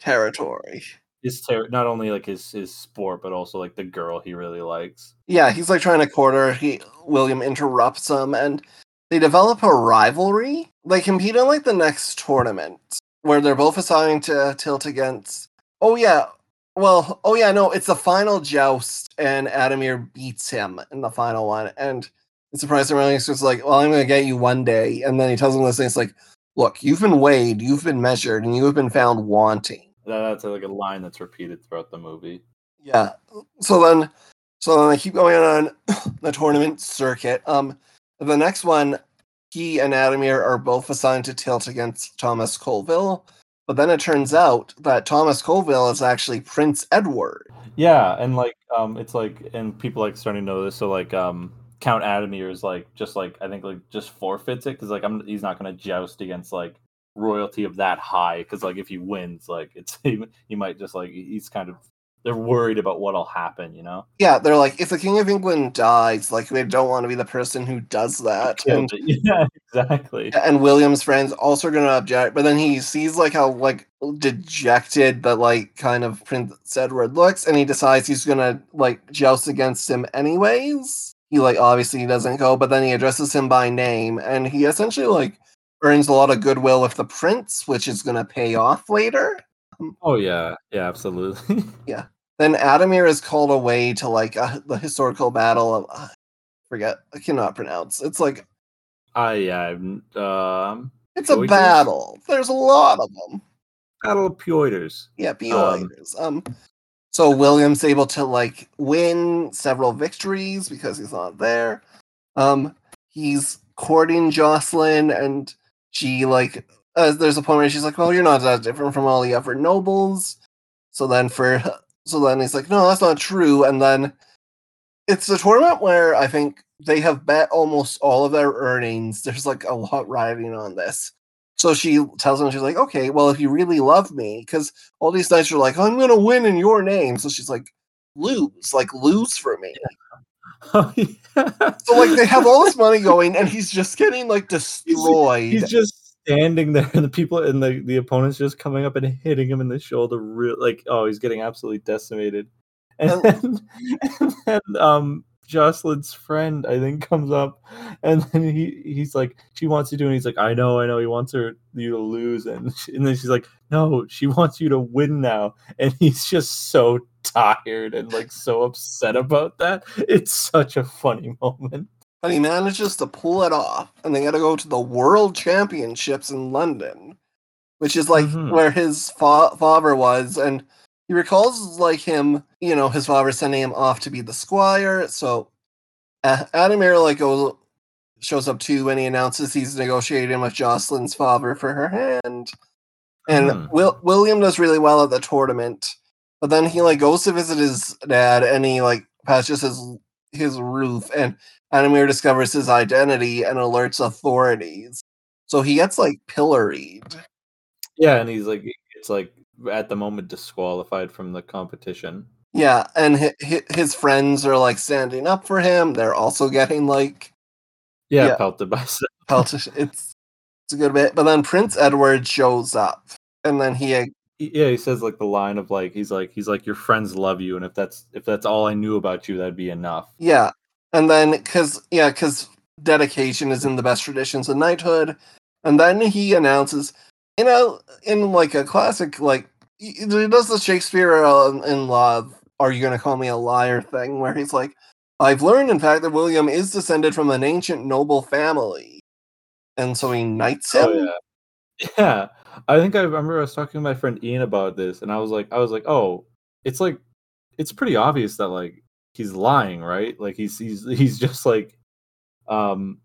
Speaker 1: territory.
Speaker 2: his ter- not only like his his sport but also like the girl he really likes.
Speaker 1: Yeah, he's like trying to corner. He William interrupts him, and they develop a rivalry. They compete in like the next tournament where they're both assigned to tilt against. Oh yeah, well, oh yeah, no, it's the final joust, and Adhemar beats him in the final one, and it's surprised everyone. He's just like, "Well, I'm gonna get you one day," and then he tells him this thing. It's like, "Look, you've been weighed, you've been measured, and you have been found wanting."
Speaker 2: That's like a line that's repeated throughout the movie.
Speaker 1: Yeah. So then, so then I keep going on the tournament circuit. Um, the next one, he and Adhemar are both assigned to tilt against Thomas Colville, but then it turns out that Thomas Colville is actually Prince Edward.
Speaker 2: Yeah, and like um it's like and people like starting to know this so like um Count Adhemar is like just like I think like just forfeits it cuz like I'm he's not going to joust against like royalty of that high cuz like if he wins like it's he, he might just like he's kind of they're worried about what'll happen, you know.
Speaker 1: Yeah, they're like, if the King of England dies, like they don't want to be the person who does that. And
Speaker 2: yeah, exactly.
Speaker 1: and William's friends also gonna object, but then he sees like how like dejected that like kind of Prince Edward looks, and he decides he's gonna like joust against him anyways. He like obviously he doesn't go, but then he addresses him by name, and he essentially like earns a lot of goodwill with the prince, which is gonna pay off later.
Speaker 2: Um, oh yeah, yeah, absolutely.
Speaker 1: Then Adhemar is called away to like uh, the historical battle of uh, forget I cannot pronounce. It's like
Speaker 2: I yeah, um
Speaker 1: it's a battle. There's a lot of them.
Speaker 2: Battle of Poitiers.
Speaker 1: Yeah, Beoilers. Um, so William's able to like win several victories because he's not there. Um, he's courting Jocelyn, and she like uh, there's a point where she's like, "Well, you're not that different from all the other nobles." So then for so then he's like, "No, that's not true." And then it's a tournament where I think they have bet almost all of their earnings. There's like a lot riding on this. So she tells him, she's like, okay, well, if you really love me, because all these knights are like, I'm gonna win in your name. So she's like, lose, like lose for me.
Speaker 2: Oh, yeah.
Speaker 1: So like they have all this money going, and he's just getting like destroyed.
Speaker 2: He's just standing there, and the people and the, the opponents just coming up and hitting him in the shoulder. Real like, oh, he's getting absolutely decimated. And
Speaker 1: And-
Speaker 2: then, and then um, Jocelyn's friend, I think, comes up, and then he he's like, she wants you to, and he's like, I know, I know, he wants her you to lose, and she, and then she's like, no, she wants you to win now, and he's just so tired and like so upset about that. It's such a funny moment.
Speaker 1: But he manages to pull it off, and they got to go to the World Championships in London, which is like
Speaker 2: Mhm.
Speaker 1: where his fa- father was, and he recalls like him, you know, his father sending him off to be the squire. So uh, Adhemar like goes shows up too, and he announces he's negotiating with Jocelyn's father for her hand. And
Speaker 2: Hmm.
Speaker 1: Will- William does really well at the tournament, but then he like goes to visit his dad, and he like patches his his roof, and Adhemar discovers his identity and alerts authorities. So he gets like pilloried.
Speaker 2: Yeah, and he's like, it's like at the moment disqualified from the competition.
Speaker 1: Yeah, and hi- hi- his friends are like standing up for him. They're also getting like
Speaker 2: Yeah,
Speaker 1: Yeah.
Speaker 2: pelted by. s-
Speaker 1: pelted. It's it's a good bit, but then Prince Edward shows up, and then he
Speaker 2: Yeah, he says like the line of like he's like he's like your friends love you, and if that's if that's all I knew about you, that'd be enough.
Speaker 1: yeah, and then because yeah, because dedication is in the best traditions of knighthood, and then he announces, you know, in like a classic like he does the Shakespeare uh, in love. Are you gonna call me a liar thing? Where he's like, I've learned, in fact, that William is descended from an ancient noble family, and so he knights him.
Speaker 2: Oh yeah, yeah. I think I remember I was talking to my friend Ian about this, and I was like, I was like, oh, it's like it's pretty obvious that like he's lying, right? Like he's he's he's just like, um,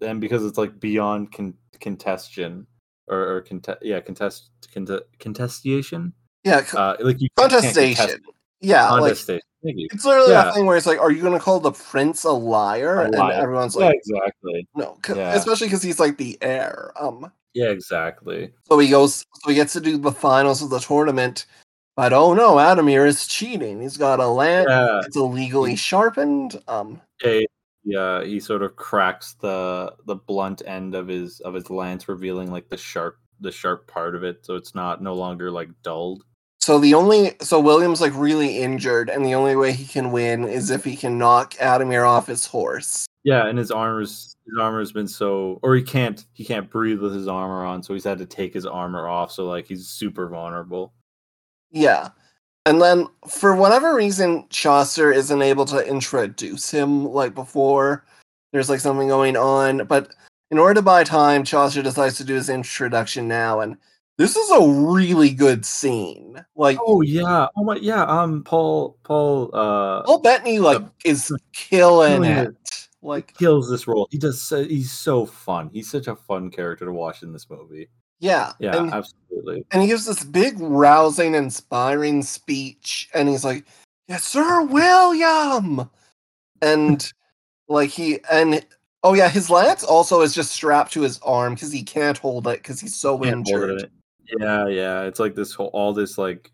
Speaker 2: and because it's like beyond con- contestion, or, or contest yeah contest contest contestation
Speaker 1: Yeah,
Speaker 2: uh like you
Speaker 1: contestation. Yeah, like
Speaker 2: contestation Thank
Speaker 1: it's literally
Speaker 2: Yeah.
Speaker 1: that thing where it's like, are you going to call the prince a liar?
Speaker 2: A
Speaker 1: And
Speaker 2: liar.
Speaker 1: everyone's
Speaker 2: yeah
Speaker 1: like,
Speaker 2: exactly
Speaker 1: no, 'cause-
Speaker 2: Yeah.
Speaker 1: especially because he's like the heir. Um,
Speaker 2: yeah exactly
Speaker 1: so he goes, so he gets to do the finals of the tournament, but oh no, Adhemar is cheating. He's got a lance.
Speaker 2: yeah
Speaker 1: It's illegally sharpened. Um,
Speaker 2: yeah, yeah he sort of cracks the the blunt end of his of his lance revealing like the sharp the sharp part of it so it's not no longer like dulled
Speaker 1: so the only so William's like really injured, and the only way he can win is if he can knock Adhemar off his horse.
Speaker 2: yeah and his armor's his armor's been so or he can't he can't breathe with his armor on so he's had to take his armor off so like he's super vulnerable
Speaker 1: Yeah. And then for whatever reason, Chaucer isn't able to introduce him like before. There's like something going on. But in order to buy time, Chaucer decides to do his introduction now. And this is a really good scene. Like
Speaker 2: oh yeah oh my yeah um paul paul uh
Speaker 1: Paul Bettany like is killing it.
Speaker 2: it.
Speaker 1: Like
Speaker 2: kills this role he does so, he's so fun he's such a fun character to watch in this movie
Speaker 1: yeah.
Speaker 2: yeah
Speaker 1: And,
Speaker 2: absolutely
Speaker 1: and he gives this big rousing, inspiring speech, and he's like, Yes, Sir William. And like he and oh yeah, his lance also is just strapped to his arm because he can't hold it because he's so injured.
Speaker 2: Yeah, yeah. It's like this whole all this like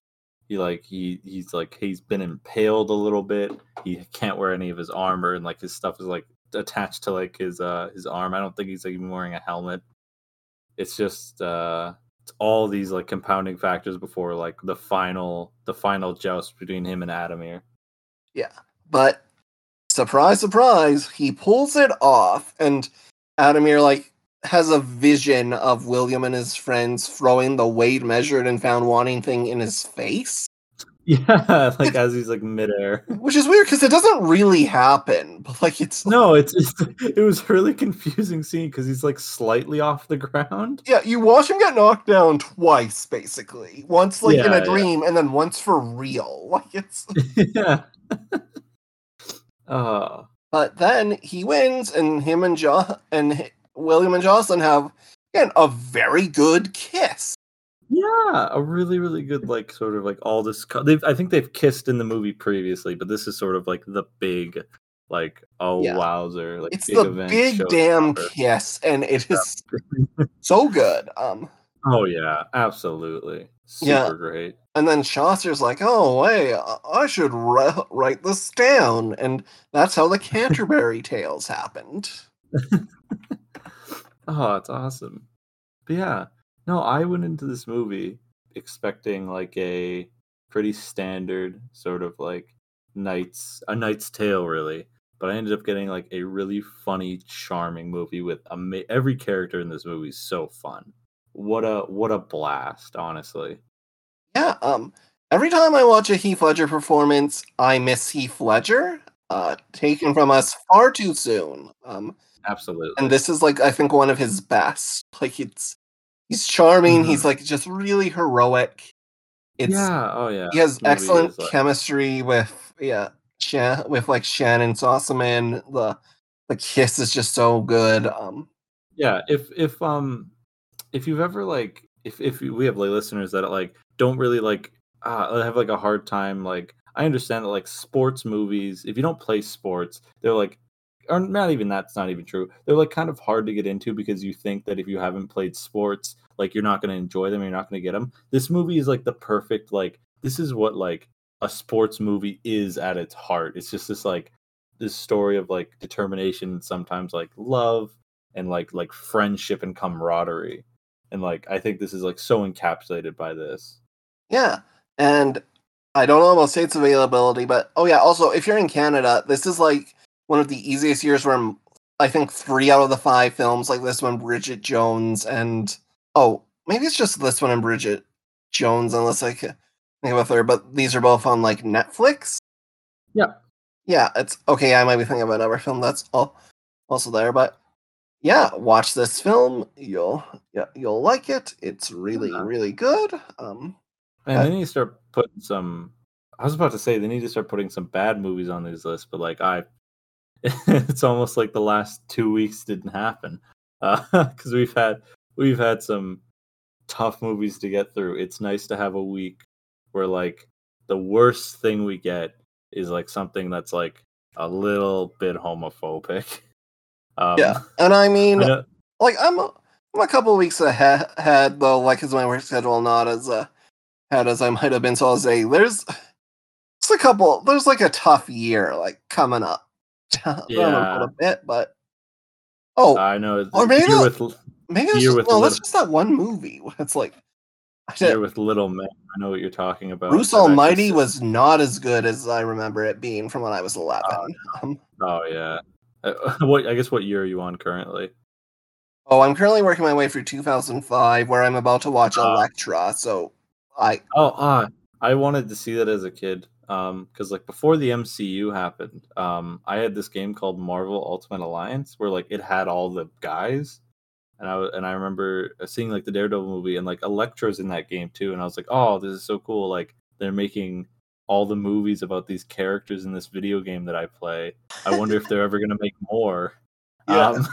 Speaker 2: he like he he's like he's been impaled a little bit. He can't wear any of his armor and like his stuff is like attached to like his uh his arm. I don't think he's like even wearing a helmet. It's just uh it's all these like compounding factors before like the final the final joust between him and Adhemar.
Speaker 1: Yeah, but surprise, surprise, he pulls it off, and Adhemar like has a vision of William and his friends throwing the weighed, measured, and found wanting thing in his face.
Speaker 2: Yeah, like as he's like midair.
Speaker 1: Which is weird because it doesn't really happen, but like it's
Speaker 2: No, it's, it's it was a really confusing scene because he's like slightly off the ground.
Speaker 1: Yeah, you watch him get knocked down twice, basically. Once like in
Speaker 2: Yeah,
Speaker 1: a
Speaker 2: yeah.
Speaker 1: dream, and then once for real. Like it's.
Speaker 2: yeah. uh,
Speaker 1: but then he wins, and him and jo- and William and Jocelyn have again a very good kiss.
Speaker 2: Yeah, a really, really good like sort of like all this. They've I think they've kissed in the movie previously, but this is sort of like the big, like oh
Speaker 1: Yeah.
Speaker 2: wowzer, like
Speaker 1: It's
Speaker 2: big
Speaker 1: the big damn kiss, and it is so good. Um,
Speaker 2: Oh yeah, absolutely, super
Speaker 1: Yeah.
Speaker 2: great.
Speaker 1: and then Chaucer's like, "Oh, hey, I- should ri- write this down," and that's how the Canterbury Tales happened.
Speaker 2: Oh, it's awesome. But yeah, no, I went into this movie expecting like a pretty standard sort of like knight's a knight's tale really but i ended up getting like a really funny charming movie with ama- every character in this movie is so fun what a what a blast honestly
Speaker 1: Yeah, um, every time I watch a Heath Ledger performance, I miss Heath Ledger, uh, taken from us far too soon. Um,
Speaker 2: absolutely
Speaker 1: and this is like I think one of his best. Like it's he's charming.
Speaker 2: Mm-hmm.
Speaker 1: He's like just really heroic. It's
Speaker 2: yeah oh yeah
Speaker 1: he has excellent
Speaker 2: like-
Speaker 1: chemistry with yeah, Shan- with like Shannyn Sossamon. The the kiss is just so good. Um,
Speaker 2: yeah if if um if you've ever like if if we have like listeners that like don't really like uh have like a hard time like i understand that like sports movies if you don't play sports they're like or not even that's not even true. They're like kind of hard to get into because you think that if you haven't played sports like you're not going to enjoy them you're not going to get them this movie is like the perfect like this is what like a sports movie is at its heart. It's just this like this story of like determination sometimes like love and like like friendship and camaraderie. And like i think this is like so encapsulated by this.
Speaker 1: Yeah, and I don't know about states availability, but oh yeah, also if you're in Canada, this is like one of the easiest years where I'm, I think three out of the five films like this one, Bridget Jones, and oh maybe it's just this one and Bridget Jones, unless I can think of a third, but these are both on like Netflix.
Speaker 2: Yeah.
Speaker 1: yeah, it's okay. I might be thinking of another film that's all also there, but yeah, watch this film. You'll yeah you'll like it. It's really
Speaker 2: Yeah.
Speaker 1: really good. Um.
Speaker 2: and they need to start putting some i was about to say they need to start putting some bad movies on these lists but like i it's almost like the last two weeks didn't happen uh because we've had we've had some tough movies to get through. It's nice to have a week where like the worst thing we get is like something that's like a little bit homophobic. Um,
Speaker 1: yeah, and I mean,
Speaker 2: I
Speaker 1: like I'm a, I'm a couple weeks ahead, ahead though. Like, is my work schedule not as uh, ahead as I might have been? So I'll say there's, it's a couple. There's like a tough year like coming up.
Speaker 2: Yeah.
Speaker 1: a bit, but oh,
Speaker 2: I know.
Speaker 1: Or maybe not-
Speaker 2: with
Speaker 1: maybe just,
Speaker 2: with
Speaker 1: no, that's
Speaker 2: Little-
Speaker 1: just that one movie. It's like I
Speaker 2: here with Little Men. I know what you're talking about.
Speaker 1: Bruce Almighty
Speaker 2: just-
Speaker 1: was not as good as I remember it being from when I was eleven. um,
Speaker 2: Oh yeah. Uh, what I guess what year are you on currently?
Speaker 1: oh, I'm currently working my way through 2005, where I'm about to watch
Speaker 2: Ah.
Speaker 1: Elektra. So I
Speaker 2: Oh, ah, I wanted to see that as a kid. Um, because like before the MCU happened, um, I had this game called Marvel Ultimate Alliance where like it had all the guys, and I and I remember seeing like the Daredevil movie and like Elektra's in that game too, and I was like, oh, this is so cool! Like they're making all the movies about these characters in this video game that I play. I wonder if they're ever gonna make more.
Speaker 1: Yeah.
Speaker 2: Um,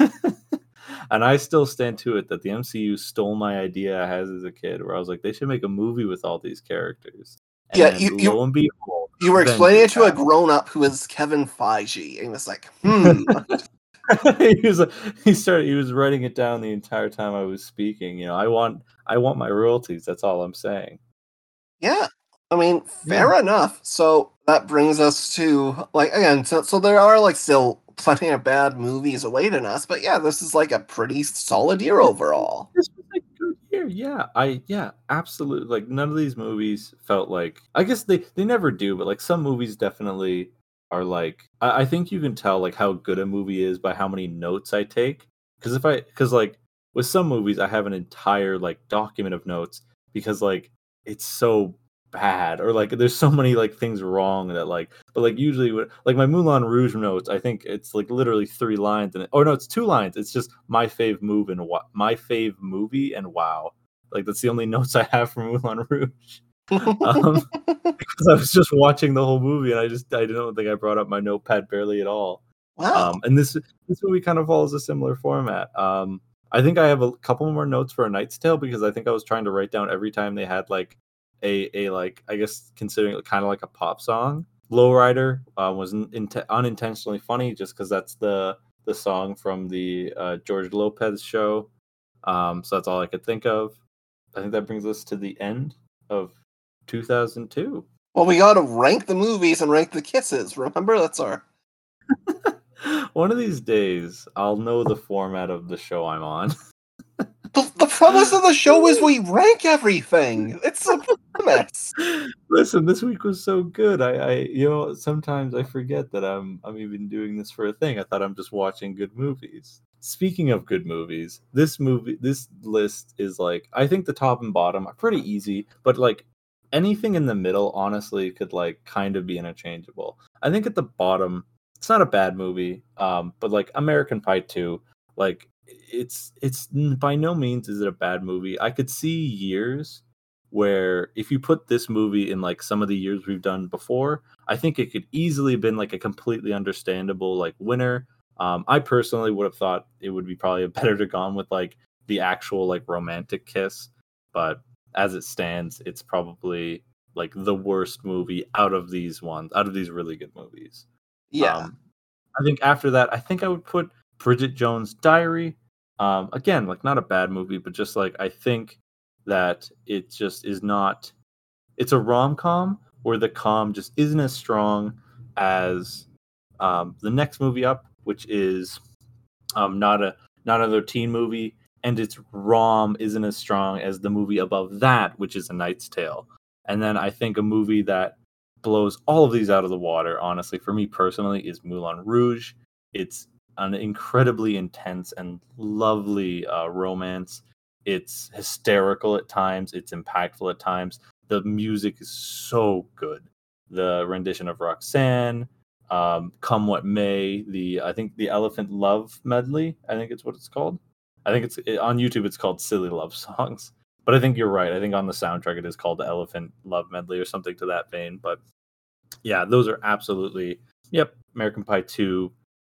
Speaker 2: and I still stand to it that the MCU stole my idea I had as a kid, where I was like, they should make a movie with all these characters. And
Speaker 1: Yeah, you- you-
Speaker 2: lo and behold,
Speaker 1: You were explaining it to a grown up who was Kevin Feige, and he was like, "Hmm,
Speaker 2: he was he started he was writing it down the entire time I was speaking. You know, I want I want my royalties. That's all I'm saying.
Speaker 1: yeah." I mean, fair enough. So that brings us to like again. So, so there are like still plenty of bad movies awaiting us, but yeah, this is like a pretty solid year overall.
Speaker 2: This was year. Yeah, I yeah, absolutely. Like none of these movies felt like I guess they they never do, but like some movies definitely are like I, I think you can tell like how good a movie is by how many notes I take. Because if I because like with some movies I have an entire like document of notes because like it's so bad or like there's so many like things wrong that like but like usually when- like my Moulin Rouge notes I think it's like literally three lines and oh no it's two lines it's just my fave move and wa- my fave movie and wow like that's the only notes I have from Moulin Rouge um, because I was just watching the whole movie and I just I don't think I brought up my notepad barely at all
Speaker 1: wow.
Speaker 2: um, and this this movie kind of follows a similar format. Um, I think I have a couple more notes for A Knight's Tale because I think I was trying to write down every time they had like a a like I guess considering it kind of like a pop song. Lowrider uh, was in, int- unintentionally funny just because that's the the song from the uh, George Lopez show. Um, so that's all I could think of. I think that brings us to the end of 2002.
Speaker 1: well, we got to rank the movies and rank the kisses. Remember, that's our
Speaker 2: One of these days, I'll know the format of the show I'm on.
Speaker 1: the, the premise of the show is we rank everything. It's a premise.
Speaker 2: Listen, this week was so good. I, I, you know, sometimes I forget that I'm, I'm even doing this for a thing. I thought I'm just watching good movies. Speaking of good movies, this movie, this list is like, I think the top and bottom are pretty easy, but like anything in the middle, honestly, could like kind of be interchangeable. I think at the bottom, it's not a bad movie, um, but like American Pie 2, like it's it's by no means is it a bad movie. I could see years where if you put this movie in like some of the years we've done before, I think it could easily have been like a completely understandable like winner. Um, I personally would have thought it would be probably better to gone with like the actual like romantic kiss, but as it stands, it's probably like the worst movie out of these ones, out of these really good movies.
Speaker 1: Yeah.
Speaker 2: Um, I think after that, I think I would put Bridget Jones' Diary. Um, again, like not a bad movie, but just like I think that it just is not. It's a rom com where the com just isn't as strong as um, the next movie up, which is um, not a not another teen movie, and its rom isn't as strong as the movie above that, which is A Knight's Tale. And then I think a movie that blows all of these out of the water, honestly, for me personally, is Moulin Rouge. It's an incredibly intense and lovely uh, romance. It's hysterical at times, it's impactful at times. The music is so good. The rendition of Roxanne, um, Come What May, the I think the Elephant Love medley, I think it's what it's called. I think it's it, on YouTube. It's called Silly Love Songs. But I think you're right. I think on the soundtrack it is called the Elephant Love Medley or something to that vein. But yeah, those are absolutely yep. American Pie Two,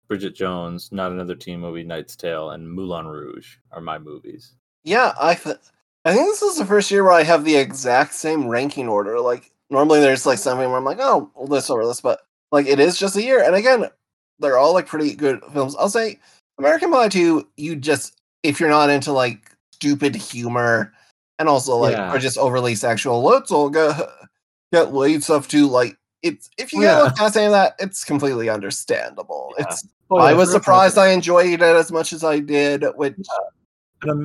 Speaker 2: Bridget Jones, Not Another Teen Movie, Knight's Tale, and Moulin Rouge are my movies.
Speaker 1: yeah, I th- I think this is the first year where I have the exact same ranking order. Like normally there's like something where I'm like, oh, this over this, but like it is just a year. And again, they're all like pretty good films. I'll say American Pie 2, you just if you're not into like stupid humor and also like
Speaker 2: Yeah.
Speaker 1: are just overly sexual, let's all go get laid stuff too. Like it's if you
Speaker 2: Yeah.
Speaker 1: get past any of that, it's completely understandable.
Speaker 2: Yeah.
Speaker 1: It's
Speaker 2: Oh,
Speaker 1: I was surprised I enjoyed it as much as I did, which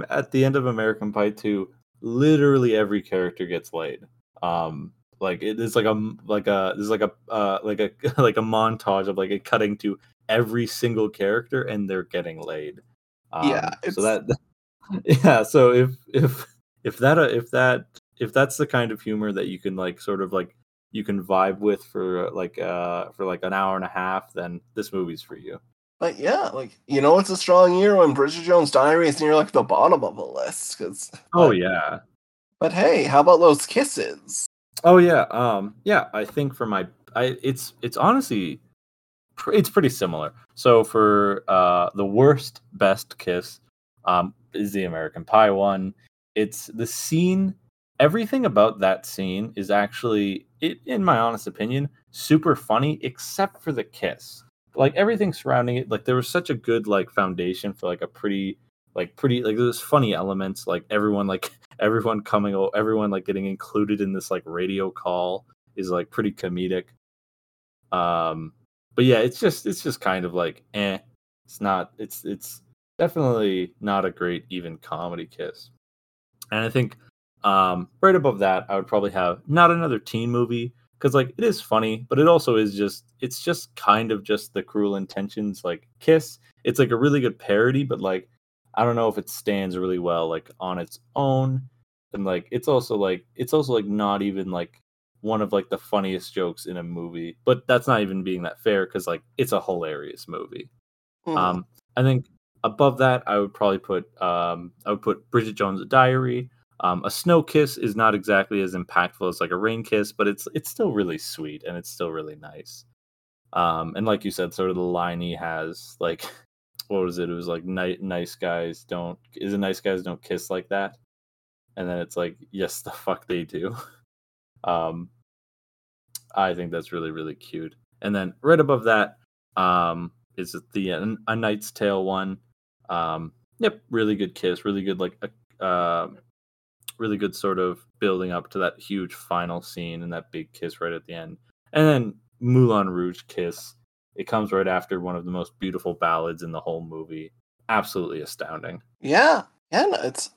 Speaker 2: at the end of American Pie 2, literally every character gets laid. Um, like it is like a like a there's like a uh, like a like a montage of like a cutting to every single character and they're getting laid. Um,
Speaker 1: Yeah,
Speaker 2: so that yeah. So if if if that uh, if that if that's the kind of humor that you can like sort of like you can vibe with for uh, like uh for like an hour and a half, then this movie's for you.
Speaker 1: But yeah, like you know, it's a strong year when Bridget Jones' Diary is near like the bottom of the list. Cause,
Speaker 2: Oh yeah.
Speaker 1: but hey, how about those kisses?
Speaker 2: Oh yeah, um, yeah. I think for my, I it's it's honestly, it's pretty similar. So for uh, the worst best kiss, um, is the American Pie one. It's the scene. Everything about that scene is actually, it, in my honest opinion, super funny, except for the kiss. Like everything surrounding it, like there was such a good like foundation for like a pretty, like pretty, like there's funny elements, like everyone like everyone coming everyone like getting included in this like radio call is like pretty comedic. Um but yeah it's just it's just kind of like eh it's not it's it's definitely not a great even comedy kiss. And i think um right above that i would probably have not another teen movie because like it is funny but it also is just it's just kind of just the cruel intentions like kiss. It's like a really good parody but like i don't know if it stands really well like on its own and like it's also like it's also like not even like one of like the funniest jokes in a movie but that's not even being that fair because like it's a hilarious movie.
Speaker 1: Hmm.
Speaker 2: um i think above that i would probably put um i would put bridget jones diary. Um a snow kiss is not exactly as impactful as like a rain kiss but it's it's still really sweet and it's still really nice. Um and like you said sort of the line he has like what was it it was like ni- nice guys don't is it nice guys don't kiss like that? And then it's like yes the fuck they do. Um i think that's really really cute. And then right above that um is the uh, a knight's tale one. Um yep really good kiss really good like a um really good sort of building up to that huge final scene and that big kiss right at the end. And then moulin rouge kiss it comes right after one of the most beautiful ballads in the whole movie absolutely astounding
Speaker 1: yeah, yeah. No, it's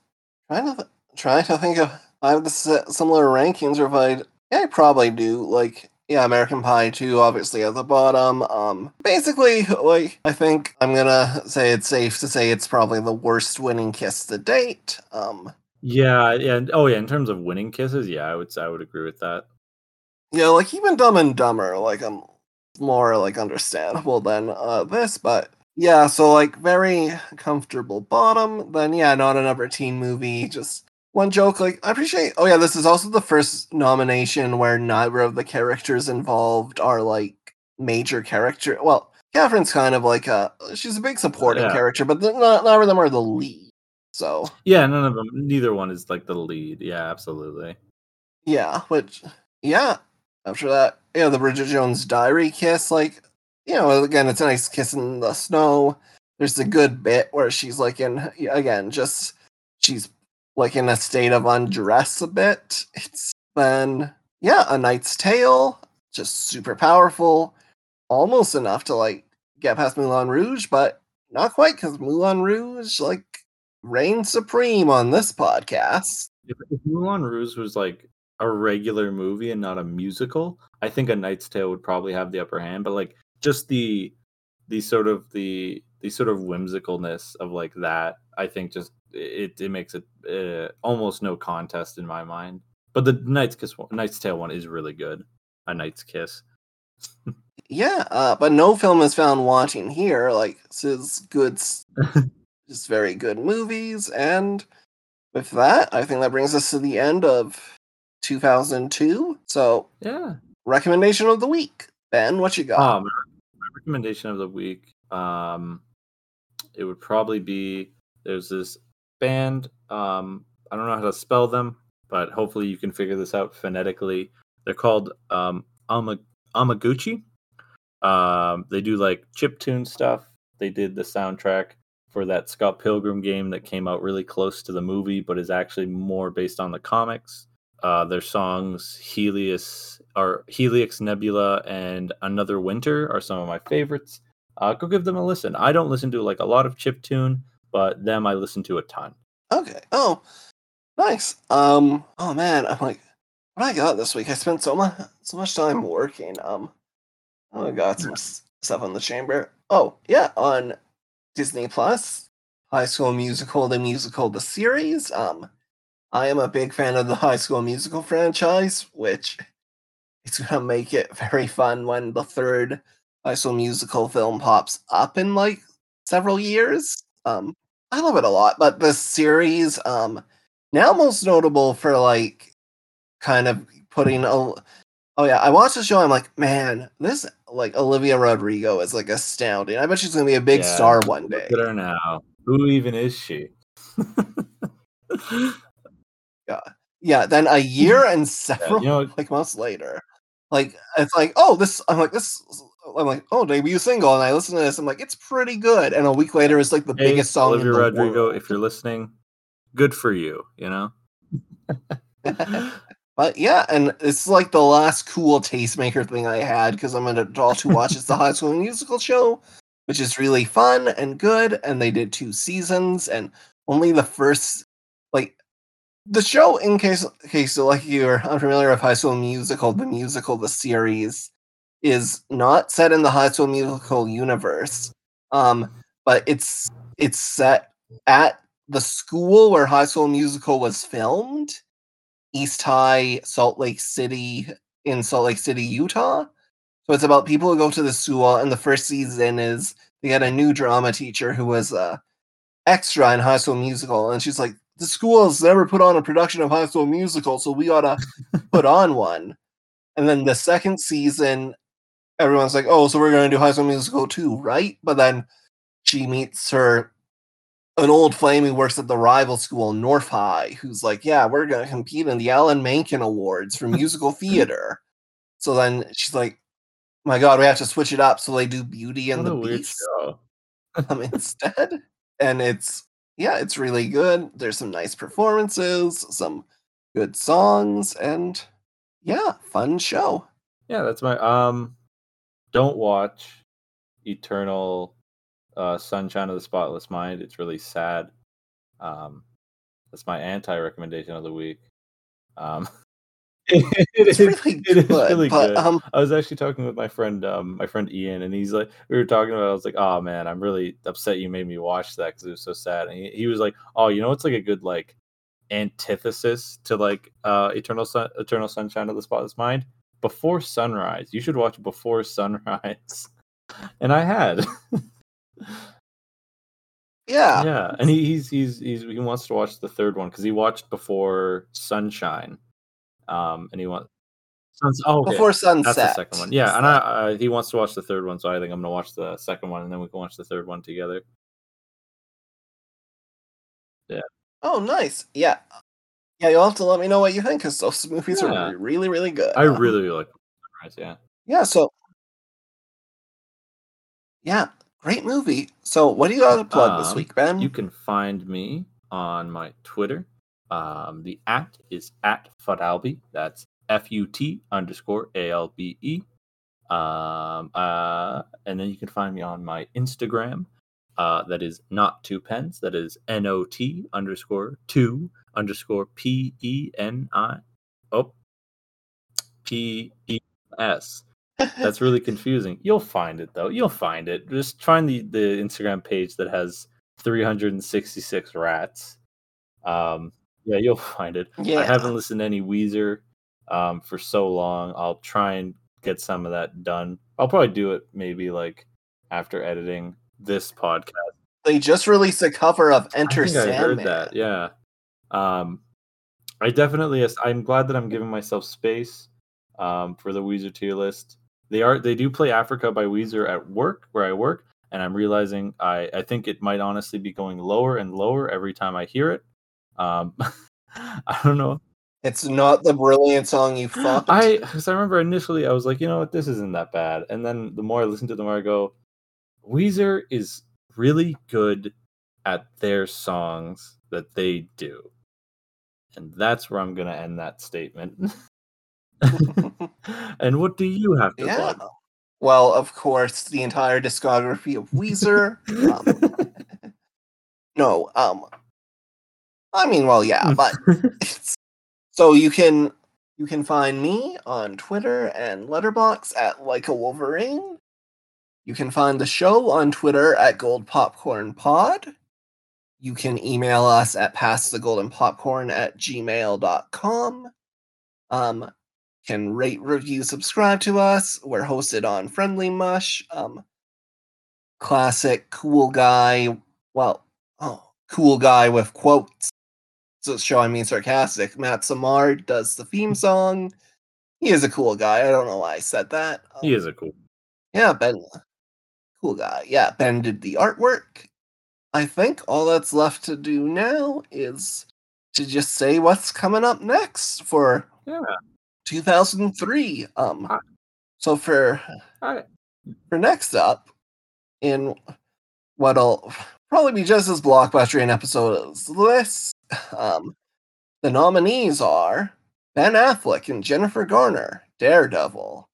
Speaker 1: trying to th- trying to think of I have the s- similar rankings, or if I yeah, I probably do. Like yeah, American Pie two, obviously at the bottom. Um, basically, like I think I'm gonna say it's safe to say it's probably the worst winning kiss to date. Um,
Speaker 2: yeah yeah oh yeah in terms of winning kisses yeah i would I would agree with that
Speaker 1: Yeah, like even Dumb and Dumber, like I'm more like understandable than uh this, but yeah, so like very comfortable bottom. Then yeah, not another teen movie. Just one joke. Like I appreciate. Oh yeah, this is also the first nomination where neither of the characters involved are like major character. Well, Catherine's kind of like a she's a big supporting
Speaker 2: Yeah.
Speaker 1: character, but they're not none of them are the lead. So
Speaker 2: yeah none of them neither one is like the lead yeah absolutely
Speaker 1: Yeah, which yeah. After that, yeah, the Bridget Jones Diary kiss, like you know, again, it's a nice kiss in the snow. There's a good bit where she's like in again, just she's like in a state of undress a bit. It's then yeah, a Knight's Tale, just super powerful, almost enough to like get past Moulin Rouge, but not quite because Moulin Rouge like reigns supreme on this podcast.
Speaker 2: if, if Moulin Rouge was like a regular movie and not a musical, I think A Knight's Tale would probably have the upper hand. But like just the the sort of the the sort of whimsicalness of like that, I think just it it makes it uh, almost no contest in my mind. But the Knight's Kiss, one, Knight's Tale one is really good. A Knight's Kiss.
Speaker 1: Yeah, uh, but no film is found wanting here. Like this is good, just very good movies. And with that, I think that brings us to the end of 2002. So
Speaker 2: Yeah.
Speaker 1: recommendation of the week, Ben, what you got?
Speaker 2: Um, my recommendation of the week, um, it would probably be there's this band. Um, I don't know how to spell them, but hopefully you can figure this out phonetically. They're called um, Ama- Amaguchi. Um, they do like chip tune stuff. They did the soundtrack for that Scott Pilgrim game that came out really close to the movie, but is actually more based on the comics. Uh, their songs Helios or Helix Nebula and Another Winter are some of my favorites. Uh, go give them a listen. I don't listen to like a lot of chip tune, but them I listen to a ton.
Speaker 1: Okay. Oh, nice. Um. Oh man, I'm like, what I got this week? I spent so much so much time working. Um. Oh, I got some stuff on the chamber. Oh yeah, on Disney Plus, High School Musical, the musical, the series. Um, I am a big fan of the High School Musical franchise, which it's gonna make it very fun when the third High School Musical film pops up in like several years. Um, I love it a lot, but the series, um, now most notable for like kind of putting a. Oh yeah, I watched the show. I'm like, man, this like Olivia Rodrigo is like astounding. I bet she's gonna be a big
Speaker 2: Yeah,
Speaker 1: star one
Speaker 2: Look
Speaker 1: day.
Speaker 2: at her now. Who even is she?
Speaker 1: Yeah, then a year and several
Speaker 2: you know-
Speaker 1: like months later, like it's like, oh, this. I'm like this. I'm like, oh, debut single, and I listen to this. I'm like, it's pretty good. And a week later, it's like the
Speaker 2: Hey,
Speaker 1: biggest song
Speaker 2: Olivia
Speaker 1: in the
Speaker 2: Rodrigo,
Speaker 1: world.
Speaker 2: if you're listening, good for you. You know.
Speaker 1: But yeah, and it's like the last cool tastemaker thing I had because I'm an adult who watches the High School Musical show, which is really fun and good. And they did two seasons, and only the first, like, the show. In case, case like you're unfamiliar with High School Musical, the musical, the series is not set in the High School Musical universe, um, but it's it's set at the school where High School Musical was filmed. East High, Salt Lake City, in Salt Lake City, Utah. So it's about people who go to the school, and the first season is they had a new drama teacher who was a extra in High School Musical, and she's like, "The school has never put on a production of High School Musical, so we ought to put on one." And then the second season, everyone's like, "Oh, so we're gonna do High School Musical too, right?" But then she meets her an old flame who works at the rival school, North High, who's like, "Yeah, we're gonna compete in the Alan Menken Awards for musical theater." So then she's like, "My God, we have to switch it up." So they do Beauty and
Speaker 2: What
Speaker 1: the Beast um, instead, and it's yeah, it's really good. There's some nice performances, some good songs, and yeah, fun show.
Speaker 2: Yeah, that's my um. Don't watch Eternal uh, Sunshine of the Spotless Mind. It's really sad. Um, that's my anti-recommendation of the week. Um, it
Speaker 1: It's
Speaker 2: is-
Speaker 1: really
Speaker 2: it is
Speaker 1: good,
Speaker 2: really
Speaker 1: but
Speaker 2: good.
Speaker 1: um,
Speaker 2: I was actually talking with my friend, um, my friend Ian, and he's like, we were talking about. I was like, oh man, I'm really upset you made me watch that because it was so sad. And he, he was like, oh, you know, it's like a good like antithesis to like uh Eternal Sun, Eternal Sunshine of the Spotless Mind. Before Sunrise, you should watch Before Sunrise. And I had,
Speaker 1: yeah,
Speaker 2: yeah, and he, he's he's he's he wants to watch the third one because he watched Before Sunshine, um, and he wants. Suns- oh, okay.
Speaker 1: before sunset.
Speaker 2: That's the second one. Yeah, and I, uh, he wants to watch the third one, so I think I'm gonna watch the second one, and then we can watch the third one together. Yeah.
Speaker 1: Oh, nice. Yeah. Yeah, you'll have to let me know what you think because those movies
Speaker 2: Yeah.
Speaker 1: are really, really good.
Speaker 2: I really, really like Sunrise. Yeah,
Speaker 1: Yeah, so. Yeah, great movie. So, what do you got to plug this
Speaker 2: Um,
Speaker 1: week, Ben?
Speaker 2: you can find me on my Twitter. Um, the at is at Futalbe. That's F U T underscore A L B E. Um, uh, and then you can find me on my Instagram. Uh, that is not two pens. That is N O T underscore two underscore P E N I. Oh, P E S. That's really confusing. You'll find it though. You'll find it. Just find the the Instagram page that has 366 rats. Um, yeah, you'll find it.
Speaker 1: yeah.
Speaker 2: I haven't listened to any Weezer um, for so long. I'll try and get some of that done. I'll probably do it maybe like after editing this podcast.
Speaker 1: They just released a cover of Enter
Speaker 2: I
Speaker 1: Sandman.
Speaker 2: I heard that. Yeah. Um, I definitely. I'm glad that I'm giving myself space um, for the Weezer tier list. They are. They do play Africa by Weezer at work where I work, and I'm realizing I I think it might honestly be going lower and lower every time I hear it. Um, I don't know.
Speaker 1: It's not the brilliant song you thought.
Speaker 2: I because I remember initially I was like, you know what, this isn't that bad, and then the more I listen to it, the more I go, Weezer is really good at their songs that they do, and that's where I'm gonna end that statement. and what do you have to
Speaker 1: yeah.
Speaker 2: plug?
Speaker 1: Well, of course, the entire discography of Weezer. um, no, um, I mean, well, yeah, but it's, so you can you can find me on Twitter and Letterboxd at like a Wolverine. You can find the show on Twitter at Gold Popcorn Pod. You can email us at passthegoldenpopcorn at gmail.com. Um, can rate, review, subscribe to us. We're hosted on Friendly Mush. Um, classic cool guy. Well, oh, cool guy with quotes. So show I mean sarcastic. Matt Samar does the theme song. He is a cool guy. I don't know why I said that. Um,
Speaker 2: He is a cool.
Speaker 1: yeah, Ben. Cool guy. Yeah, Ben did the artwork. I think all that's left to do now is to just say what's coming up next for
Speaker 2: Yeah.
Speaker 1: 2003. Um,
Speaker 2: Ah.
Speaker 1: so for
Speaker 2: I,
Speaker 1: for next up, in what'll probably be just as blockbuster an episode as this, um, the nominees are Ben Affleck and Jennifer Garner, Daredevil,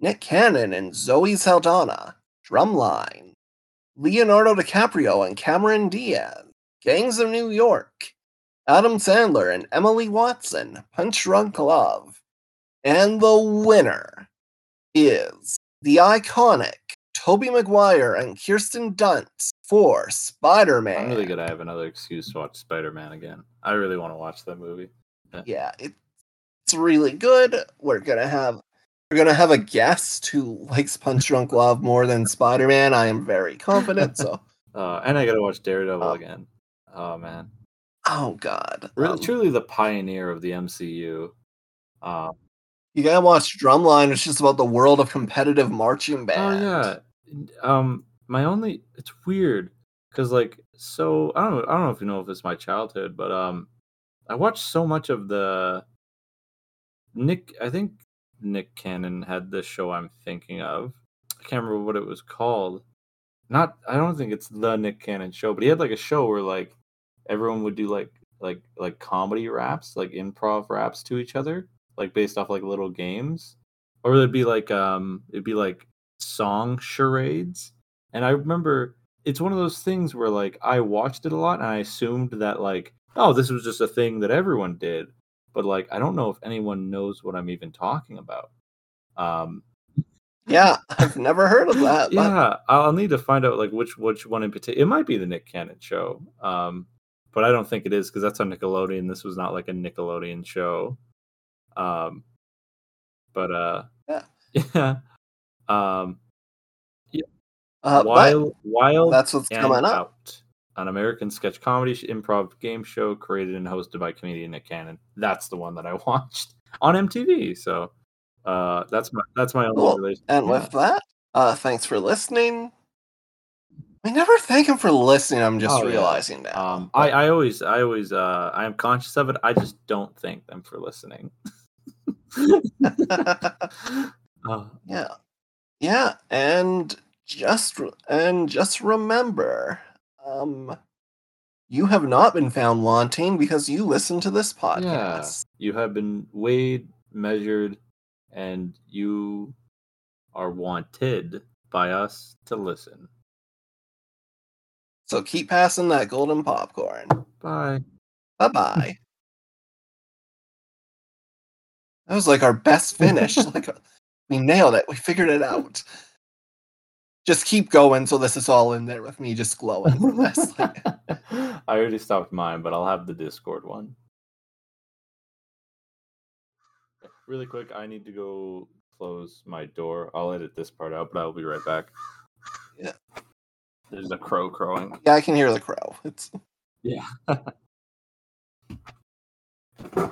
Speaker 1: Nick Cannon and Zoe Saldana, Drumline, Leonardo DiCaprio and Cameron Diaz, Gangs of New York, Adam Sandler and Emily Watson, Punch Drunk Love, and the winner is the iconic Tobey Maguire and Kirsten Dunst for Spider-Man.
Speaker 2: I'm really good. I have another excuse to watch Spider Man again. I really want to watch that movie.
Speaker 1: Yeah, it, it's really good. We're gonna have we're gonna have a guest who likes Punch Drunk Love more than Spider-Man. I am very confident. So,
Speaker 2: Uh, and I got to watch Daredevil
Speaker 1: Oh.
Speaker 2: again. Oh man,
Speaker 1: oh god,
Speaker 2: really,
Speaker 1: Um,
Speaker 2: truly the pioneer of the MCU. Uh,
Speaker 1: you gotta watch Drumline. It's just about the world of competitive marching band.
Speaker 2: oh yeah. Um, my only it's weird because like so I don't I don't know if you know if it's my childhood, but um, I watched so much of the Nick. I think Nick Cannon had this show I'm thinking of. I can't remember what it was called. Not I don't think it's the Nick Cannon show, but he had like a show where like everyone would do like like like comedy raps, like improv raps to each other, like based off like little games. Or it'd be like um it'd be like song charades. And I remember it's one of those things where like I watched it a lot and I assumed that like, oh, this was just a thing that everyone did. But like I don't know if anyone knows what I'm even talking about. Um
Speaker 1: Yeah, I've never heard of that. but-
Speaker 2: yeah, I'll need to find out like which which one in particular. It might be the Nick Cannon show, um, but I don't think it is because that's on Nickelodeon. This was not like a Nickelodeon show. Um, but uh,
Speaker 1: Yeah.
Speaker 2: yeah. Um,
Speaker 1: uh,
Speaker 2: Wild Wild
Speaker 1: that's what's coming up.
Speaker 2: Out, an American sketch comedy improv game show created and hosted by comedian Nick Cannon. That's the one that I watched on MTV. So uh, that's my that's my only
Speaker 1: Cool.
Speaker 2: relation.
Speaker 1: And with that, uh, thanks for listening. I never thank him for listening. I'm just
Speaker 2: Oh, yeah.
Speaker 1: realizing now.
Speaker 2: Um, I, I always, I always, uh, I am conscious of it. I just don't thank them for listening. Uh,
Speaker 1: yeah, yeah, and just and just remember, um, you have not been found wanting because you listen to this
Speaker 2: yeah,
Speaker 1: podcast.
Speaker 2: you have been weighed, measured, and you are wanted by us to listen.
Speaker 1: So keep passing that golden popcorn.
Speaker 2: Bye.
Speaker 1: Bye bye. that was like our best finish. like we nailed it. We figured it out. Just keep going. So this is all in there with me just glowing. from this. Like,
Speaker 2: I already stopped mine, but I'll have the Discord one. Really quick, I need to go close my door. I'll edit this part out, but I'll be right back.
Speaker 1: Yeah.
Speaker 2: There's a crow crowing.
Speaker 1: yeah, I can hear the crow. It's
Speaker 2: Yeah.